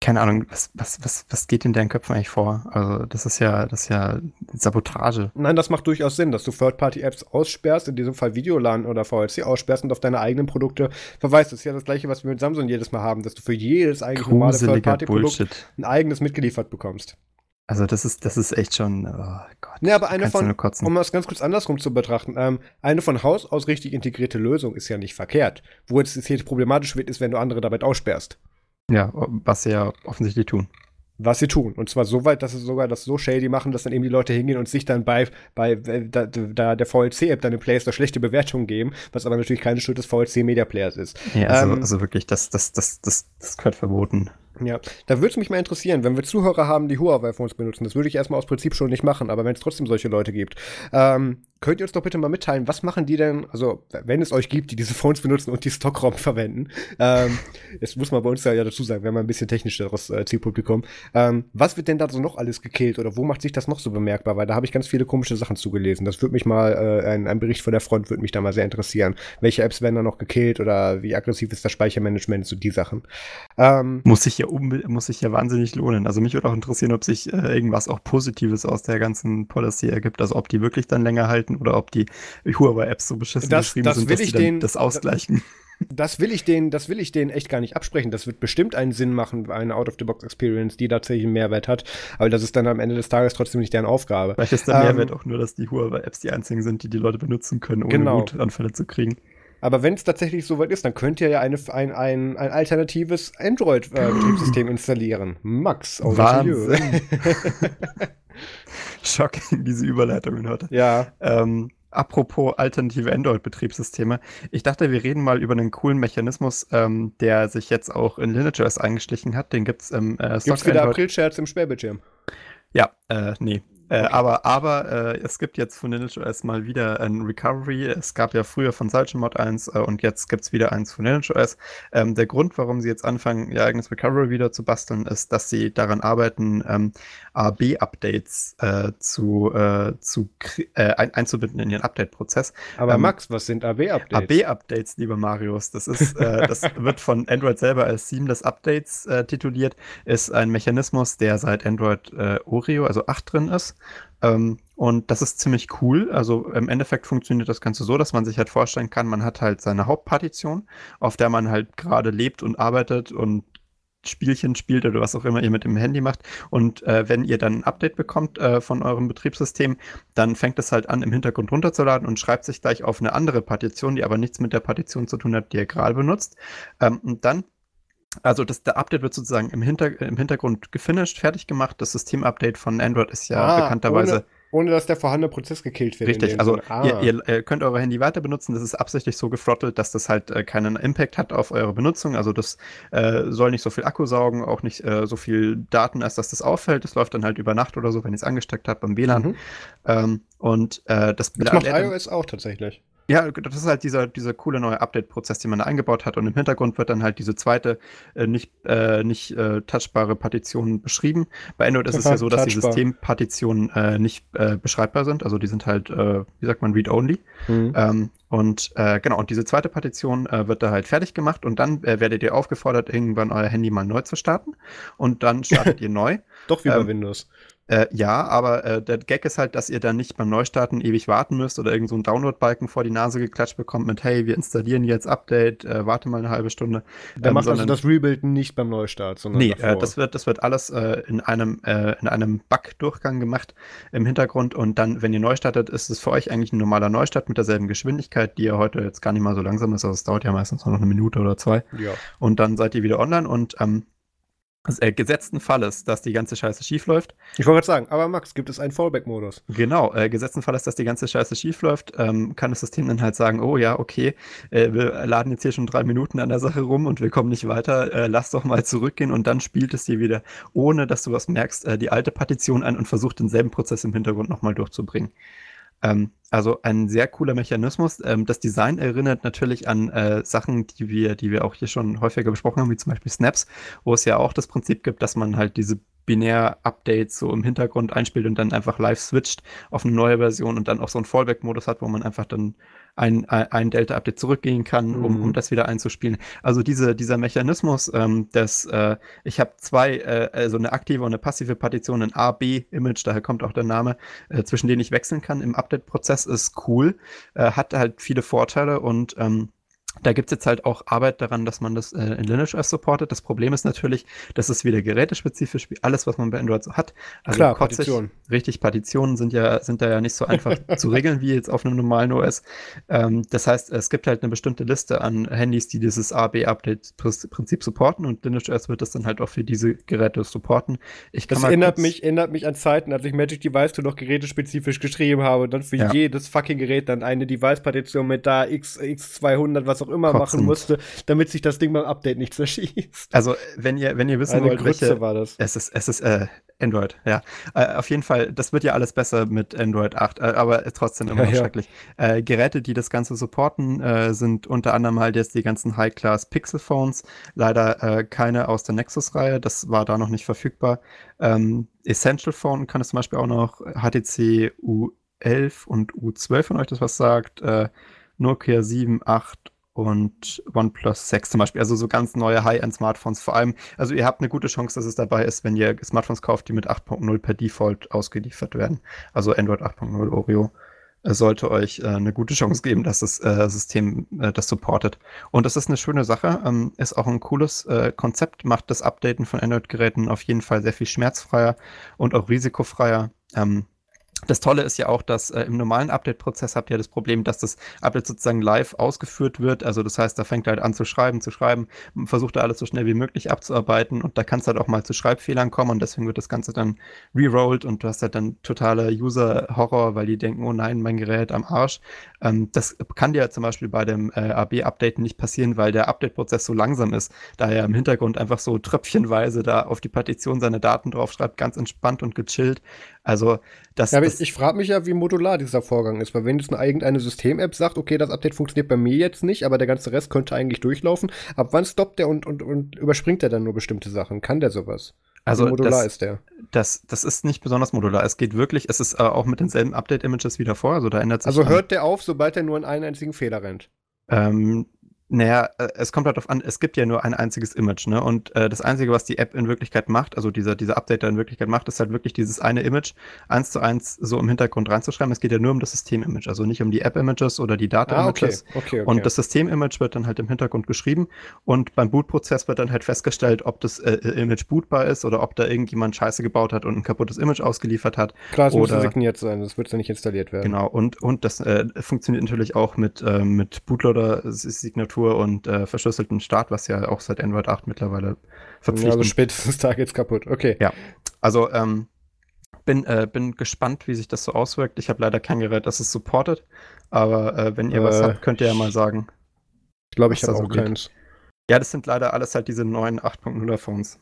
keine Ahnung, was, was, was, was geht in deinen Köpfen eigentlich vor? Also, das ist ja, das ist ja Sabotage. Nein, das macht durchaus Sinn, dass du Third-Party-Apps aussperrst, in diesem Fall Videolan oder VLC aussperrst und auf deine eigenen Produkte verweist. Das ist ja das gleiche, was wir mit Samsung jedes Mal haben, dass du für jedes eigentlich normale Third-Party-Produkt ein eigenes mitgeliefert bekommst. Also das ist, das ist echt schon, oh Gott. Ja, aber eine von, um das ganz kurz andersrum zu betrachten, ähm, eine von Haus aus richtig integrierte Lösung ist ja nicht verkehrt. Wo jetzt, jetzt problematisch wird, ist, wenn du andere damit aussperrst. Ja, was sie ja offensichtlich tun. Was sie tun. Und zwar so weit, dass sie sogar das so shady machen, dass dann eben die Leute hingehen und sich dann bei, bei da, da der VLC-App dann im Play Store schlechte Bewertungen geben, was aber natürlich keine Schuld des VLC-Media-Players ist. Ja, also, ähm, also wirklich, das, das, das, das, das gehört verboten. Ja, da würde es mich mal interessieren, wenn wir Zuhörer haben, die Huawei-Phones benutzen. Das würde ich erstmal aus Prinzip schon nicht machen, aber wenn es trotzdem solche Leute gibt, ähm, könnt ihr uns doch bitte mal mitteilen, was machen die denn, also wenn es euch gibt, die diese Phones benutzen und die Stockrom verwenden, ähm, das muss man bei uns ja, dazu sagen, wir haben ein bisschen technischeres äh, Zielpublikum, ähm, was wird denn da so noch alles gekillt oder wo macht sich das noch so bemerkbar? Weil da habe ich ganz viele komische Sachen zugelesen. Das würde mich mal, äh, ein, ein, Bericht von der Front würde mich da mal sehr interessieren. Welche Apps werden da noch gekillt oder wie aggressiv ist das Speichermanagement, so die Sachen. Ähm, muss ich ja muss sich ja wahnsinnig lohnen. Also mich würde auch interessieren, ob sich äh, irgendwas auch Positives aus der ganzen Policy ergibt. Also ob die wirklich dann länger halten oder ob die Huawei-Apps so beschissen Das- geschrieben das sind, dass die den- das ausgleichen. Das will ich denen, das will ich denen echt gar nicht absprechen. Das wird bestimmt einen Sinn machen, eine Out-of-the-Box-Experience, die tatsächlich einen Mehrwert hat. Aber das ist dann am Ende des Tages trotzdem nicht deren Aufgabe. Vielleicht ist der Ähm, Mehrwert auch nur, dass die Huawei-Apps die einzigen sind, die die Leute benutzen können, ohne Genau. Wutanfälle zu kriegen. Aber wenn es tatsächlich soweit ist, dann könnt ihr ja eine, ein, ein, ein alternatives Android-Betriebssystem installieren. Max, to you. Wahnsinn. Shocking, diese Überleitungen heute. Ja, Ähm, apropos alternative Android-Betriebssysteme. Ich dachte, wir reden mal über einen coolen Mechanismus, ähm, der sich jetzt auch in LineageOS eingeschlichen hat. Den gibt es im äh, gibt's Stock wieder. April-Scherz im Sperrbildschirm. Ja, äh, nee. Äh, aber aber äh, es gibt jetzt von LineageOS mal wieder ein Recovery. Es gab ja früher von Mod 1 äh, und jetzt gibt es wieder eins von LineageOS. Ähm, der Grund, warum sie jetzt anfangen, ihr eigenes Recovery wieder zu basteln, ist, dass sie daran arbeiten, ähm, AB-Updates äh, zu, äh, zu ein, einzubinden in ihren Update-Prozess. Aber Ähm, Max, was sind AB-Updates? AB-Updates, lieber Marius, das ist, äh, das wird von Android selber als Seamless Updates tituliert, ist ein Mechanismus, der seit Android äh, Oreo, also 8 drin ist. Ähm, und das ist ziemlich cool. Also im Endeffekt funktioniert das Ganze so, dass man sich halt vorstellen kann, man hat halt seine Hauptpartition, auf der man halt gerade lebt und arbeitet und Spielchen spielt oder was auch immer ihr mit dem Handy macht. Und äh, wenn ihr dann ein Update bekommt äh, von eurem Betriebssystem, dann fängt es halt an, im Hintergrund runterzuladen und schreibt sich gleich auf eine andere Partition, die aber nichts mit der Partition zu tun hat, die ihr gerade benutzt. Ähm, und dann also das, der Update wird sozusagen im, Hinter, im Hintergrund gefinisht, fertig gemacht. Das System-Update von Android ist ja Ah, bekannterweise Ohne dass der vorhandene Prozess gekillt wird. Richtig, also. Ah. ihr, ihr könnt eure Handy weiter benutzen. Das ist absichtlich so gefrottelt, dass das halt äh, keinen Impact hat auf eure Benutzung. Also das äh, soll nicht so viel Akku saugen, auch nicht äh, so viel Daten, als dass das auffällt. Das läuft dann halt über Nacht oder so, wenn ihr es angesteckt habt beim WLAN. Mhm. Ähm, und äh, das Das macht iOS auch tatsächlich. Ja, das ist halt dieser, dieser coole neue Update-Prozess, den man da eingebaut hat. Und im Hintergrund wird dann halt diese zweite, äh, nicht, äh, nicht äh, touchbare Partition beschrieben. Bei Android ist es ja so, dass die Touchbar. Systempartitionen äh, nicht äh, beschreibbar sind. Also die sind halt, äh, wie sagt man, read-only. Mhm. Ähm, und äh, genau, und diese zweite Partition äh, wird da halt fertig gemacht und dann äh, werdet ihr aufgefordert, irgendwann euer Handy mal neu zu starten. Und dann startet ihr neu. Doch wie bei ähm, Windows. Äh, ja, aber äh, der Gag ist halt, dass ihr dann nicht beim Neustarten ewig warten müsst oder irgend so einen Download-Balken vor die Nase geklatscht bekommt mit, hey, wir installieren jetzt Update, äh, warte mal eine halbe Stunde. Der ähm, macht also sondern- das Rebuild nicht beim Neustart, sondern Nee, äh, das wird, das wird alles äh, in einem, äh, in einem Bug-Durchgang gemacht im Hintergrund und dann, wenn ihr neu startet, ist es für euch eigentlich ein normaler Neustart mit derselben Geschwindigkeit, die ja heute jetzt gar nicht mal so langsam ist, also es dauert ja meistens nur noch eine Minute oder zwei ja. und dann seid ihr wieder online und ähm, äh, gesetzten Falles, dass die ganze Scheiße schief läuft, Ich wollte gerade sagen, aber Max, gibt es einen Fallback-Modus? Genau, äh, gesetzten Fall ist, dass die ganze Scheiße schief läuft, ähm, kann das System dann halt sagen, oh ja, okay, äh, wir laden jetzt hier schon drei Minuten an der Sache rum und wir kommen nicht weiter, äh, lass doch mal zurückgehen und dann spielt es dir wieder, ohne dass du was merkst, äh, die alte Partition ein und versucht denselben Prozess im Hintergrund nochmal durchzubringen. Ähm, also ein sehr cooler Mechanismus. Ähm, das Design erinnert natürlich an äh, Sachen, die wir, die wir auch hier schon häufiger besprochen haben, wie zum Beispiel Snaps, wo es ja auch das Prinzip gibt, dass man halt diese Binär-Updates so im Hintergrund einspielt und dann einfach live switcht auf eine neue Version und dann auch so einen Fallback-Modus hat, wo man einfach dann ein, ein, Delta-Update zurückgehen kann, um, Mhm. um das wieder einzuspielen. Also diese, dieser Mechanismus, ähm, dass äh, ich habe zwei, äh, also eine aktive und eine passive Partition, ein A-B-Image, daher kommt auch der Name, äh, zwischen denen ich wechseln kann im Update-Prozess, ist cool, äh, hat halt viele Vorteile und ähm, da gibt es jetzt halt auch Arbeit daran, dass man das äh, in LineageOS supportet. Das Problem ist natürlich, das ist wieder gerätespezifisch, wie alles, was man bei Android so hat. Also Klar, kotze ich- Partition. Richtig, Partitionen sind ja, sind da ja nicht so einfach zu regeln wie jetzt auf einem normalen OS. Ähm, das heißt, es gibt halt eine bestimmte Liste an Handys, die dieses AB-Update-Prinzip supporten und LineageOS wird das dann halt auch für diese Geräte supporten. Ich kann Das erinnert mich, erinnert mich an Zeiten, als ich Magic Device to noch gerätespezifisch geschrieben habe und dann für Ja. jedes fucking Gerät dann eine Device-Partition mit da X, X200, was auch immer machen Kotzend. musste, damit sich das Ding beim Update nicht zerschießt. Also, wenn ihr, wenn ihr wissen Eine wollt, Grütze welche, war das. Es ist, es ist äh, Android, ja. Äh, auf jeden Fall, das wird ja alles besser mit Android 8, äh, aber trotzdem immer Ja, noch ja. schrecklich. Äh, Geräte, die das Ganze supporten, äh, sind unter anderem halt jetzt die ganzen High-Class Pixel-Phones. Leider äh, keine aus der Nexus-Reihe, das war da noch nicht verfügbar. Ähm, Essential Phone kann es zum Beispiel auch noch, HTC U11 und U12, wenn euch das was sagt. Äh, Nokia 7, 8 und OnePlus 6 zum Beispiel. Also so ganz neue High-End-Smartphones. Vor allem, also ihr habt eine gute Chance, dass es dabei ist, wenn ihr Smartphones kauft, die mit 8.0 per Default ausgeliefert werden. Also Android 8.0 Oreo sollte euch äh, eine gute Chance geben, dass das äh, System äh, das supportet. Und das ist eine schöne Sache, ähm, ist auch ein cooles äh, Konzept, macht das Updaten von Android-Geräten auf jeden Fall sehr viel schmerzfreier und auch risikofreier. Ähm, das Tolle ist ja auch, dass äh, im normalen Update-Prozess habt ihr das Problem, dass das Update sozusagen live ausgeführt wird. Also das heißt, da fängt halt an zu schreiben, zu schreiben, versucht er alles so schnell wie möglich abzuarbeiten und da kann es halt auch mal zu Schreibfehlern kommen und deswegen wird das Ganze dann rerollt und du hast halt dann totale User-Horror, weil die denken, oh nein, mein Gerät am Arsch. Ähm, das kann dir zum Beispiel bei dem äh, AB-Update nicht passieren, weil der Update-Prozess so langsam ist, da er im Hintergrund einfach so tröpfchenweise da auf die Partition seine Daten draufschreibt, ganz entspannt und gechillt. Also das, ja, das ich, frage mich ja, wie modular dieser Vorgang ist, weil wenn jetzt eine irgendeine System-App sagt, okay, das Update funktioniert bei mir jetzt nicht, aber der ganze Rest könnte eigentlich durchlaufen, ab wann stoppt der und, und, und überspringt er dann nur bestimmte Sachen? Kann der sowas? Also wie modular das, ist der? Das, das ist nicht besonders modular. Es geht wirklich, es ist äh, auch mit denselben Update-Images wieder vor, also da ändert sich. Also hört der auf, sobald er nur in einen einzigen Fehler rennt? Ähm, naja, äh, es kommt halt darauf an, es gibt ja nur ein einziges Image, ne? Und äh, das Einzige, was die App in Wirklichkeit macht, also dieser, dieser Updater in Wirklichkeit macht, ist halt wirklich dieses eine Image eins zu eins so im Hintergrund reinzuschreiben. Es geht ja nur um das System-Image, also nicht um die App-Images oder die Data-Images. Ah, okay. Okay, okay. Und das System-Image wird dann halt im Hintergrund geschrieben und beim Boot-Prozess wird dann halt festgestellt, ob das äh, Image bootbar ist oder ob da irgendjemand Scheiße gebaut hat und ein kaputtes Image ausgeliefert hat. Klar, es muss signiert sein, das wird ja nicht installiert werden. Genau, und, und das äh, funktioniert natürlich auch mit, äh, mit Bootloader-Signatur und äh, verschlüsselten Start, was ja auch seit Android 8 mittlerweile verpflichtend Ja, also spätestens da geht's kaputt. Okay. Ja, also ähm, bin, äh, bin gespannt, wie sich das so auswirkt. Ich habe leider kein Gerät, das es supportet, aber äh, wenn ihr was Äh, habt, könnt ihr ja mal sagen. Ich glaube, ich habe auch so keins. Ja, das sind leider alles halt diese neuen 8.0er Phones.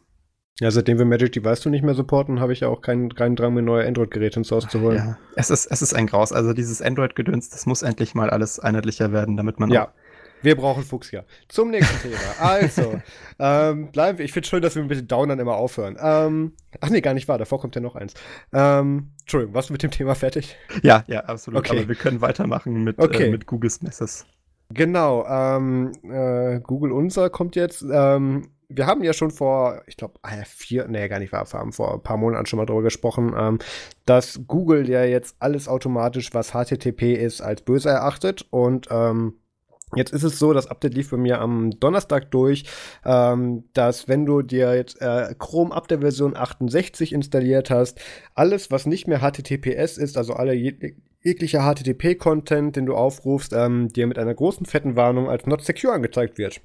Ja, seitdem wir Magic Device du nicht mehr supporten, habe ich ja auch keinen, keinen Drang, mir neue Android-Geräte ins Haus zu holen. Ja, es ist, es ist ein Graus. Also dieses Android-Gedöns, das muss endlich mal alles einheitlicher werden, damit man Ja. Wir brauchen Fuchsia. Zum nächsten Thema. Also, ähm, bleiben wir. Ich finde schön, dass wir mit den Downern immer aufhören. Ähm, ach nee, gar nicht wahr. Davor kommt ja noch eins. Ähm, Entschuldigung, warst du mit dem Thema fertig? Ja, ja, absolut. Okay. Aber wir können weitermachen mit, Okay. äh, mit Googles Messes. Genau. Ähm, äh, Google Unser kommt jetzt. Ähm, wir haben ja schon vor, ich glaube, vier, nee, gar nicht wahr, wir haben vor ein paar Monaten schon mal darüber gesprochen, ähm, dass Google ja jetzt alles automatisch, was HTTP ist, als böse erachtet und ähm, Jetzt ist es so, das Update lief bei mir am Donnerstag durch, ähm, dass wenn du dir jetzt äh, Chrome ab der Version 68 installiert hast, alles, was nicht mehr HTTPS ist, also alle jeg jeglicher HTTP-Content, den du aufrufst, ähm, dir mit einer großen fetten Warnung als not secure angezeigt wird.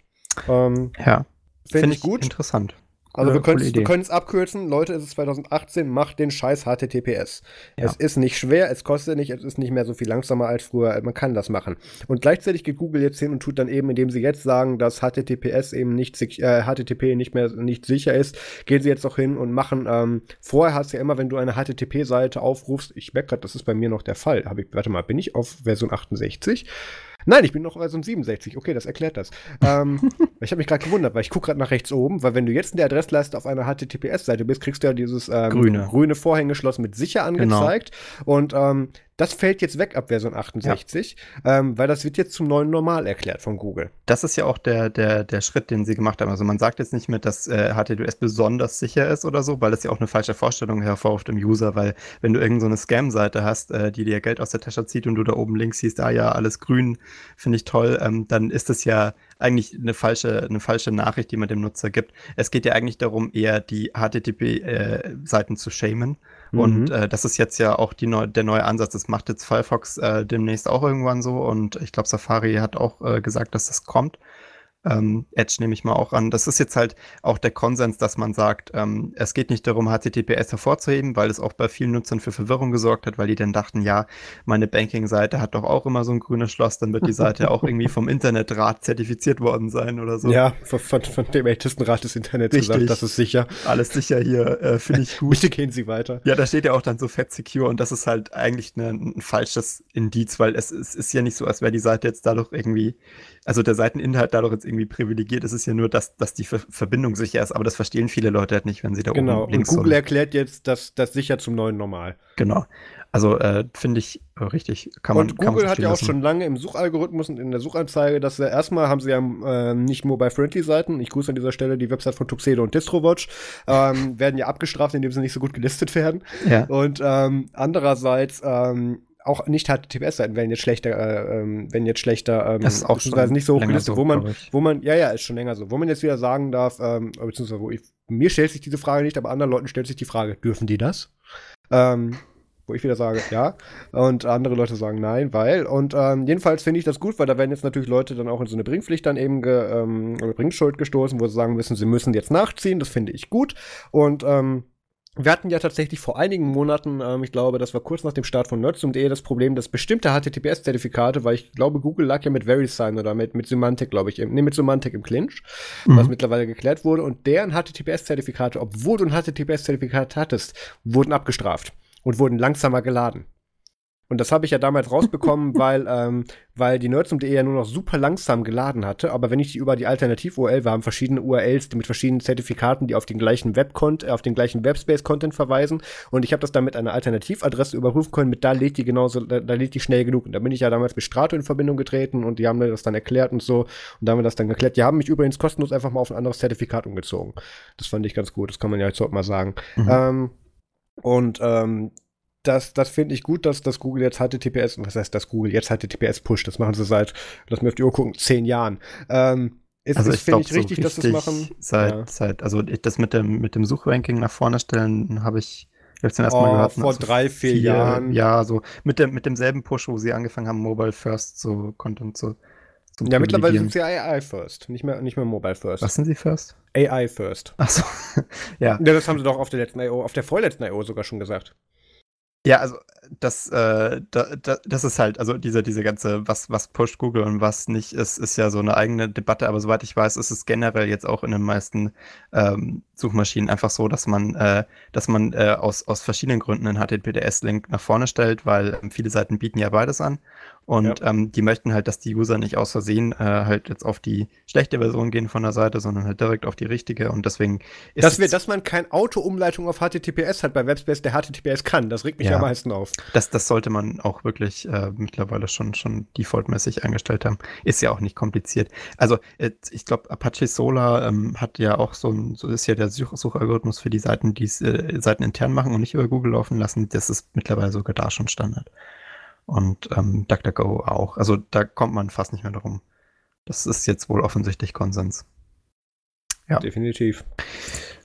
Ähm, Ja, Finde ich gut. Interessant. Also wir können können es abkürzen. Leute, es ist 2018, macht den scheiß HTTPS. Ja. Es ist nicht schwer, es kostet nicht, es ist nicht mehr so viel langsamer als früher. Man kann das machen. Und gleichzeitig geht Google jetzt hin und tut dann eben, indem sie jetzt sagen, dass HTTPS eben nicht äh, HTTP nicht mehr nicht sicher ist, gehen sie jetzt auch hin und machen. Ähm, vorher hast du ja immer, wenn du eine HTTP-Seite aufrufst, ich merke gerade, das ist bei mir noch der Fall. Hab ich, warte mal, bin ich auf Version 68? Nein, ich bin noch auf Version 67. Okay, das erklärt das. Ähm, ich habe mich gerade gewundert, weil ich gucke gerade nach rechts oben, weil wenn du jetzt in der Adressleiste auf einer HTTPS-Seite bist, kriegst du ja dieses ähm, Grüne. grüne Vorhängeschloss mit sicher angezeigt. Und ähm, das fällt jetzt weg ab Version 68, ähm, weil das wird jetzt zum neuen Normal erklärt von Google. Das ist ja auch der, der, der Schritt, den sie gemacht haben. Also man sagt jetzt nicht mehr, dass äh, HTTPS besonders sicher ist oder so, weil das ja auch eine falsche Vorstellung hervorruft im User, weil wenn du irgendeine so eine Scam-Seite hast, äh, die dir Geld aus der Tasche zieht und du da oben links siehst, ah ja, alles grün, finde ich toll, ähm, dann ist das ja eigentlich eine falsche, eine falsche Nachricht, die man dem Nutzer gibt. Es geht ja eigentlich darum, eher die HTTP-Seiten zu shamen. Und Mhm. äh, das ist jetzt ja auch die neu, der neue Ansatz. Das macht jetzt Firefox äh, demnächst auch irgendwann so. Und ich glaube, Safari hat auch äh, gesagt, dass das kommt. Ähm, Edge nehme ich mal auch an. Das ist jetzt halt auch der Konsens, dass man sagt, ähm, es geht nicht darum, HTTPS hervorzuheben, weil es auch bei vielen Nutzern für Verwirrung gesorgt hat, weil die dann dachten, ja, meine Banking-Seite hat doch auch immer so ein grünes Schloss, dann wird die Seite auch irgendwie vom Internetrat zertifiziert worden sein oder so. Ja, von, von, dem Ältestenrat des Internets Richtig. gesagt, das ist sicher. Alles sicher hier, äh, finde ich gut. Bitte gehen Sie weiter. Ja, da steht ja auch dann so fett secure und das ist halt eigentlich ne, ein falsches Indiz, weil es, es ist ja nicht so, als wäre die Seite jetzt dadurch irgendwie, also der Seiteninhalt dadurch jetzt irgendwie privilegiert. Es ist ja nur, dass, dass die Ver Verbindung sicher ist, aber das verstehen viele Leute halt nicht, wenn sie da genau. oben links und Google erklärt jetzt, dass das sicher zum neuen Normal. Genau. Also äh, finde ich äh, richtig. Kann man, und Google kann man hat ja auch lassen. schon lange im Suchalgorithmus und in der Suchanzeige, dass sie erstmal haben sie ja ähm, nicht Mobile-Friendly-Seiten. Ich grüße an dieser Stelle die Website von Tuxedo und DistroWatch. Ähm, werden ja abgestraft, indem sie nicht so gut gelistet werden. Ja. Und ähm, andererseits ähm, auch nicht HTTPS-Seiten werden jetzt schlechter, äh, ähm, werden jetzt schlechter, ähm, Das ist auch beziehungsweise schon nicht so hoch länger gelistet, so, wo man, wo man, ja, ja, ist schon länger so, wo man jetzt wieder sagen darf, ähm, beziehungsweise wo ich, mir stellt sich diese Frage nicht, aber anderen Leuten stellt sich die Frage, dürfen die das? Ähm, wo ich wieder sage, ja. Und andere Leute sagen nein, weil. Und ähm, jedenfalls finde ich das gut, weil da werden jetzt natürlich Leute dann auch in so eine Bringpflicht dann eben ge, ähm, oder Bringschuld gestoßen, wo sie sagen müssen, sie müssen jetzt nachziehen. Das finde ich gut. Und ähm, wir hatten ja tatsächlich vor einigen Monaten, ähm, ich glaube, das war kurz nach dem Start von nerds.de, das Problem, dass bestimmte HTTPS-Zertifikate, weil ich glaube, Google lag ja mit VeriSign oder mit, mit Semantic, glaube ich, im, nee, mit Semantic im Clinch, was Mhm. mittlerweile geklärt wurde, und deren HTTPS-Zertifikate, obwohl du ein HTTPS-Zertifikat hattest, wurden abgestraft und wurden langsamer geladen. Und das habe ich ja damals rausbekommen, weil, ähm, weil die Nerds.de ja nur noch super langsam geladen hatte. Aber wenn ich die über die Alternativ-URL, wir haben verschiedene URLs mit verschiedenen Zertifikaten, die auf den gleichen Web äh, auf den gleichen Webspace-Content verweisen. Und ich habe das dann mit einer Alternativadresse überprüfen können, mit da lädt die genauso, da, da lädt die schnell genug. Und da bin ich ja damals mit Strato in Verbindung getreten und die haben mir das dann erklärt und so. Und da haben wir das dann geklärt. Die haben mich übrigens kostenlos einfach mal auf ein anderes Zertifikat umgezogen. Das fand ich ganz gut. Das kann man ja jetzt auch mal sagen. Mhm. Ähm, und ähm, das, das finde ich gut, dass, dass Google jetzt HTTPS, was heißt das Google jetzt HTTPS pusht? Das machen sie seit, lass mir auf die Uhr gucken, zehn Jahren. Ähm, ist, Also ist ich finde ich richtig, dass sie es machen. Seit, Ja. seit, also das mit dem, mit dem Suchranking nach vorne stellen, habe ich jetzt zum ersten Mal Oh, gehört. vor also drei, vier Jahren. Ja, so mit dem, mit demselben Push, wo sie angefangen haben, Mobile First so Content zu, zu Ja, mittlerweile sind sie AI first, nicht mehr, nicht mehr Mobile first. Was sind sie First? AI first. Achso, ja. Ja, das haben sie doch auf der letzten I.O., auf der vorletzten I.O. sogar schon gesagt. Ja, also das, äh, da, da, das ist halt, also diese, diese ganze, was, was pusht Google und was nicht ist, ist ja so eine eigene Debatte, aber soweit ich weiß, ist es generell jetzt auch in den meisten ähm, Suchmaschinen einfach so, dass man, äh, dass man äh, aus, aus verschiedenen Gründen einen HTTPS-Link nach vorne stellt, weil ähm, viele Seiten bieten ja beides an. Und ähm, die möchten halt, dass die User nicht aus Versehen äh, halt jetzt auf die schlechte Version gehen von der Seite, sondern halt direkt auf die richtige. Und deswegen ist Dass, wir, dass man keine Auto-Umleitung auf HTTPS hat bei Webspace, der HTTPS kann. Das regt mich Ja. am meisten auf. Das, das sollte man auch wirklich äh, mittlerweile schon, schon defaultmäßig eingestellt haben. Ist ja auch nicht kompliziert. Also äh, ich glaube, Apache Solar ähm, hat ja auch so ein, so ist ja der Such Suchalgorithmus für die Seiten, die es äh, Seiten intern machen und nicht über Google laufen lassen. Das ist mittlerweile sogar da schon Standard. Und ähm, DuckDuckGo auch. Also da kommt man fast nicht mehr drum. Das ist jetzt wohl offensichtlich Konsens. Ja. Definitiv.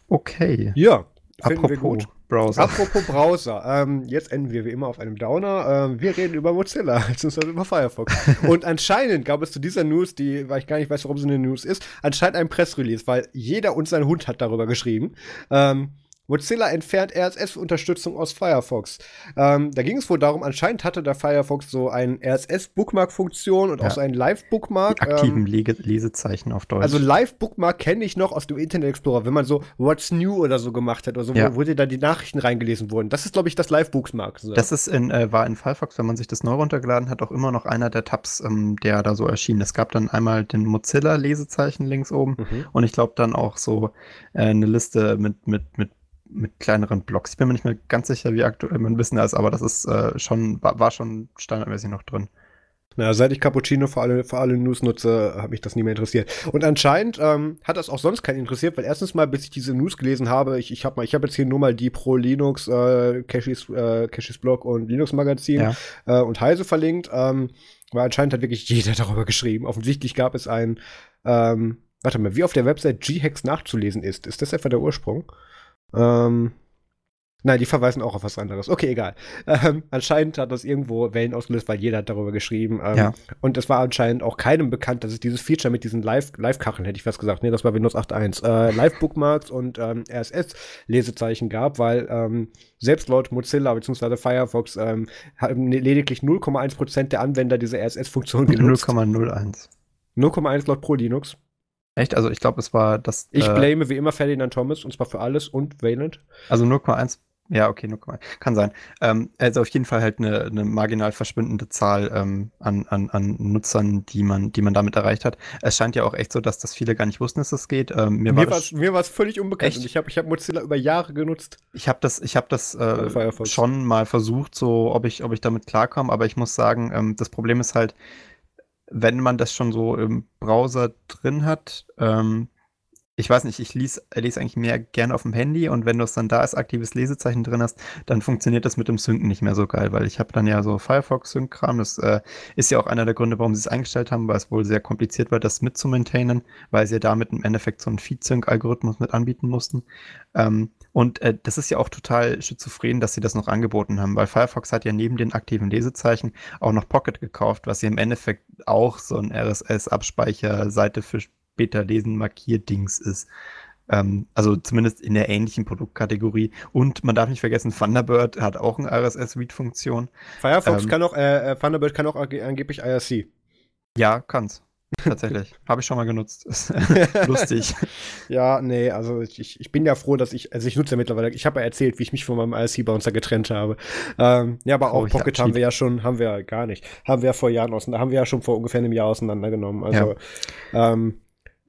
Okay. Ja, Apropos. Browser. Apropos Browser, ähm, jetzt enden wir wie immer auf einem Downer. Ähm, wir reden über Mozilla, beziehungsweise über Firefox. Und anscheinend gab es zu dieser News, die, weil ich gar nicht weiß, warum sie eine News ist, anscheinend ein Pressrelease, weil jeder und sein Hund hat darüber geschrieben. Ähm, Mozilla entfernt RSS-Unterstützung aus Firefox. Ähm, da ging es wohl darum, anscheinend hatte der Firefox so ein RSS-Bookmark-Funktion und Ja. auch so ein Live-Bookmark. Aktiven ähm, Lesezeichen auf Deutsch. also Live-Bookmark kenne ich noch aus dem Internet Explorer, wenn man so What's New oder so gemacht hat, oder so, Ja. wo, wo dir da die Nachrichten reingelesen wurden. Das ist, glaube ich, das Live-Bookmark. So. Das ist in, äh, war in Firefox, wenn man sich das neu runtergeladen hat, auch immer noch einer der Tabs, ähm, der da so erschien. Es gab dann einmal den Mozilla-Lesezeichen links oben Mhm. und ich glaube dann auch so äh, eine Liste mit, mit, mit, mit kleineren Blocks. Ich bin mir nicht mehr ganz sicher, wie aktuell mein Wissen ist, aber das ist äh, schon, war, war schon standardmäßig noch drin. Na, seit ich Cappuccino für alle, für alle News nutze, hat mich das nie mehr interessiert. Und anscheinend ähm, hat das auch sonst keinen interessiert, weil erstens mal, bis ich diese News gelesen habe, ich, ich habe ich habe jetzt hier nur mal die pro Linux, äh, Cashis, äh, Cashis Blog und Linux Magazin Ja. äh, und Heise verlinkt. Ähm, weil anscheinend hat wirklich jeder darüber geschrieben. Offensichtlich gab es ein, ähm, warte mal, wie auf der Website G-Hex nachzulesen ist. Ist das etwa der Ursprung? Ähm, nein, die verweisen auch auf was anderes. Okay, egal. Ähm, anscheinend hat das irgendwo Wellen ausgelöst, weil jeder hat darüber geschrieben. Ähm, Ja. Und es war anscheinend auch keinem bekannt, dass es dieses Feature mit diesen Live- Live-Kacheln, hätte ich fast gesagt, nee, das war Windows 8.1, äh, Live-Bookmarks und ähm, RSS-Lesezeichen gab, weil ähm, selbst laut Mozilla bzw. Firefox ähm, haben lediglich 0,1% der Anwender diese RSS-Funktion genutzt. 0,01. 0,1 laut Pro Linux. Echt? Also ich glaube, es war das. Ich äh, blame wie immer Ferdinand Thomas und zwar für alles und Valent. Also 0,1 Ja, okay, 0,1. Kann sein. Ähm, also auf jeden Fall halt eine, eine marginal verschwindende Zahl ähm, an, an, an Nutzern, die man, die man damit erreicht hat. Es scheint ja auch echt so, dass das viele gar nicht wussten, dass das geht. Ähm, mir mir war es völlig unbekannt echt? und ich habe ich hab Mozilla über Jahre genutzt. Ich habe das, ich hab das äh, schon mal versucht, so ob ich, ob ich damit klarkomme, aber ich muss sagen, ähm, das Problem ist halt, wenn man das schon so im Browser drin hat, ähm, ich weiß nicht, ich lese, lese eigentlich mehr gerne auf dem Handy und wenn du es dann da als aktives Lesezeichen drin hast, dann funktioniert das mit dem Synken nicht mehr so geil, weil ich habe dann ja so Firefox-Sync-Kram. Das äh, ist ja auch einer der Gründe, warum sie es eingestellt haben, weil es wohl sehr kompliziert war, das mitzumaintainen, weil sie ja damit im Endeffekt so einen Feed-Sync-Algorithmus mit anbieten mussten. Ähm, und äh, das ist ja auch total schizophren, dass sie das noch angeboten haben, weil Firefox hat ja neben den aktiven Lesezeichen auch noch Pocket gekauft, was ja im Endeffekt auch so ein RSS-Abspeicher-Seite für Beta-Lesen Markierdings ist. Ähm, also zumindest in der ähnlichen Produktkategorie. Und man darf nicht vergessen, Thunderbird hat auch eine RSS-Read-Funktion. Firefox ähm, kann auch, äh, äh Thunderbird kann auch angeblich IRC. Ja, kann's. Tatsächlich. Habe ich schon mal genutzt. Lustig. Ja, nee, also ich, ich bin ja froh, dass ich, also ich nutze ja mittlerweile, ich habe ja erzählt, wie ich mich von meinem IRC-Bouncer getrennt habe. Ähm, ja, aber auch oh, Pocket haben wir ja schon, haben wir ja gar nicht. Haben wir ja vor Jahren auseinander, haben wir ja schon vor ungefähr einem Jahr auseinandergenommen. Also, ja. ähm,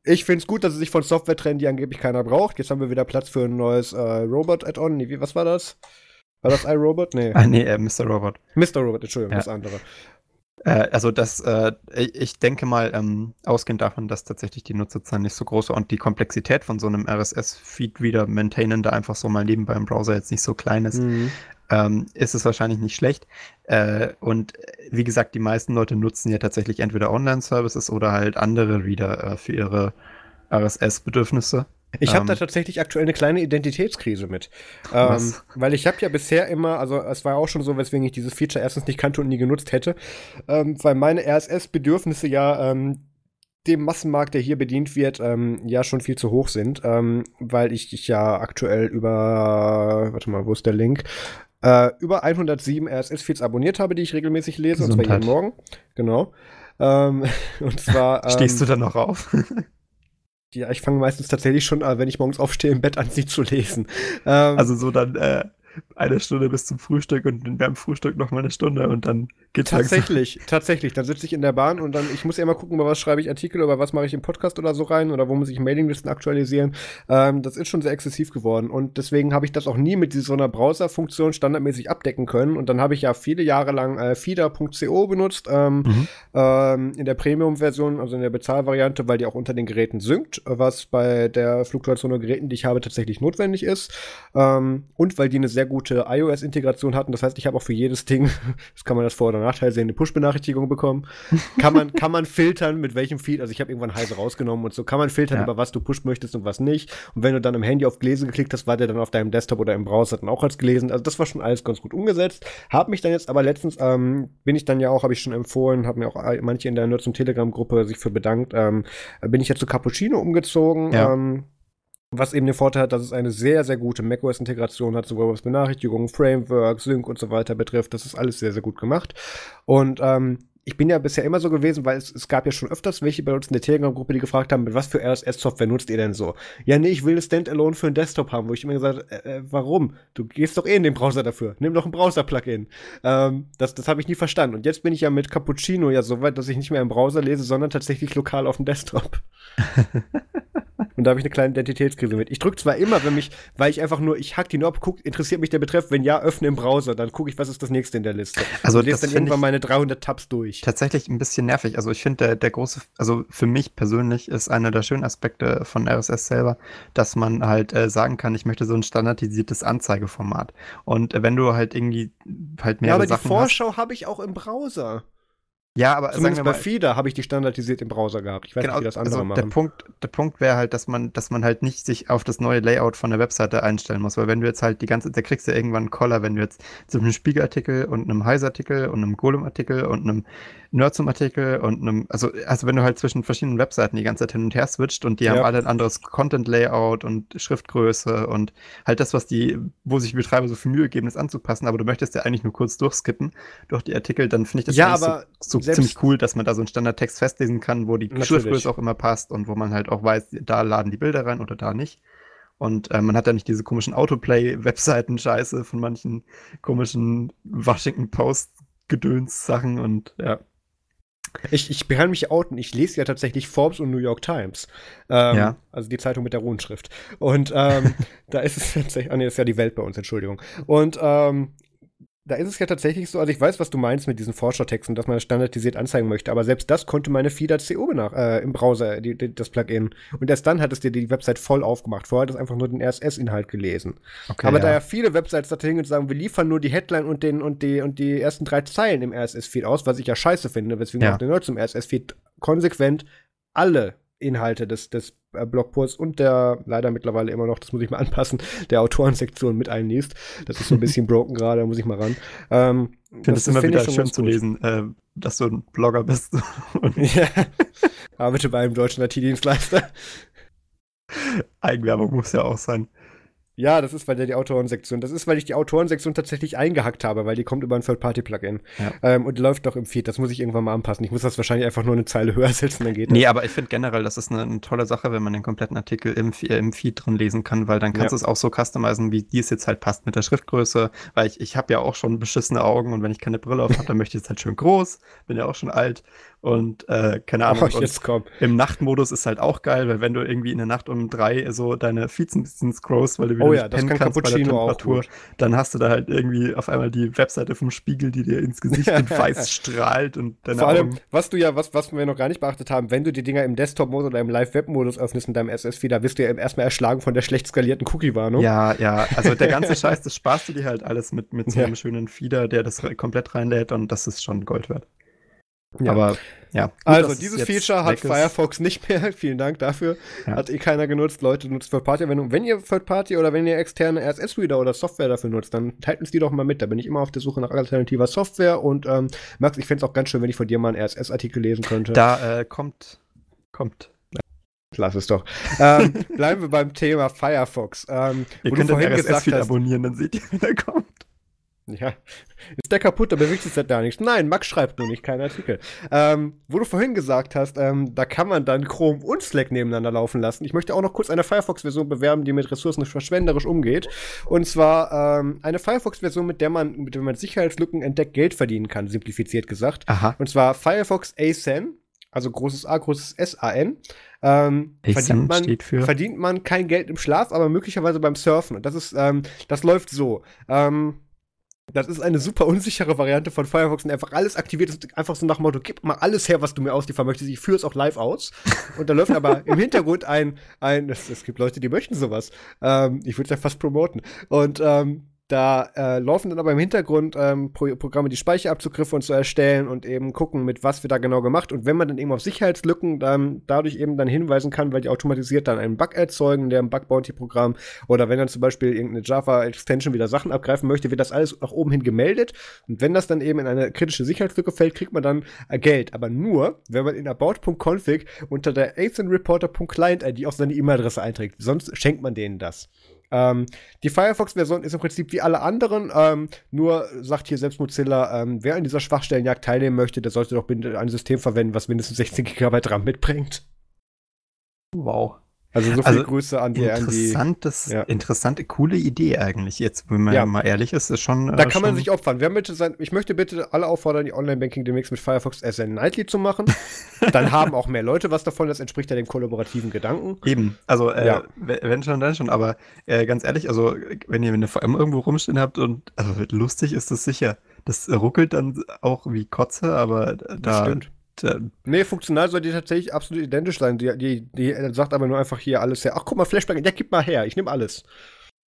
ich finde es gut, dass sie sich von Software trennen, die angeblich keiner braucht. Jetzt haben wir wieder Platz für ein neues äh, Robot-Add-on. Nee, was war das? War das iRobot? Nee. Ah, nee, äh, Mr. Robot. Mr. Robot, Entschuldigung, ja. das andere. Äh, also das, äh, ich denke mal, ähm, ausgehend davon, dass tatsächlich die Nutzerzahl nicht so groß war und die Komplexität von so einem RSS-Feed wieder maintainen, da einfach so mal nebenbei im Browser jetzt nicht so klein ist, mhm ähm, ist es wahrscheinlich nicht schlecht. Äh, und wie gesagt, die meisten Leute nutzen ja tatsächlich entweder Online-Services oder halt andere Reader äh, für ihre RSS-Bedürfnisse. Ich habe ähm, da tatsächlich aktuell eine kleine Identitätskrise mit. Ähm, weil ich habe ja bisher immer, also es war auch schon so, weswegen ich dieses Feature erstens nicht kannte und nie genutzt hätte, ähm, weil meine RSS-Bedürfnisse ja ähm, dem Massenmarkt, der hier bedient wird, ähm, ja schon viel zu hoch sind, ähm, weil ich, ich ja aktuell über, warte mal, wo ist der Link? äh, über 107 RSS-Feeds abonniert habe, die ich regelmäßig lese, Gesundheit. und zwar jeden Morgen. Genau. Und zwar. Stehst du dann noch auf? Ja, ich fange meistens tatsächlich schon an, wenn ich morgens aufstehe, im Bett an, sie zu lesen. Ähm, also so dann äh, eine Stunde bis zum Frühstück und beim Frühstück noch mal eine Stunde und dann geht's Tatsächlich, langsam. tatsächlich. Dann sitze ich in der Bahn und dann, ich muss ja immer gucken, über was schreibe ich Artikel oder was mache ich im Podcast oder so rein oder wo muss ich Mailinglisten aktualisieren. Ähm, das ist schon sehr exzessiv geworden und deswegen habe ich das auch nie mit so einer Browser-Funktion standardmäßig abdecken können und dann habe ich ja viele Jahre lang äh, feeder.co benutzt ähm, mhm. ähm, in der Premium-Version, also in der Bezahlvariante, weil die auch unter den Geräten synkt, was bei der Fluktuation der Geräten, die ich habe, tatsächlich notwendig ist ähm, und weil die eine sehr gute iOS-Integration hatten. Das heißt, ich habe auch für jedes Ding, das kann man das Vor- oder Nachteil sehen, eine Push-Benachrichtigung bekommen. kann, man, kann man filtern, mit welchem Feed, also ich habe irgendwann Heise rausgenommen und so, kann man filtern, ja. über was du push möchtest und was nicht. Und wenn du dann im Handy auf Gelesen geklickt hast, war der dann auf deinem Desktop oder im Browser dann auch als gelesen. Also das war schon alles ganz gut umgesetzt. Hab mich dann jetzt aber letztens, ähm, bin ich dann ja auch, habe ich schon empfohlen, haben mir auch manche in der Nerds- und Telegram-Gruppe sich für bedankt, ähm, bin ich jetzt zu Cappuccino umgezogen. Ja. Ähm, was eben den Vorteil hat, dass es eine sehr, sehr gute macOS-Integration hat, sowohl was Benachrichtigungen, Framework, Sync und so weiter betrifft. Das ist alles sehr, sehr gut gemacht. Und ähm, ich bin ja bisher immer so gewesen, weil es, es gab ja schon öfters welche bei uns in der Telegram-Gruppe, die gefragt haben, mit was für RSS-Software nutzt ihr denn so? Ja, nee, ich will eine Standalone für einen Desktop haben, wo ich immer gesagt äh, äh, warum? Du gehst doch eh in den Browser dafür. Nimm doch ein Browser-Plugin. Ähm, das das habe ich nie verstanden. Und jetzt bin ich ja mit Cappuccino ja so weit, dass ich nicht mehr im Browser lese, sondern tatsächlich lokal auf dem Desktop. Und da habe ich eine kleine Identitätskrise mit. Ich drücke zwar immer, wenn mich, weil ich einfach nur, ich hack die Knob, guck, interessiert mich der Betreff, wenn ja, öffne im Browser, dann gucke ich, was ist das nächste in der Liste. Also und lese dann irgendwann meine 300 Tabs durch. Tatsächlich ein bisschen nervig. Also ich finde, der, der große, also für mich persönlich ist einer der schönen Aspekte von RSS selber, dass man halt äh, sagen kann, ich möchte so ein standardisiertes Anzeigeformat. Und äh, wenn du halt irgendwie halt mehr. Ja, aber Sachen die Vorschau habe ich auch im Browser. Ja, aber Zumindest sagen wir mal, bei Feeder habe ich die standardisiert im Browser gehabt. Ich weiß genau, nicht, wie das andere also machen. Der Punkt, der Punkt wäre halt, dass man, dass man halt nicht sich auf das neue Layout von der Webseite einstellen muss, weil wenn du jetzt halt die ganze, da kriegst du irgendwann einen Collar, wenn du jetzt zu einem Spiegelartikel und einem Heise-Artikel und einem Golem-Artikel und einem Nerdsum-Artikel und einem, also, also wenn du halt zwischen verschiedenen Webseiten die ganze Zeit hin und her switcht und die ja. haben alle ein anderes Content-Layout und Schriftgröße und halt das, was die, wo sich die Betreiber so viel Mühe geben, das anzupassen, aber du möchtest ja eigentlich nur kurz durchskippen durch die Artikel, dann finde ich das ja, aber so, so ziemlich cool, dass man da so einen Standardtext festlesen kann, wo die Natürlich. Schriftgröße auch immer passt und wo man halt auch weiß, da laden die Bilder rein oder da nicht. Und äh, man hat da nicht diese komischen Autoplay-Webseiten-Scheiße von manchen komischen Washington Post-Gedöns-Sachen und ja. Ich, ich kann mich outen. Ich lese ja tatsächlich Forbes und New York Times. Ähm, ja. Also die Zeitung mit der Rundschrift. Und ähm, da ist es tatsächlich, ah nee, ist ja die Welt bei uns, Entschuldigung. Und ähm, da ist es ja tatsächlich so, also ich weiß, was du meinst mit diesen Forschertexten, dass man das standardisiert anzeigen möchte, aber selbst das konnte meine FIDA.co nach, äh, im Browser, die, die, das Plugin. Und erst dann hat es dir die Website voll aufgemacht. Vorher hat es einfach nur den RSS-Inhalt gelesen. Okay, aber ja. da ja viele Websites da hingehen und sagen, wir liefern nur die Headline und, den, und, die, und die ersten drei Zeilen im RSS-Feed aus, was ich ja scheiße finde, weswegen ja. auch der Nerd zum RSS-Feed konsequent alle Inhalte des, des äh, Blogposts und der leider mittlerweile immer noch, das muss ich mal anpassen, der Autorensektion mit einliest. Das ist so ein bisschen broken gerade, da muss ich mal ran. Ähm, ich finde es immer wieder schön zu lesen, äh, dass du ein Blogger bist. ja, arbeite bei einem deutschen IT-Dienstleister. Eigenwerbung muss ja auch sein. Ja, das ist, weil der die Autorensektion, das ist, weil ich die Autorensektion tatsächlich eingehackt habe, weil die kommt über ein Third-Party-Plugin. Ja. Ähm, und läuft doch im Feed. Das muss ich irgendwann mal anpassen. Ich muss das wahrscheinlich einfach nur eine Zeile höher setzen, dann geht das. Nee, aber ich finde generell, das ist eine, eine, tolle Sache, wenn man den kompletten Artikel im, äh, im Feed drin lesen kann, weil dann kannst du es auch so customizen, wie dir es jetzt halt passt mit der Schriftgröße. Weil ich, ich habe ja auch schon beschissene Augen und wenn ich keine Brille auf habe, dann möchte ich es halt schön groß. Bin ja auch schon alt. Und äh, keine Ahnung. Oh, jetzt komm. Im Nachtmodus ist halt auch geil, weil wenn du irgendwie in der Nacht um drei so deine Feeds ein bisschen scrollst, weil du wieder oh ja, das kann kannst bei der Temperatur, dann hast du da halt irgendwie auf einmal die Webseite vom Spiegel, die dir ins Gesicht entfeißt, strahlt und deine Vor allem, Augen. was du ja, was, was wir noch gar nicht beachtet haben, wenn du die Dinger im Desktop-Modus oder im Live-Web-Modus öffnest in deinem SS-Feed, da wirst du ja erstmal erschlagen von der schlecht skalierten Cookie-Warnung. Ja, ja, also der ganze Scheiß, das sparst du dir halt alles mit, mit so einem ja. schönen Feeder, der das komplett reinlädt und das ist schon Gold wert. Ja. Aber ja. Gut, also dieses Feature hat Firefox nicht mehr. Vielen Dank dafür. Ja. Hat eh keiner genutzt. Leute, nutzt Third-Party-Anwendungen. Wenn ihr Third-Party oder wenn ihr externe RSS-Reader oder Software dafür nutzt, dann teilt uns die doch mal mit. Da bin ich immer auf der Suche nach alternativer Software. Und ähm, Max, ich fände es auch ganz schön, wenn ich von dir mal einen RSS-Artikel lesen könnte. Da äh, kommt, kommt. Lass es doch. ähm, bleiben wir beim Thema Firefox. Ähm, ihr könnt den RSS-Feed abonnieren, dann seht ihr, wie der kommt. Ja, ist der kaputt, da bewegt sich da nichts. Nein, Max schreibt nur nicht, kein Artikel. Ähm, wo du vorhin gesagt hast, ähm, da kann man dann Chrome und Slack nebeneinander laufen lassen. Ich möchte auch noch kurz eine Firefox-Version bewerben, die mit Ressourcen verschwenderisch umgeht. Und zwar ähm, eine Firefox-Version, mit der man, mit der man Sicherheitslücken entdeckt Geld verdienen kann, simplifiziert gesagt. Aha. Und zwar Firefox ASAN, also großes A, großes S-A-N. Ähm, verdient, man, verdient man kein Geld im Schlaf, aber möglicherweise beim Surfen. Und das ist, ähm, das läuft so. Ähm, das ist eine super unsichere Variante von Firefox und einfach alles aktiviert ist, einfach so nach dem Motto, gib mal alles her, was du mir ausliefern möchtest. Ich führe es auch live aus. Und da läuft aber im Hintergrund ein, ein, es, es gibt Leute, die möchten sowas. Ähm, ich würde es ja fast promoten. Und ähm, da äh, laufen dann aber im Hintergrund ähm, Pro Programme, die Speicherabzugriffe und zu erstellen und eben gucken, mit was wird da genau gemacht. Und wenn man dann eben auf Sicherheitslücken dann dadurch eben dann hinweisen kann, weil die automatisiert dann einen Bug erzeugen, der im Bug Bounty Programm oder wenn dann zum Beispiel irgendeine Java Extension wieder Sachen abgreifen möchte, wird das alles nach oben hin gemeldet. Und wenn das dann eben in eine kritische Sicherheitslücke fällt, kriegt man dann äh, Geld. Aber nur, wenn man in about.config unter der asynreporter.client-ID auch seine E-Mail-Adresse einträgt. Sonst schenkt man denen das. Ähm, die Firefox-Version ist im Prinzip wie alle anderen, ähm, nur sagt hier selbst Mozilla, ähm, wer an dieser Schwachstellenjagd teilnehmen möchte, der sollte doch ein System verwenden, was mindestens 16 GB RAM mitbringt. Wow. Also so viel also Grüße an die, interessantes, an die, ja. interessante, coole Idee eigentlich. Jetzt, wenn man ja. mal ehrlich ist, ist schon. Da äh, kann schon man sich opfern. Wer möchte sein, ich möchte bitte alle auffordern, die Online-Banking demnächst mit Firefox SN Nightly zu machen. dann haben auch mehr Leute was davon. Das entspricht ja dem kollaborativen Gedanken. Eben. Also, äh, ja. wenn schon, dann schon. Aber äh, ganz ehrlich, also, wenn ihr eine VM irgendwo rumstehen habt und also, lustig ist das sicher. Das ruckelt dann auch wie Kotze, aber da. Nee, funktional soll die tatsächlich absolut identisch sein. Die, die, die sagt aber nur einfach hier alles her. Ach, guck mal, Flashback, ja, gib mal her, ich nehme alles.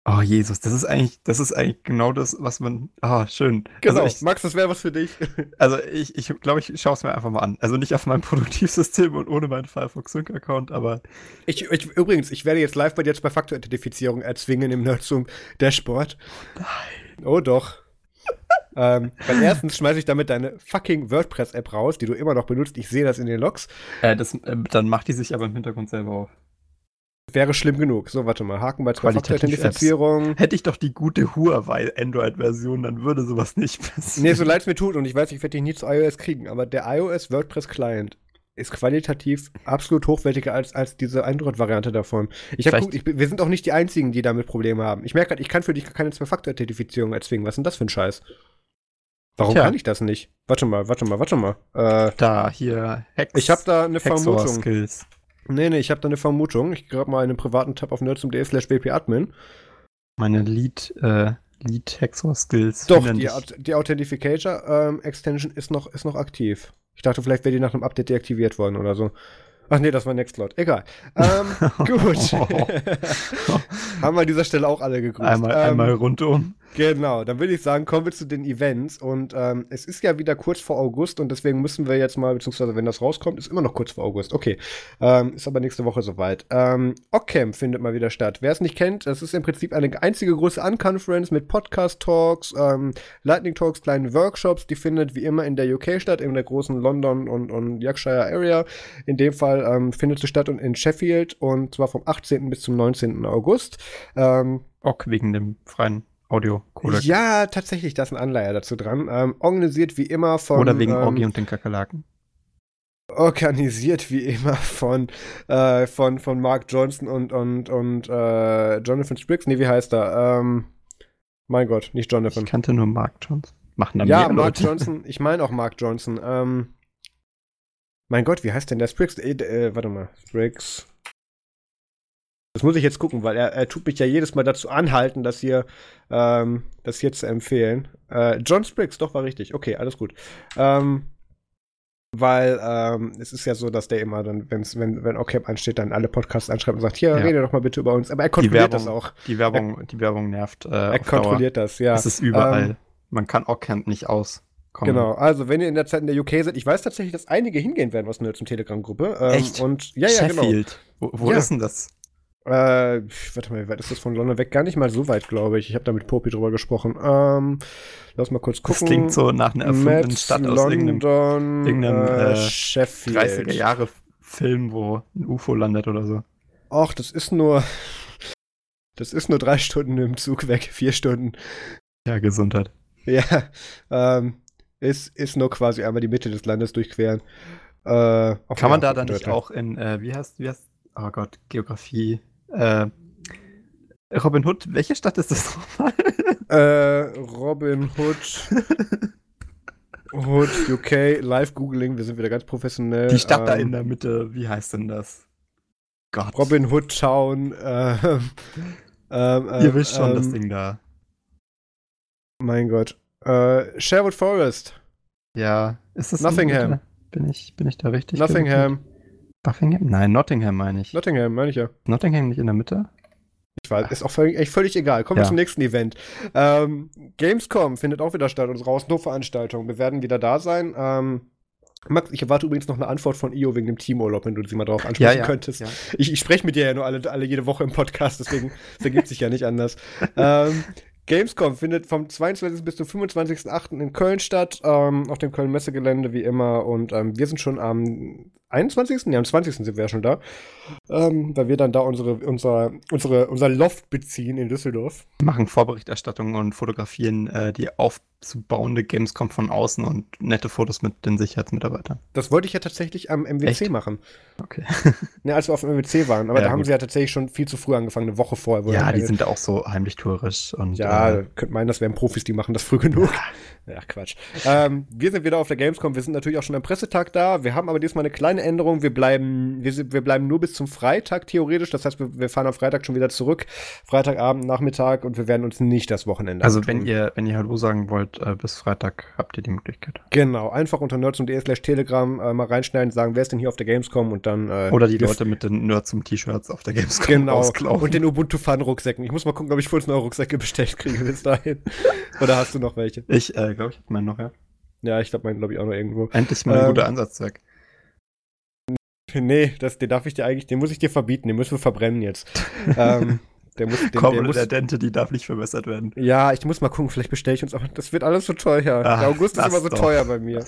Oh Jesus, das ist eigentlich, das ist eigentlich genau das, was man. Ah, oh, schön. Genau, also ich, Max, das wäre was für dich. Also ich, ich glaube, ich schaue es mir einfach mal an. Also nicht auf meinem Produktivsystem und ohne meinen Firefox Sync Account, aber. Ich, ich, übrigens, ich werde jetzt live bei dir jetzt bei Faktoridentifizierung erzwingen im Nerdzoom Dashboard. Nein. Oh doch ähm, weil erstens schmeiße ich damit deine fucking WordPress-App raus, die du immer noch benutzt. Ich sehe das in den Logs. Äh, das, äh, dann macht die sich aber im Hintergrund selber auf. Wäre schlimm genug. So, warte mal. Haken bei Zwei-Faktor-Authentifizierung. Hätte ich doch die gute Huawei Android-Version, dann würde sowas nicht passieren. Nee, so leid es mir tut und ich weiß, ich werde dich nie zu iOS kriegen, aber der iOS WordPress Client ist qualitativ absolut hochwertiger als, als diese Android-Variante davon. Ich hab, guckt, ich, wir sind auch nicht die Einzigen, die damit Probleme haben. Ich merke gerade, ich kann für dich keine Zwei-Faktor-Authentifizierung erzwingen. Was ist denn das für ein Scheiß? Warum Tja. kann ich das nicht? Warte mal, warte mal, warte mal. Äh, da, hier, Hex. Ich habe da eine Hexor Vermutung. Skills. Nee, nee, ich habe da eine Vermutung. Ich grab mal einen privaten Tab auf nerds.de slash wp-admin. Meine Lead, äh, Lead Hexor Skills. Doch, die, die Authentification ähm, Extension ist noch, ist noch aktiv. Ich dachte, vielleicht wäre die nach einem Update deaktiviert worden oder so. Ach nee, das war Nextcloud. Egal. Ähm, gut. Haben wir an dieser Stelle auch alle gegrüßt. Einmal, ähm, einmal rundum. Genau, dann würde ich sagen, kommen wir zu den Events. Und ähm, es ist ja wieder kurz vor August und deswegen müssen wir jetzt mal, beziehungsweise wenn das rauskommt, ist immer noch kurz vor August. Okay, ähm, ist aber nächste Woche soweit. Ähm, Occamp findet mal wieder statt. Wer es nicht kennt, das ist im Prinzip eine einzige große Unconference mit Podcast-Talks, ähm, Lightning-Talks, kleinen Workshops. Die findet wie immer in der UK statt, in der großen London und, und Yorkshire Area. In dem Fall ähm, findet sie statt in Sheffield und zwar vom 18. bis zum 19. August. Ähm, Ock wegen dem freien Audio Codec. Ja, tatsächlich, da ist ein Anleiher dazu dran. Ähm, organisiert wie immer von. Oder wegen ähm, Orgi und den Kakerlaken. Organisiert wie immer von, äh, von, von Mark Johnson und, und, und äh, Jonathan Spriggs. Nee, wie heißt er? Ähm, mein Gott, nicht Jonathan. Ich kannte nur Mark Johnson. Machen dann Ja, Mark Leute. Johnson. Ich meine auch Mark Johnson. Ähm, mein Gott, wie heißt denn der Spriggs? Äh, äh, warte mal. Spriggs. Das muss ich jetzt gucken, weil er, er tut mich ja jedes Mal dazu anhalten, das hier, ähm, das hier zu empfehlen. Äh, John Spriggs, doch, war richtig. Okay, alles gut. Ähm, weil ähm, es ist ja so, dass der immer dann, wenn's, wenn, wenn OCAP ansteht, dann alle Podcasts anschreibt und sagt, hier, ja. rede doch mal bitte über uns. Aber er kontrolliert Werbung, das auch. Die Werbung, er, die Werbung nervt. Äh, er kontrolliert Dauer. das, ja. Es ist überall. Ähm, Man kann OCAP nicht aus. Kommen. Genau, also wenn ihr in der Zeit in der UK seid, ich weiß tatsächlich, dass einige hingehen werden aus einer zum Telegram-Gruppe. Ähm, Echt? Und ja, ja, genau. Sheffield. genau. Wo, wo ja. ist denn das? Äh, warte mal, wie weit ist das von London weg? Gar nicht mal so weit, glaube ich. Ich habe da mit Popi drüber gesprochen. Ähm, lass mal kurz gucken. Das klingt so nach einer erfundenen Maps, Stadt aus London, irgendeinem, äh, äh, 30er Jahre Film, wo ein UFO landet oder so. Ach, das ist nur, das ist nur drei Stunden im Zug weg, vier Stunden. Ja, Gesundheit. Ja, ähm, ist, ist nur quasi einmal die Mitte des Landes durchqueren. Äh, Kann man da dann nicht auch in, äh, wie heißt, wie heißt, oh Gott, Geografie, äh, Robin Hood, welche Stadt ist das nochmal? äh, Robin Hood. Hood, UK, Live-Googling, wir sind wieder ganz professionell. Die Stadt ähm, da in der Mitte, wie heißt denn das? Gott. Robin Hood Town. Äh, ähm, Ihr wisst schon, das ähm, Ding da. Mein Gott. Äh, Sherwood Forest. Ja, ist das Nottingham? Bin ich, bin ich da richtig? Nottingham. Buffingham? Nein, Nottingham meine ich. Nottingham meine ich ja. Nottingham nicht in der Mitte? Ich weiß, ist auch völlig, völlig egal. Kommen wir ja. zum nächsten Event. Ähm, Gamescom findet auch wieder statt, unsere Haus-No-Veranstaltung. Wir werden wieder da sein. Ähm, Max, ich erwarte übrigens noch eine Antwort von Io wegen dem Teamurlaub, wenn du sie mal drauf ansprechen ja, ja, könntest. Ja. Ich, ich spreche mit dir ja nur alle, alle jede Woche im Podcast, deswegen ergibt sich ja nicht anders. ähm, Gamescom findet vom 22. bis zum 25.08. in Köln statt, ähm, auf dem Köln-Messegelände wie immer. Und ähm, wir sind schon am 21. Ja, am 20. sind wir ja schon da. Ähm, weil wir dann da unsere, unser, unsere, unser Loft beziehen in Düsseldorf. Machen Vorberichterstattung und fotografieren äh, die aufzubauende Gamescom von außen und nette Fotos mit den Sicherheitsmitarbeitern. Das wollte ich ja tatsächlich am MWC Echt? machen. Okay. ne, als wir auf dem MWC waren. Aber ja, da haben sie ja tatsächlich schon viel zu früh angefangen, eine Woche vorher. Ja, die sind auch so heimlich tourisch. Und, ja, äh, könnte meinen, das wären Profis, die machen das früh genug. Ja, Quatsch. ähm, wir sind wieder auf der Gamescom. Wir sind natürlich auch schon am Pressetag da. Wir haben aber diesmal eine kleine Änderung. Wir bleiben, wir, wir bleiben nur bis zum Freitag theoretisch. Das heißt, wir, wir fahren am Freitag schon wieder zurück. Freitagabend, Nachmittag und wir werden uns nicht das Wochenende Also antun. wenn ihr, wenn ihr Hallo sagen wollt, äh, bis Freitag habt ihr die Möglichkeit. Genau, einfach unter nerds.de slash telegram äh, mal reinschneiden, sagen, wer ist denn hier auf der Gamescom und dann äh, Oder die Leute mit den Nerds zum T-Shirts auf der Gamescom Genau, und den Ubuntu Fun Rucksäcken. Ich muss mal gucken, ob ich 15 Euro Rucksäcke bestellt kriege bis dahin. Oder hast du noch welche? Ich äh, glaube, ich habe meinen noch, ja. Ja, ich glaube, meinen glaube ich auch noch irgendwo. Endlich mal ein ähm, guter Ansatzzweck. Nee, das, den darf ich dir eigentlich, den muss ich dir verbieten, den müssen wir verbrennen jetzt. ähm, der muss, den, Komm, der, muss, der Dente, die darf nicht verbessert werden. Ja, ich muss mal gucken, vielleicht bestelle ich uns auch. Das wird alles so teuer. Ach, der August ist immer so doch, teuer bei mir.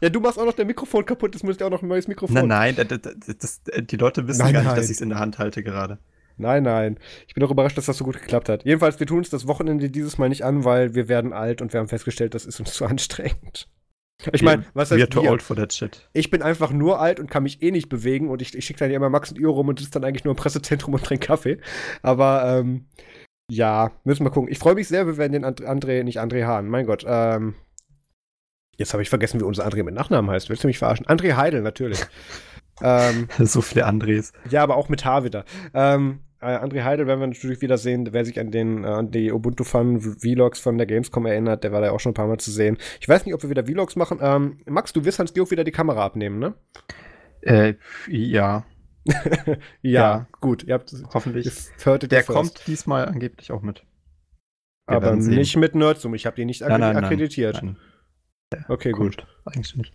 Ja, du machst auch noch dein Mikrofon kaputt, das ich auch noch ein neues Mikrofon. Nein, nein, das, das, die Leute wissen nein, gar nicht, dass ich es in der Hand halte gerade. Nein, nein. Ich bin auch überrascht, dass das so gut geklappt hat. Jedenfalls, wir tun uns das Wochenende dieses Mal nicht an, weil wir werden alt und wir haben festgestellt, das ist uns zu anstrengend. Ich meine, was heißt We're too old for that shit. Ich bin einfach nur alt und kann mich eh nicht bewegen und ich, ich schicke dann ja immer Max und Io rum und sitze dann eigentlich nur im Pressezentrum und trinke Kaffee. Aber ähm, ja, müssen wir gucken. Ich freue mich sehr, wir werden den And André, nicht André Hahn, mein Gott. Ähm, jetzt habe ich vergessen, wie unser André mit Nachnamen heißt. Willst du mich verarschen? André Heidel, natürlich. ähm, So viele Andres. ja, aber auch mit H wieder. Ähm, äh, André Heidel werden wir natürlich wieder sehen. Wer sich an den äh, an die Ubuntu Fun Vlogs von der Gamescom erinnert, der war da ja auch schon ein paar Mal zu sehen. Ich weiß nicht, ob wir wieder Vlogs machen. Ähm, Max, du wirst Hans-Georg wieder die Kamera abnehmen, ne? Äh, ja, ja, Ja. gut. Ihr habt hoffentlich. es hörtet Der ihr first. kommt diesmal angeblich auch mit. Wir aber nicht mit Nerdsum. Ich habe die nicht Nein, nein, akkreditiert. Nein, Okay, gut. gut. Eigentlich nicht.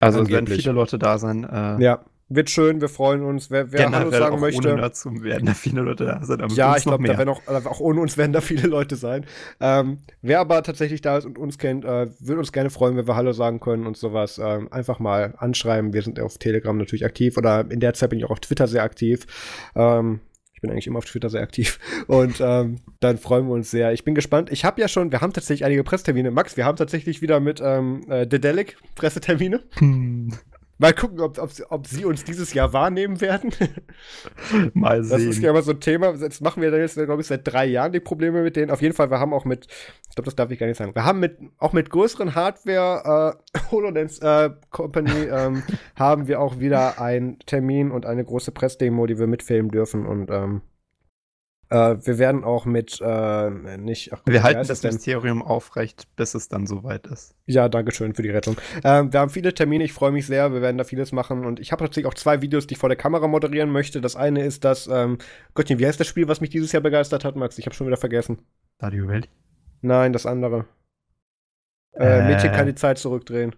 Also es werden viele Leute da sein. Äh, Ja, wird schön. Wir freuen uns. Wer, wer Hallo sagen auch möchte. ohne Nerdsum werden da viele Leute da sein. Ja, ich glaube, da werden auch, äh, auch ohne uns werden da viele Leute sein. Ähm, wer aber tatsächlich da ist und uns kennt, äh, würde uns gerne freuen, wenn wir Hallo sagen können und sowas. Ähm, einfach mal anschreiben. Wir sind auf Telegram natürlich aktiv oder in der Zeit bin ich auch auf Twitter sehr aktiv. Ähm, ich bin eigentlich immer auf Twitter sehr aktiv. Und ähm, dann freuen wir uns sehr. Ich bin gespannt. Ich habe ja schon, wir haben tatsächlich einige Pressetermine. Max, wir haben tatsächlich wieder mit ähm, äh, Dedelic Pressetermine. Hm, Mal gucken, ob, ob, sie- ob sie uns dieses Jahr wahrnehmen werden. mal Das sehen. ist ja immer so ein Thema. Jetzt machen wir da jetzt, glaube ich, seit drei Jahren die Probleme mit denen. Auf jeden Fall, wir haben auch mit, ich glaube, das darf ich gar nicht sagen, wir haben mit, auch mit größeren Hardware, äh, HoloLens äh, Company, ähm, haben wir auch wieder einen Termin und eine große Pressdemo, die wir mitfilmen dürfen. Und ähm, äh, wir werden auch mit, äh, nicht, ach, Wir halten das? Mysterium aufrecht, bis es dann soweit ist. Ja, danke schön für die Rettung. Ähm, wir haben viele Termine, ich freue mich sehr, wir werden da vieles machen und ich habe tatsächlich auch zwei Videos, die ich vor der Kamera moderieren möchte. Das eine ist das, ähm, Gottchen, wie heißt das Spiel, was mich dieses Jahr begeistert hat, Max? Ich habe schon wieder vergessen. Stadio Valley. Nein, das andere. Äh, Äh. Mädchen kann die Zeit zurückdrehen.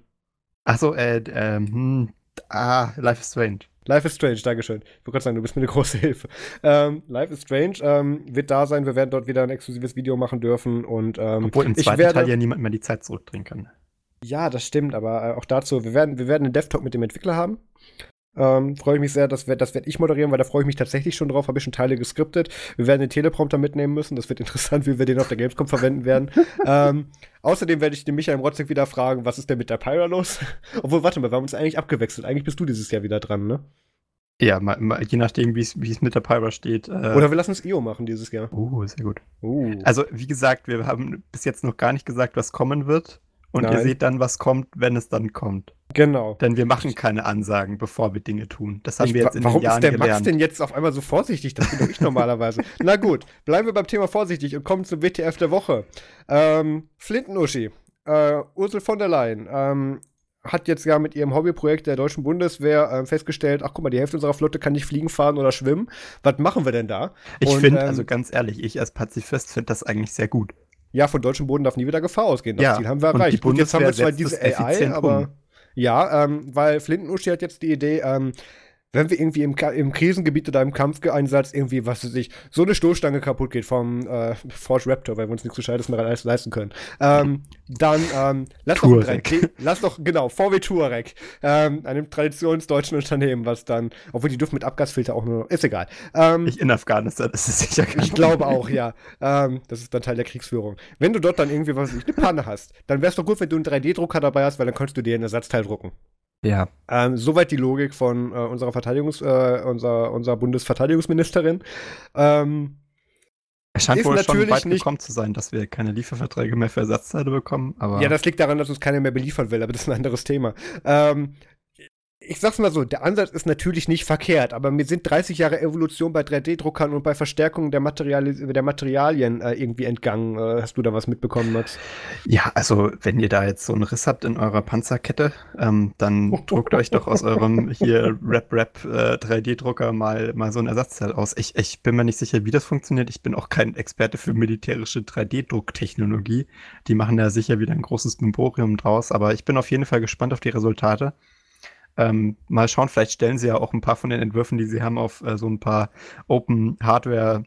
Achso, äh, ähm, hm, ah, Life is Strange. Life is Strange, Dankeschön. Ich wollte gerade sagen, du bist mir eine große Hilfe. Ähm, Life is Strange ähm, wird da sein, wir werden dort wieder ein exklusives Video machen dürfen und ähm, Obwohl im ich zweiten werde, Teil ja niemand mehr die Zeit zurückdrehen kann. Ja, das stimmt, aber äh, auch dazu, wir werden, wir werden einen Dev-Talk mit dem Entwickler haben. Ähm, freue ich mich sehr, das, werd- das werde ich moderieren, weil da freue ich mich tatsächlich schon drauf, habe ich schon Teile geskriptet. Wir werden den Teleprompter mitnehmen müssen, das wird interessant, wie wir den auf der Gamescom verwenden werden. ähm, außerdem werde ich den Michael Rotzig wieder fragen, was ist denn mit der Pyra los? Obwohl, warte mal, wir haben uns eigentlich abgewechselt. Eigentlich bist du dieses Jahr wieder dran, ne? Ja, mal, mal, je nachdem, wie es mit der Pyra steht. Äh, Oder wir lassen es IO machen dieses Jahr. Oh, sehr gut. Uh. Also, wie gesagt, wir haben bis jetzt noch gar nicht gesagt, was kommen wird. Und ihr Nein. seht dann, was kommt, wenn es dann kommt. genau. Denn wir machen keine Ansagen, bevor wir Dinge tun. Das haben Ich, wir jetzt in warum den Jahren ist der gelernt. Max denn jetzt auf einmal so vorsichtig? Das bin doch ich normalerweise. Na gut, bleiben wir beim Thema vorsichtig und kommen zum WTF der Woche. Ähm, Flinten-Uschi, äh, Ursel von der Leyen, ähm, hat jetzt ja mit ihrem Hobbyprojekt der deutschen Bundeswehr ähm, festgestellt, ach guck mal, die Hälfte unserer Flotte kann nicht fliegen, fahren oder schwimmen. Was machen wir denn da? ich finde, ähm, also ganz ehrlich, ich als Pazifist finde das eigentlich sehr gut. Ja, von deutschem Boden darf nie wieder Gefahr ausgehen. Das Ja, Ziel haben wir erreicht. Gut, jetzt haben wir zwar diese es AI, aber um. ja, ähm, weil Flinten-Uschi hat jetzt die Idee, ähm, wenn wir irgendwie im, im Krisengebiet oder im Kampfeinsatz irgendwie, was weiß ich, so eine Stoßstange kaputt geht vom äh, Forge Raptor, weil wir uns nichts Gescheites mehr leis- leisten können, ähm, dann ähm, lass, doch ein Tuareg. 3D, lass doch, genau, VW Touareg, ähm, einem traditionsdeutschen Unternehmen, was dann, obwohl die dürfen mit Abgasfilter auch nur, ist egal. Ähm, Ich in Afghanistan ist es sicher kein ich glaube auch, ja. Ähm, das ist dann Teil der Kriegsführung. Wenn du dort dann irgendwie, was weiß ich, eine Panne hast, dann wäre es doch gut, wenn du einen 3D-Drucker dabei hast, weil dann könntest du dir ein Ersatzteil drucken. Ja, Ähm, soweit die Logik von äh, unserer Verteidigungs-, äh, unserer, unserer Bundesverteidigungsministerin. Ähm, es scheint wohl schon natürlich weit nicht- gekommen zu sein, dass wir keine Lieferverträge mehr für Ersatzteile bekommen. Aber Ja, das liegt daran, dass uns keiner mehr beliefern will, aber das ist ein anderes Thema. Ähm, ich sag's mal so, der Ansatz ist natürlich nicht verkehrt, aber mir sind 30 Jahre Evolution bei 3D-Druckern und bei Verstärkung der, Materiali der Materialien äh, irgendwie entgangen. Äh, hast du da was mitbekommen, Max? Ja, also wenn ihr da jetzt so einen Riss habt in eurer Panzerkette, ähm, dann druckt euch doch aus eurem hier Rap-Rap äh, 3D-Drucker mal, mal so ein Ersatzteil aus. Ich, ich bin mir nicht sicher, wie das funktioniert. Ich bin auch kein Experte für militärische 3D-Drucktechnologie. Die machen da sicher wieder ein großes Memborium draus, aber ich bin auf jeden Fall gespannt auf die Resultate. Ähm, mal schauen, vielleicht stellen sie ja auch ein paar von den Entwürfen, die sie haben, auf äh, so ein paar Open Hardware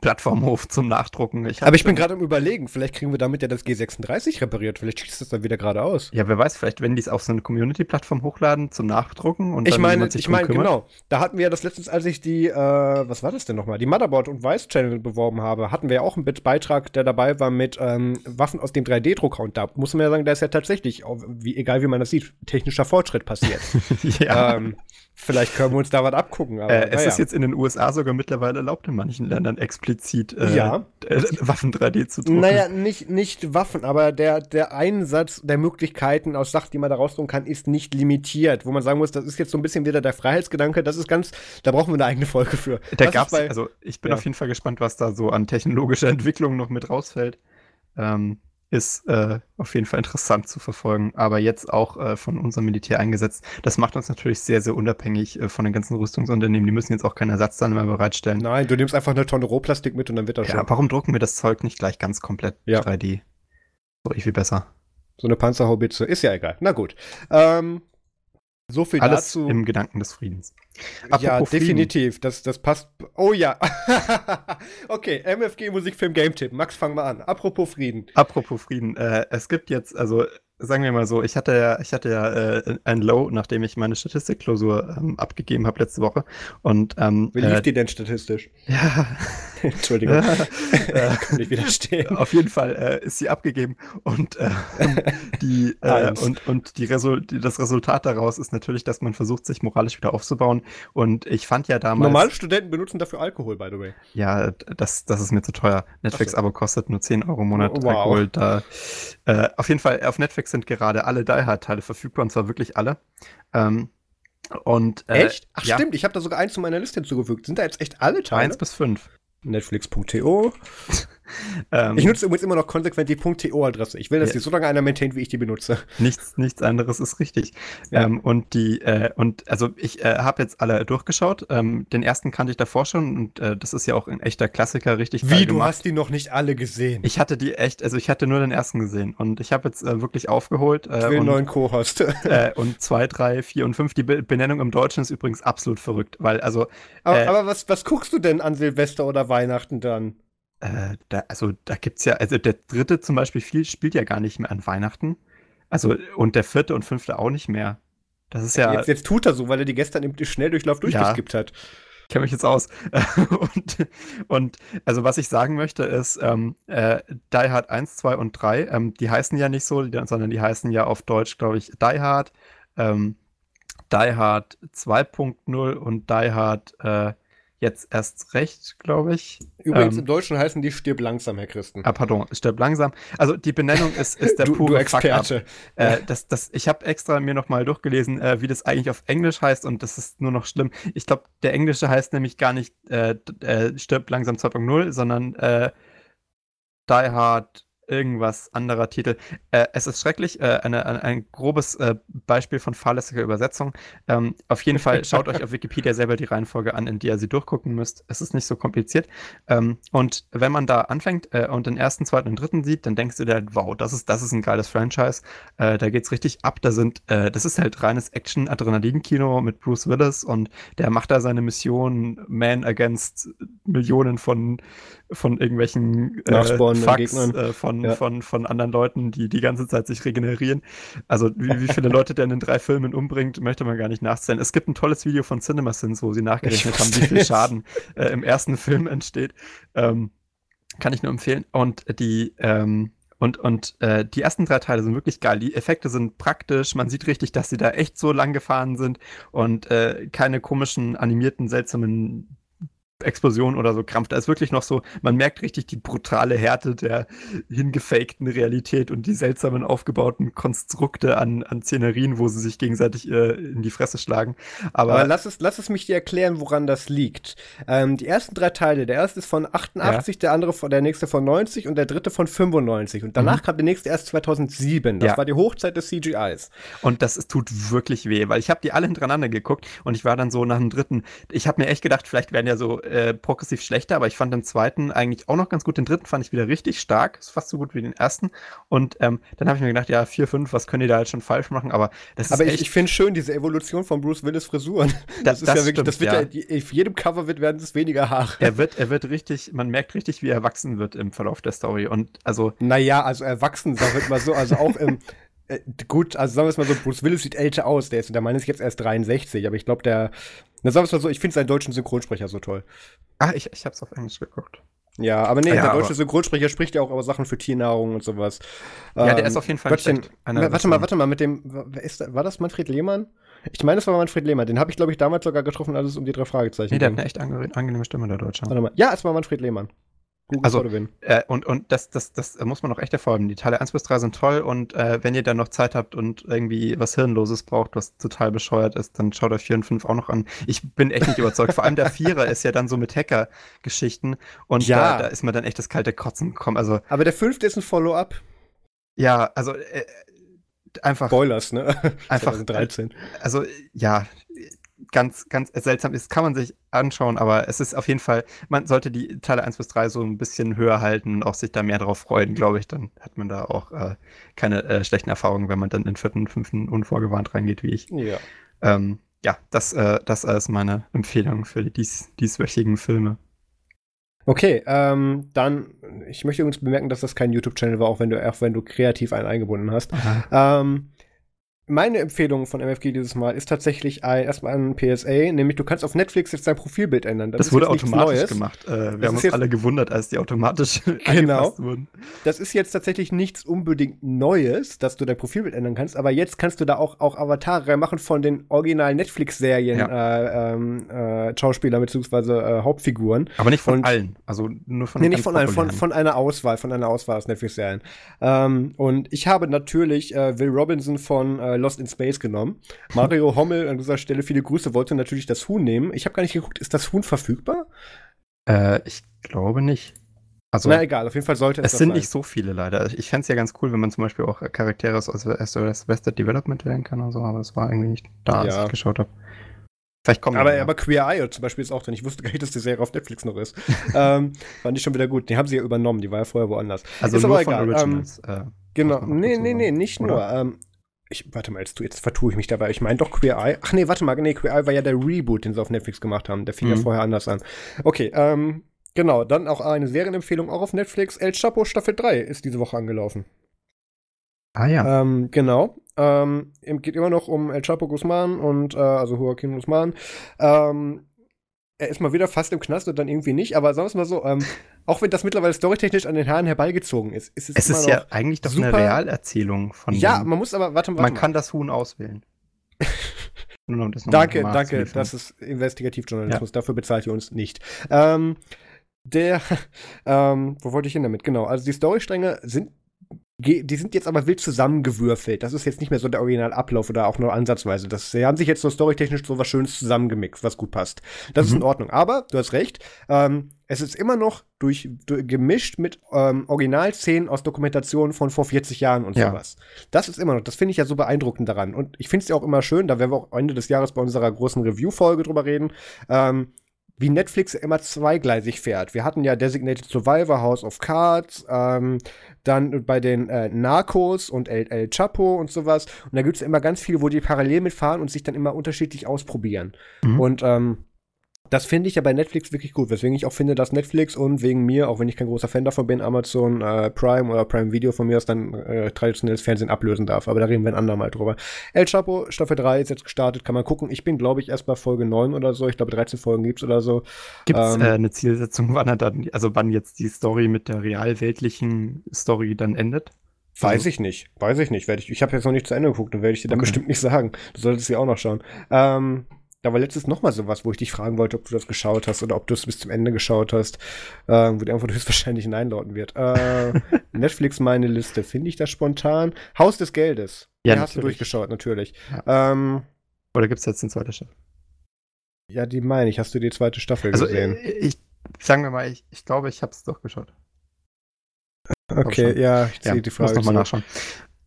Plattformhof zum Nachdrucken. Ich Aber ich bin gerade im Überlegen, vielleicht kriegen wir damit ja das G36 repariert. Vielleicht schießt das dann wieder gerade aus. Ja, wer weiß, vielleicht, wenn die es auf so eine Community-Plattform hochladen zum Nachdrucken und ich meine, ich meine, genau. Da hatten wir ja das letztens, als ich die, äh, was war das denn nochmal? Die Motherboard und Vice Channel beworben habe, hatten wir ja auch einen Beitrag, der dabei war mit ähm, Waffen aus dem 3D-Drucker. Und da muss man ja sagen, da ist ja tatsächlich, wie, egal wie man das sieht, technischer Fortschritt passiert. ja. Ähm, Vielleicht können wir uns da was abgucken. Aber, äh, es ja. ist jetzt in den USA sogar mittlerweile erlaubt, in manchen Ländern explizit äh, ja. äh, Waffen 3D zu drucken. Naja, nicht, nicht Waffen, aber der, der Einsatz der Möglichkeiten aus Sachen, die man da rausdrucken kann, ist nicht limitiert. Wo man sagen muss, das ist jetzt so ein bisschen wieder der Freiheitsgedanke. Das ist ganz, da brauchen wir eine eigene Folge für. Da gab's, bei, also ich bin ja. auf jeden Fall gespannt, was da so an technologischer Entwicklung noch mit rausfällt. Ähm, ist äh, auf jeden Fall interessant zu verfolgen, aber jetzt auch äh, von unserem Militär eingesetzt. Das macht uns natürlich sehr, sehr unabhängig äh, von den ganzen Rüstungsunternehmen. Die müssen jetzt auch keinen Ersatz dann mehr bereitstellen. Nein, du nimmst einfach eine Tonne Rohplastik mit und dann wird das ja, schon. Warum drucken wir das Zeug nicht gleich ganz komplett ja. 3D? So viel besser. So eine Panzerhaubitze, ist ja egal. Na gut. Ähm, so viel Alles dazu. Im Gedanken des Friedens. Apropos ja, definitiv. Das, das passt. Oh ja. okay, MFG Musikfilm Game Tipp. Max, fang mal an. Apropos Frieden. Apropos Frieden. Äh, es gibt jetzt, also sagen wir mal so, ich hatte ja, ich hatte ja äh, ein Low, nachdem ich meine Statistikklausur ähm, abgegeben habe letzte Woche. Und ähm, wie lief äh, die denn statistisch? Ja, Entschuldigung, äh, kann nicht widerstehen. Auf jeden Fall äh, ist sie abgegeben und äh, die äh, und und die Resul das Resultat daraus ist natürlich, dass man versucht, sich moralisch wieder aufzubauen. Und ich fand ja damals normale Studenten benutzen dafür Alkohol, by the way. Ja, das das ist mir zu teuer. Netflix-Abo kostet nur 10 Euro im Monat wow. Alkohol. Da äh, auf jeden Fall auf Netflix sind gerade alle Die Hard Teile verfügbar und zwar wirklich alle. Ähm, und, äh, echt? Ach ja. stimmt, ich habe da sogar eins zu meiner Liste hinzugefügt. Sind da jetzt echt alle Teile? Eins bis fünf. Netflix.to. ähm, ich nutze übrigens immer noch konsequent die .to-Adresse. Ich will, dass ja. die so lange einer maintaint, wie ich die benutze. Nichts, nichts anderes ist richtig. Ja. Ähm, und die, äh, und also ich äh, habe jetzt alle durchgeschaut. Ähm, den ersten kannte ich davor schon und äh, das ist ja auch ein echter Klassiker, richtig. Wie, du gemacht. hast die noch nicht alle gesehen? Ich hatte die echt, also ich hatte nur den ersten gesehen und ich habe jetzt äh, wirklich aufgeholt. Äh, ich will einen neuen Co-Host. äh, und zwei, drei, vier und fünf. Die Be Benennung im Deutschen ist übrigens absolut verrückt, weil also. Aber, aber was, was guckst du denn an Silvester oder Weihnachten dann? Äh, da, also da gibt es ja, also der dritte zum Beispiel viel, spielt ja gar nicht mehr an Weihnachten. Also, und der vierte und fünfte auch nicht mehr. Das ist ja. Jetzt, jetzt tut er so, weil er die gestern im Schnelldurchlauf durchgeskippt ja. hat. Ich kenne mich jetzt aus. und, und, also was ich sagen möchte ist, ähm, äh, Die Hard 1, 2 und 3, ähm, die heißen ja nicht so, sondern die heißen ja auf Deutsch, glaube ich, Die Hard, ähm, Die Hard 2.0 und Die Hard äh, jetzt erst recht, glaube ich. Übrigens, ähm, im Deutschen heißen die Stirb langsam, Herr Christen. Ah, pardon, Stirb langsam. Also die Benennung ist, ist der du, pure du Experte. Äh, das, das, ich habe extra mir nochmal durchgelesen, äh, wie das eigentlich auf Englisch heißt und das ist nur noch schlimm. Ich glaube, der Englische heißt nämlich gar nicht äh, äh Stirb langsam 2.0, sondern äh, Die Hard irgendwas anderer Titel. Äh, es ist schrecklich, äh, eine, ein, ein grobes äh, Beispiel von fahrlässiger Übersetzung. Ähm, auf jeden Fall schaut euch auf Wikipedia selber die Reihenfolge an, in die ihr sie durchgucken müsst. Es ist nicht so kompliziert. Ähm, und wenn man da anfängt äh, und den ersten, zweiten und dritten sieht, dann denkst du dir, wow, das ist, das ist ein geiles Franchise. Äh, da geht's richtig ab. Da sind, äh, das ist halt reines Action-Adrenalin-Kino mit Bruce Willis und der macht da seine Mission Man against Millionen von, von irgendwelchen äh, Gegnern. von von, ja. von, von anderen Leuten, die die ganze Zeit sich regenerieren. Also wie, wie viele Leute der in den drei Filmen umbringt, möchte man gar nicht nachzählen. Es gibt ein tolles Video von CinemaSins, wo sie nachgerechnet haben, wie viel Schaden äh, im ersten Film entsteht. Ähm, kann ich nur empfehlen. Und die, ähm, und, und äh, die ersten drei Teile sind wirklich geil. Die Effekte sind praktisch. Man sieht richtig, dass sie da echt so lang gefahren sind und äh, keine komischen, animierten, seltsamen Explosion oder so krampft. Da ist wirklich noch so, man merkt richtig die brutale Härte der hingefakten Realität und die seltsamen aufgebauten Konstrukte an, an Szenerien, wo sie sich gegenseitig äh, in die Fresse schlagen. Aber, Aber, lass, es, lass es mich dir erklären, woran das liegt. Ähm, die ersten drei Teile, der erste ist von 88, ja. der andere von, der nächste von 90 und der dritte von 95. Und danach mhm. kam der nächste erst 2007. Das ja. war die Hochzeit des CGIs. Und das es tut wirklich weh, weil ich habe die alle hintereinander geguckt und ich war dann so nach dem dritten, ich habe mir echt gedacht, vielleicht werden ja so äh, progressiv schlechter, aber ich fand den zweiten eigentlich auch noch ganz gut. Den dritten fand ich wieder richtig stark, ist fast so gut wie den ersten. Und ähm, dann habe ich mir gedacht, ja, 4, 5, was können die da jetzt schon falsch machen? Aber das Aber ist ich, ich finde schön diese Evolution von Bruce Willis Frisuren. Das, ist das ja wirklich, stimmt, das wird ja. ja, auf jedem Cover wird werden es weniger Haare. er wird, er wird richtig, man merkt richtig, wie er erwachsen wird im Verlauf der Story. Und also, Naja, also erwachsen, sagen wir mal so, also auch im. Äh, gut, also sagen wir es mal so, Bruce Willis sieht älter aus, der ist, der Mann ist jetzt erst 63, aber ich glaube, der. Na, sagen wir es mal so, ich finde seinen deutschen Synchronsprecher so toll. ah, ich, ich hab's auf Englisch geguckt. Ja, aber nee, Ja, der deutsche Synchronsprecher spricht ja auch über Sachen für Tiernahrung und sowas. Ja, der Ähm, ist auf jeden Fall Gottchen, warte mal, warte mal, mit dem, da- war das Manfred Lehmann? Ich meine, es war Manfred Lehmann. Den habe ich, glaube ich, damals sogar getroffen, als es um die drei Fragezeichen Nee, der hat ging. eine echt ange angenehme Stimme, der Deutsche. Warte mal. Ja, es war Manfred Lehmann. Google Also. Äh, und und das, das, das muss man auch echt hervorheben. Die Teile 1 bis 3 sind toll und äh, wenn ihr dann noch Zeit habt und irgendwie was Hirnloses braucht, was total bescheuert ist, dann schaut euch 4 und 5 auch noch an. Ich bin echt nicht überzeugt. Vor allem der Vierer ist ja dann so mit Hacker-Geschichten und Ja. da, da ist mir dann echt das kalte Kotzen gekommen. Also, Aber der fünfte ist ein Follow-up. ja, also äh, einfach, Spoilers, ne? einfach 2013. also ja, ganz, ganz seltsam ist, kann man sich anschauen, aber es ist auf jeden Fall, man sollte die Teile 1 bis 3 so ein bisschen höher halten und auch sich da mehr drauf freuen, glaube ich. Dann hat man da auch äh, keine äh, schlechten Erfahrungen, wenn man dann in den vierten und fünften unvorgewarnt reingeht, wie ich. Ja. Ähm, ja, das, äh, das ist meine Empfehlung für die dies, dieswöchigen Filme. Okay, ähm, dann, ich möchte übrigens bemerken, dass das kein YouTube-Channel war, auch wenn du, auch wenn du kreativ einen eingebunden hast. Ähm, meine Empfehlung von MFG dieses Mal ist tatsächlich ein, erstmal ein PSA, nämlich du kannst auf Netflix jetzt dein Profilbild ändern. Das, ist wurde automatisch Neues. gemacht. Äh, wir Das haben uns alle gewundert, als die automatisch Genau. wurden. Das ist jetzt tatsächlich nichts unbedingt Neues, dass du dein Profilbild ändern kannst, aber jetzt kannst du da auch, auch Avatare machen von den originalen Netflix-Serien, äh, ähm, äh, Schauspieler bzw. Äh, Hauptfiguren. Aber nicht von Und- allen. Also nur von Nee, nicht von, allen, von, von einer Auswahl, von einer Auswahl aus Netflix-Serien. Ähm, und ich habe natürlich äh, Will Robinson von äh, Lost in Space genommen. Mario Hommel an dieser Stelle viele Grüße, wollte natürlich das Huhn nehmen. Ich habe gar nicht geguckt, ist das Huhn verfügbar? Äh, ich glaube nicht. Also, Na egal, auf jeden Fall sollte es es sind sein. nicht so viele leider. Ich fände es ja ganz cool, wenn man zum Beispiel auch Charaktere aus SOS Vested Development wählen kann und so, aber das war irgendwie nicht da, als Ja. ich geschaut habe. Vielleicht kommen Aber, aber Queer Eye zum Beispiel ist auch drin. Ich wusste gar nicht, dass die Serie auf Netflix noch ist. ähm, fand ich schon wieder gut. Die haben sie ja übernommen, die war ja vorher woanders. Also ist nur aber von egal, Originals. äh, Genau. Nee, nee, nee, nicht oder? nur. Ähm, ich, warte mal, jetzt, jetzt vertue ich mich dabei. Ich meine doch Queer Eye. Ach nee, warte mal, nee, Queer Eye war ja der Reboot, den sie auf Netflix gemacht haben. Der fing ja Mhm. vorher anders an. Okay, ähm, genau. Dann auch eine Serienempfehlung auch auf Netflix. El Chapo Staffel 3 ist diese Woche angelaufen. ah ja. Ähm, genau. Ähm, geht immer noch um El Chapo Guzman und, äh, also Joaquin Guzman. Ähm, er ist mal wieder fast im Knast und dann irgendwie nicht, aber sagen wir es mal so, ähm, auch wenn das mittlerweile storytechnisch an den Haaren herbeigezogen ist, ist es, es ist ja eigentlich doch super- eine Realerzählung von ja, man muss aber, warte, warte man mal. kann das Huhn auswählen. Nur um Danke, danke, das ist Investigativjournalismus, dafür bezahlt ihr uns nicht. Ähm, der, ähm, wo wollte ich hin damit? Genau, also die Storystränge sind, die sind jetzt aber wild zusammengewürfelt. Das ist jetzt nicht mehr so der Originalablauf oder auch nur ansatzweise. Das, sie haben sich jetzt so storytechnisch so was Schönes zusammengemixt, was gut passt. Das ist Mhm. in Ordnung. Aber, du hast recht, ähm, es ist immer noch durch, durch gemischt mit ähm, Originalszenen aus Dokumentationen von vor 40 Jahren und Ja. sowas. Das ist immer noch, das finde ich ja so beeindruckend daran. Und ich finde es ja auch immer schön, da werden wir auch Ende des Jahres bei unserer großen Review-Folge drüber reden, ähm, wie Netflix immer zweigleisig fährt. Wir hatten ja Designated Survivor, House of Cards, ähm, dann bei den äh, Narcos und El, El Chapo und sowas. Und da gibt es immer ganz viele, wo die parallel mitfahren und sich dann immer unterschiedlich ausprobieren. Mhm. Und ähm, das finde ich ja bei Netflix wirklich gut, weswegen ich auch finde, dass Netflix und wegen mir, auch wenn ich kein großer Fan davon bin, Amazon äh, Prime oder Prime Video von mir aus dann äh, traditionelles Fernsehen ablösen darf. Aber da reden wir ein andermal drüber. El Chapo, Staffel 3 ist jetzt gestartet, kann man gucken. Ich bin, glaube ich, erst bei Folge 9 oder so. Ich glaube, 13 Folgen gibt's oder so. Gibt es Ähm, äh, eine Zielsetzung, wann er dann, also wann jetzt die Story mit der realweltlichen Story dann endet? Weiß Also- ich nicht. Weiß ich nicht. Werd ich ich habe jetzt noch nicht zu Ende geguckt und werde ich dir dann Okay. bestimmt nicht sagen. Du solltest sie auch noch schauen. Ähm, da war letztes noch mal sowas, wo ich dich fragen wollte, ob du das geschaut hast oder ob du es bis zum Ende geschaut hast, ähm, wo die Antwort höchstwahrscheinlich Nein lauten wird. Äh, Netflix meine Liste. Finde ich das spontan? Haus des Geldes. Ja, die hast du durchgeschaut, natürlich. Ähm, Oder gibt es jetzt eine zweite Staffel? ja, die meine ich. Hast du die zweite Staffel Also gesehen? äh, ich, sagen wir mal, ich, ich glaube, ich habe es doch geschaut. okay, ja, ich Ja, ziehe die Frage. muss nochmal nachschauen.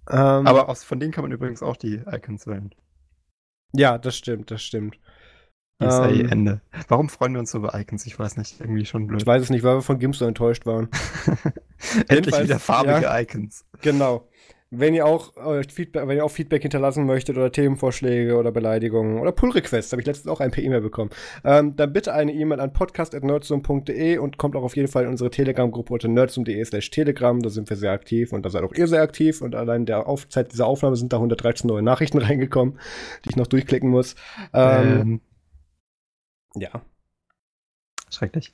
Ähm, Aber aus, von denen kann man übrigens auch die Icons wählen. Ja, das stimmt, das stimmt. ESA ähm, Ende. Warum freuen wir uns so über Icons? Ich weiß nicht, irgendwie schon blöd. Ich weiß es nicht, weil wir von GIMP so enttäuscht waren. Endlich wieder farbige ja, Icons. Genau. Wenn ihr auch äh, Feedback, wenn ihr auch Feedback hinterlassen möchtet oder Themenvorschläge oder Beleidigungen oder Pull-Requests, habe ich letztens auch ein per E-Mail bekommen, ähm, dann bitte eine E-Mail an podcast.nerdsum.de und kommt auch auf jeden Fall in unsere Telegram-Gruppe unter nerdsum.de slash telegram. Da sind wir sehr aktiv und da seid auch ihr sehr aktiv und allein der Auf Zeit dieser Aufnahme sind da 113 neue Nachrichten reingekommen, die ich noch durchklicken muss. Ähm, ähm. Ja. Schrecklich.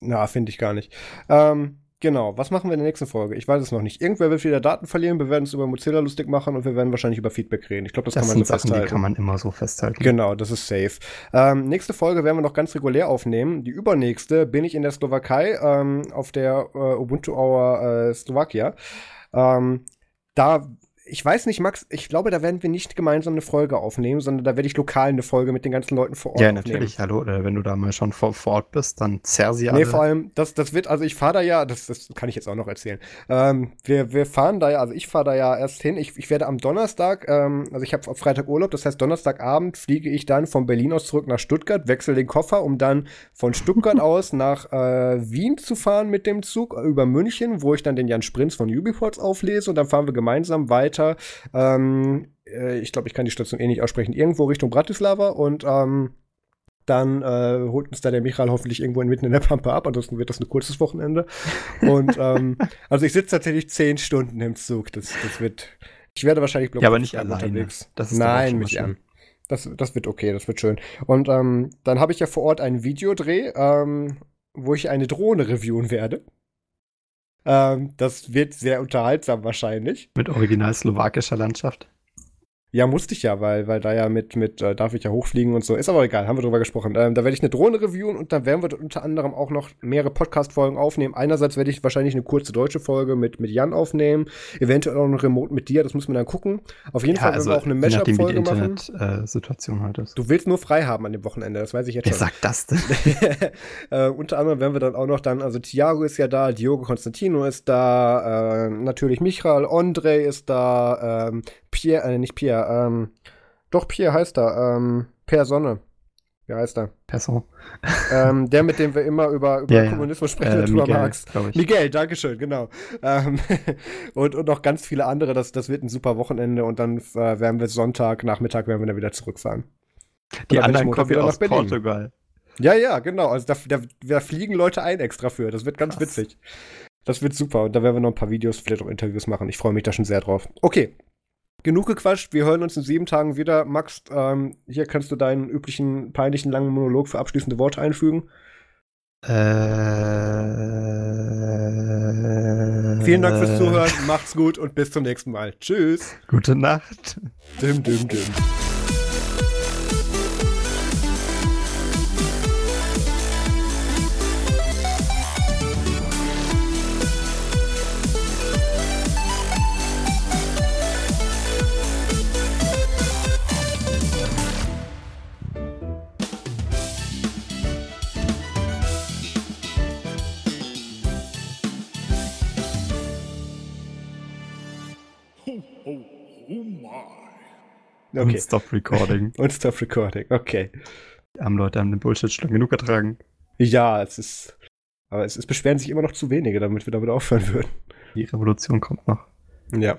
Na, finde ich gar nicht. Ähm, Genau, was machen wir in der nächsten Folge? Ich weiß es noch nicht. Irgendwer wird wieder Daten verlieren, wir werden es über Mozilla lustig machen und wir werden wahrscheinlich über Feedback reden. Ich glaube, das, das, kann man so Sachen, festhalten. Die kann man immer so festhalten. Genau, das ist safe. Ähm, nächste Folge werden wir noch ganz regulär aufnehmen. Die übernächste bin ich in der Slowakei ähm, auf der äh, Ubuntu Hour äh, Slowakia. Ähm, da ich weiß nicht, Max, ich glaube, da werden wir nicht gemeinsam eine Folge aufnehmen, sondern da werde ich lokal eine Folge mit den ganzen Leuten vor Ort Ja, natürlich, aufnehmen. hallo, wenn du da mal schon vor, vor Ort bist, dann zerr sie alle. Nee, vor allem, das, das wird, also ich fahre da ja, das, das kann ich jetzt auch noch erzählen. Ähm, wir, wir fahren da ja, also ich fahre da ja erst hin. Ich, ich werde am Donnerstag, ähm, also ich habe auf Freitag Urlaub, das heißt Donnerstagabend fliege ich dann von Berlin aus zurück nach Stuttgart, wechsle den Koffer, um dann von Stuttgart aus nach äh, Wien zu fahren mit dem Zug über München, wo ich dann den Jan Sprinz von Ubiports auflese und dann fahren wir gemeinsam weiter. Ähm, ähm, äh, ich glaube, ich kann die Station eh nicht aussprechen, irgendwo Richtung Bratislava und ähm, dann äh, holt uns da der Michael hoffentlich irgendwo mitten in der Pampa ab, ansonsten wird das ein kurzes Wochenende. Und ähm, also ich sitze tatsächlich zehn Stunden im Zug. Das, das wird. Ich werde wahrscheinlich bloß ja, aber nicht alleine. unterwegs. Das ist Nein, mich an. Das, das wird okay, das wird schön. Und ähm, dann habe ich ja vor Ort einen Videodreh, ähm, wo ich eine Drohne reviewen werde. Ähm, das wird sehr unterhaltsam wahrscheinlich. Mit original slowakischer Landschaft. Ja, musste ich ja, weil, weil da ja mit, mit äh, darf ich ja hochfliegen und so. Ist aber egal, haben wir drüber gesprochen. Ähm, da werde ich eine Drohne reviewen und dann werden wir unter anderem auch noch mehrere Podcast-Folgen aufnehmen. Einerseits werde ich wahrscheinlich eine kurze deutsche Folge mit, mit Jan aufnehmen, eventuell auch eine Remote mit dir, das muss man dann gucken. Auf jeden ja, Fall also, werden wir auch eine Mashup-Folge machen. Äh, Situation halt ist. Du willst nur frei haben an dem Wochenende, das weiß ich jetzt Wer schon. Wer sagt das denn? äh, unter anderem werden wir dann auch noch dann, also Thiago ist ja da, Diogo Constantino ist da, äh, natürlich Michael, Andre ist da, ähm, Pierre, äh, nicht Pierre, ähm, doch, Pierre heißt er. Ähm, per Sonne. Wie heißt er? Person. Ähm, der, mit dem wir immer über, über ja, Kommunismus sprechen, äh, Miguel, Marx. Miguel, Dankeschön, genau. Ähm, und, und noch ganz viele andere. Das, das wird ein super Wochenende und dann äh, werden wir Sonntag, Nachmittag werden wir dann wieder zurückfahren. Die anderen kommen wieder aus Portugal. Ja, ja, genau. Also da, da, da, fliegen Leute ein extra für. Das wird ganz Krass. witzig. Das wird super. Und da werden wir noch ein paar Videos, vielleicht auch Interviews machen. Ich freue mich da schon sehr drauf. Okay, genug gequatscht. Wir hören uns in sieben Tagen wieder. Max, ähm, hier kannst du deinen üblichen peinlichen langen Monolog für abschließende Worte einfügen. Äh, Vielen Dank fürs Zuhören, macht's gut und bis zum nächsten Mal. Tschüss. Gute Nacht. Dim, dim, dim. Okay. Und Stop Recording. Und Stop Recording, okay. Die armen Leute haben den Bullshit schon genug ertragen. Ja, es ist. Aber es, es beschweren sich immer noch zu wenige, damit wir damit aufhören würden. Die Revolution kommt noch. Ja.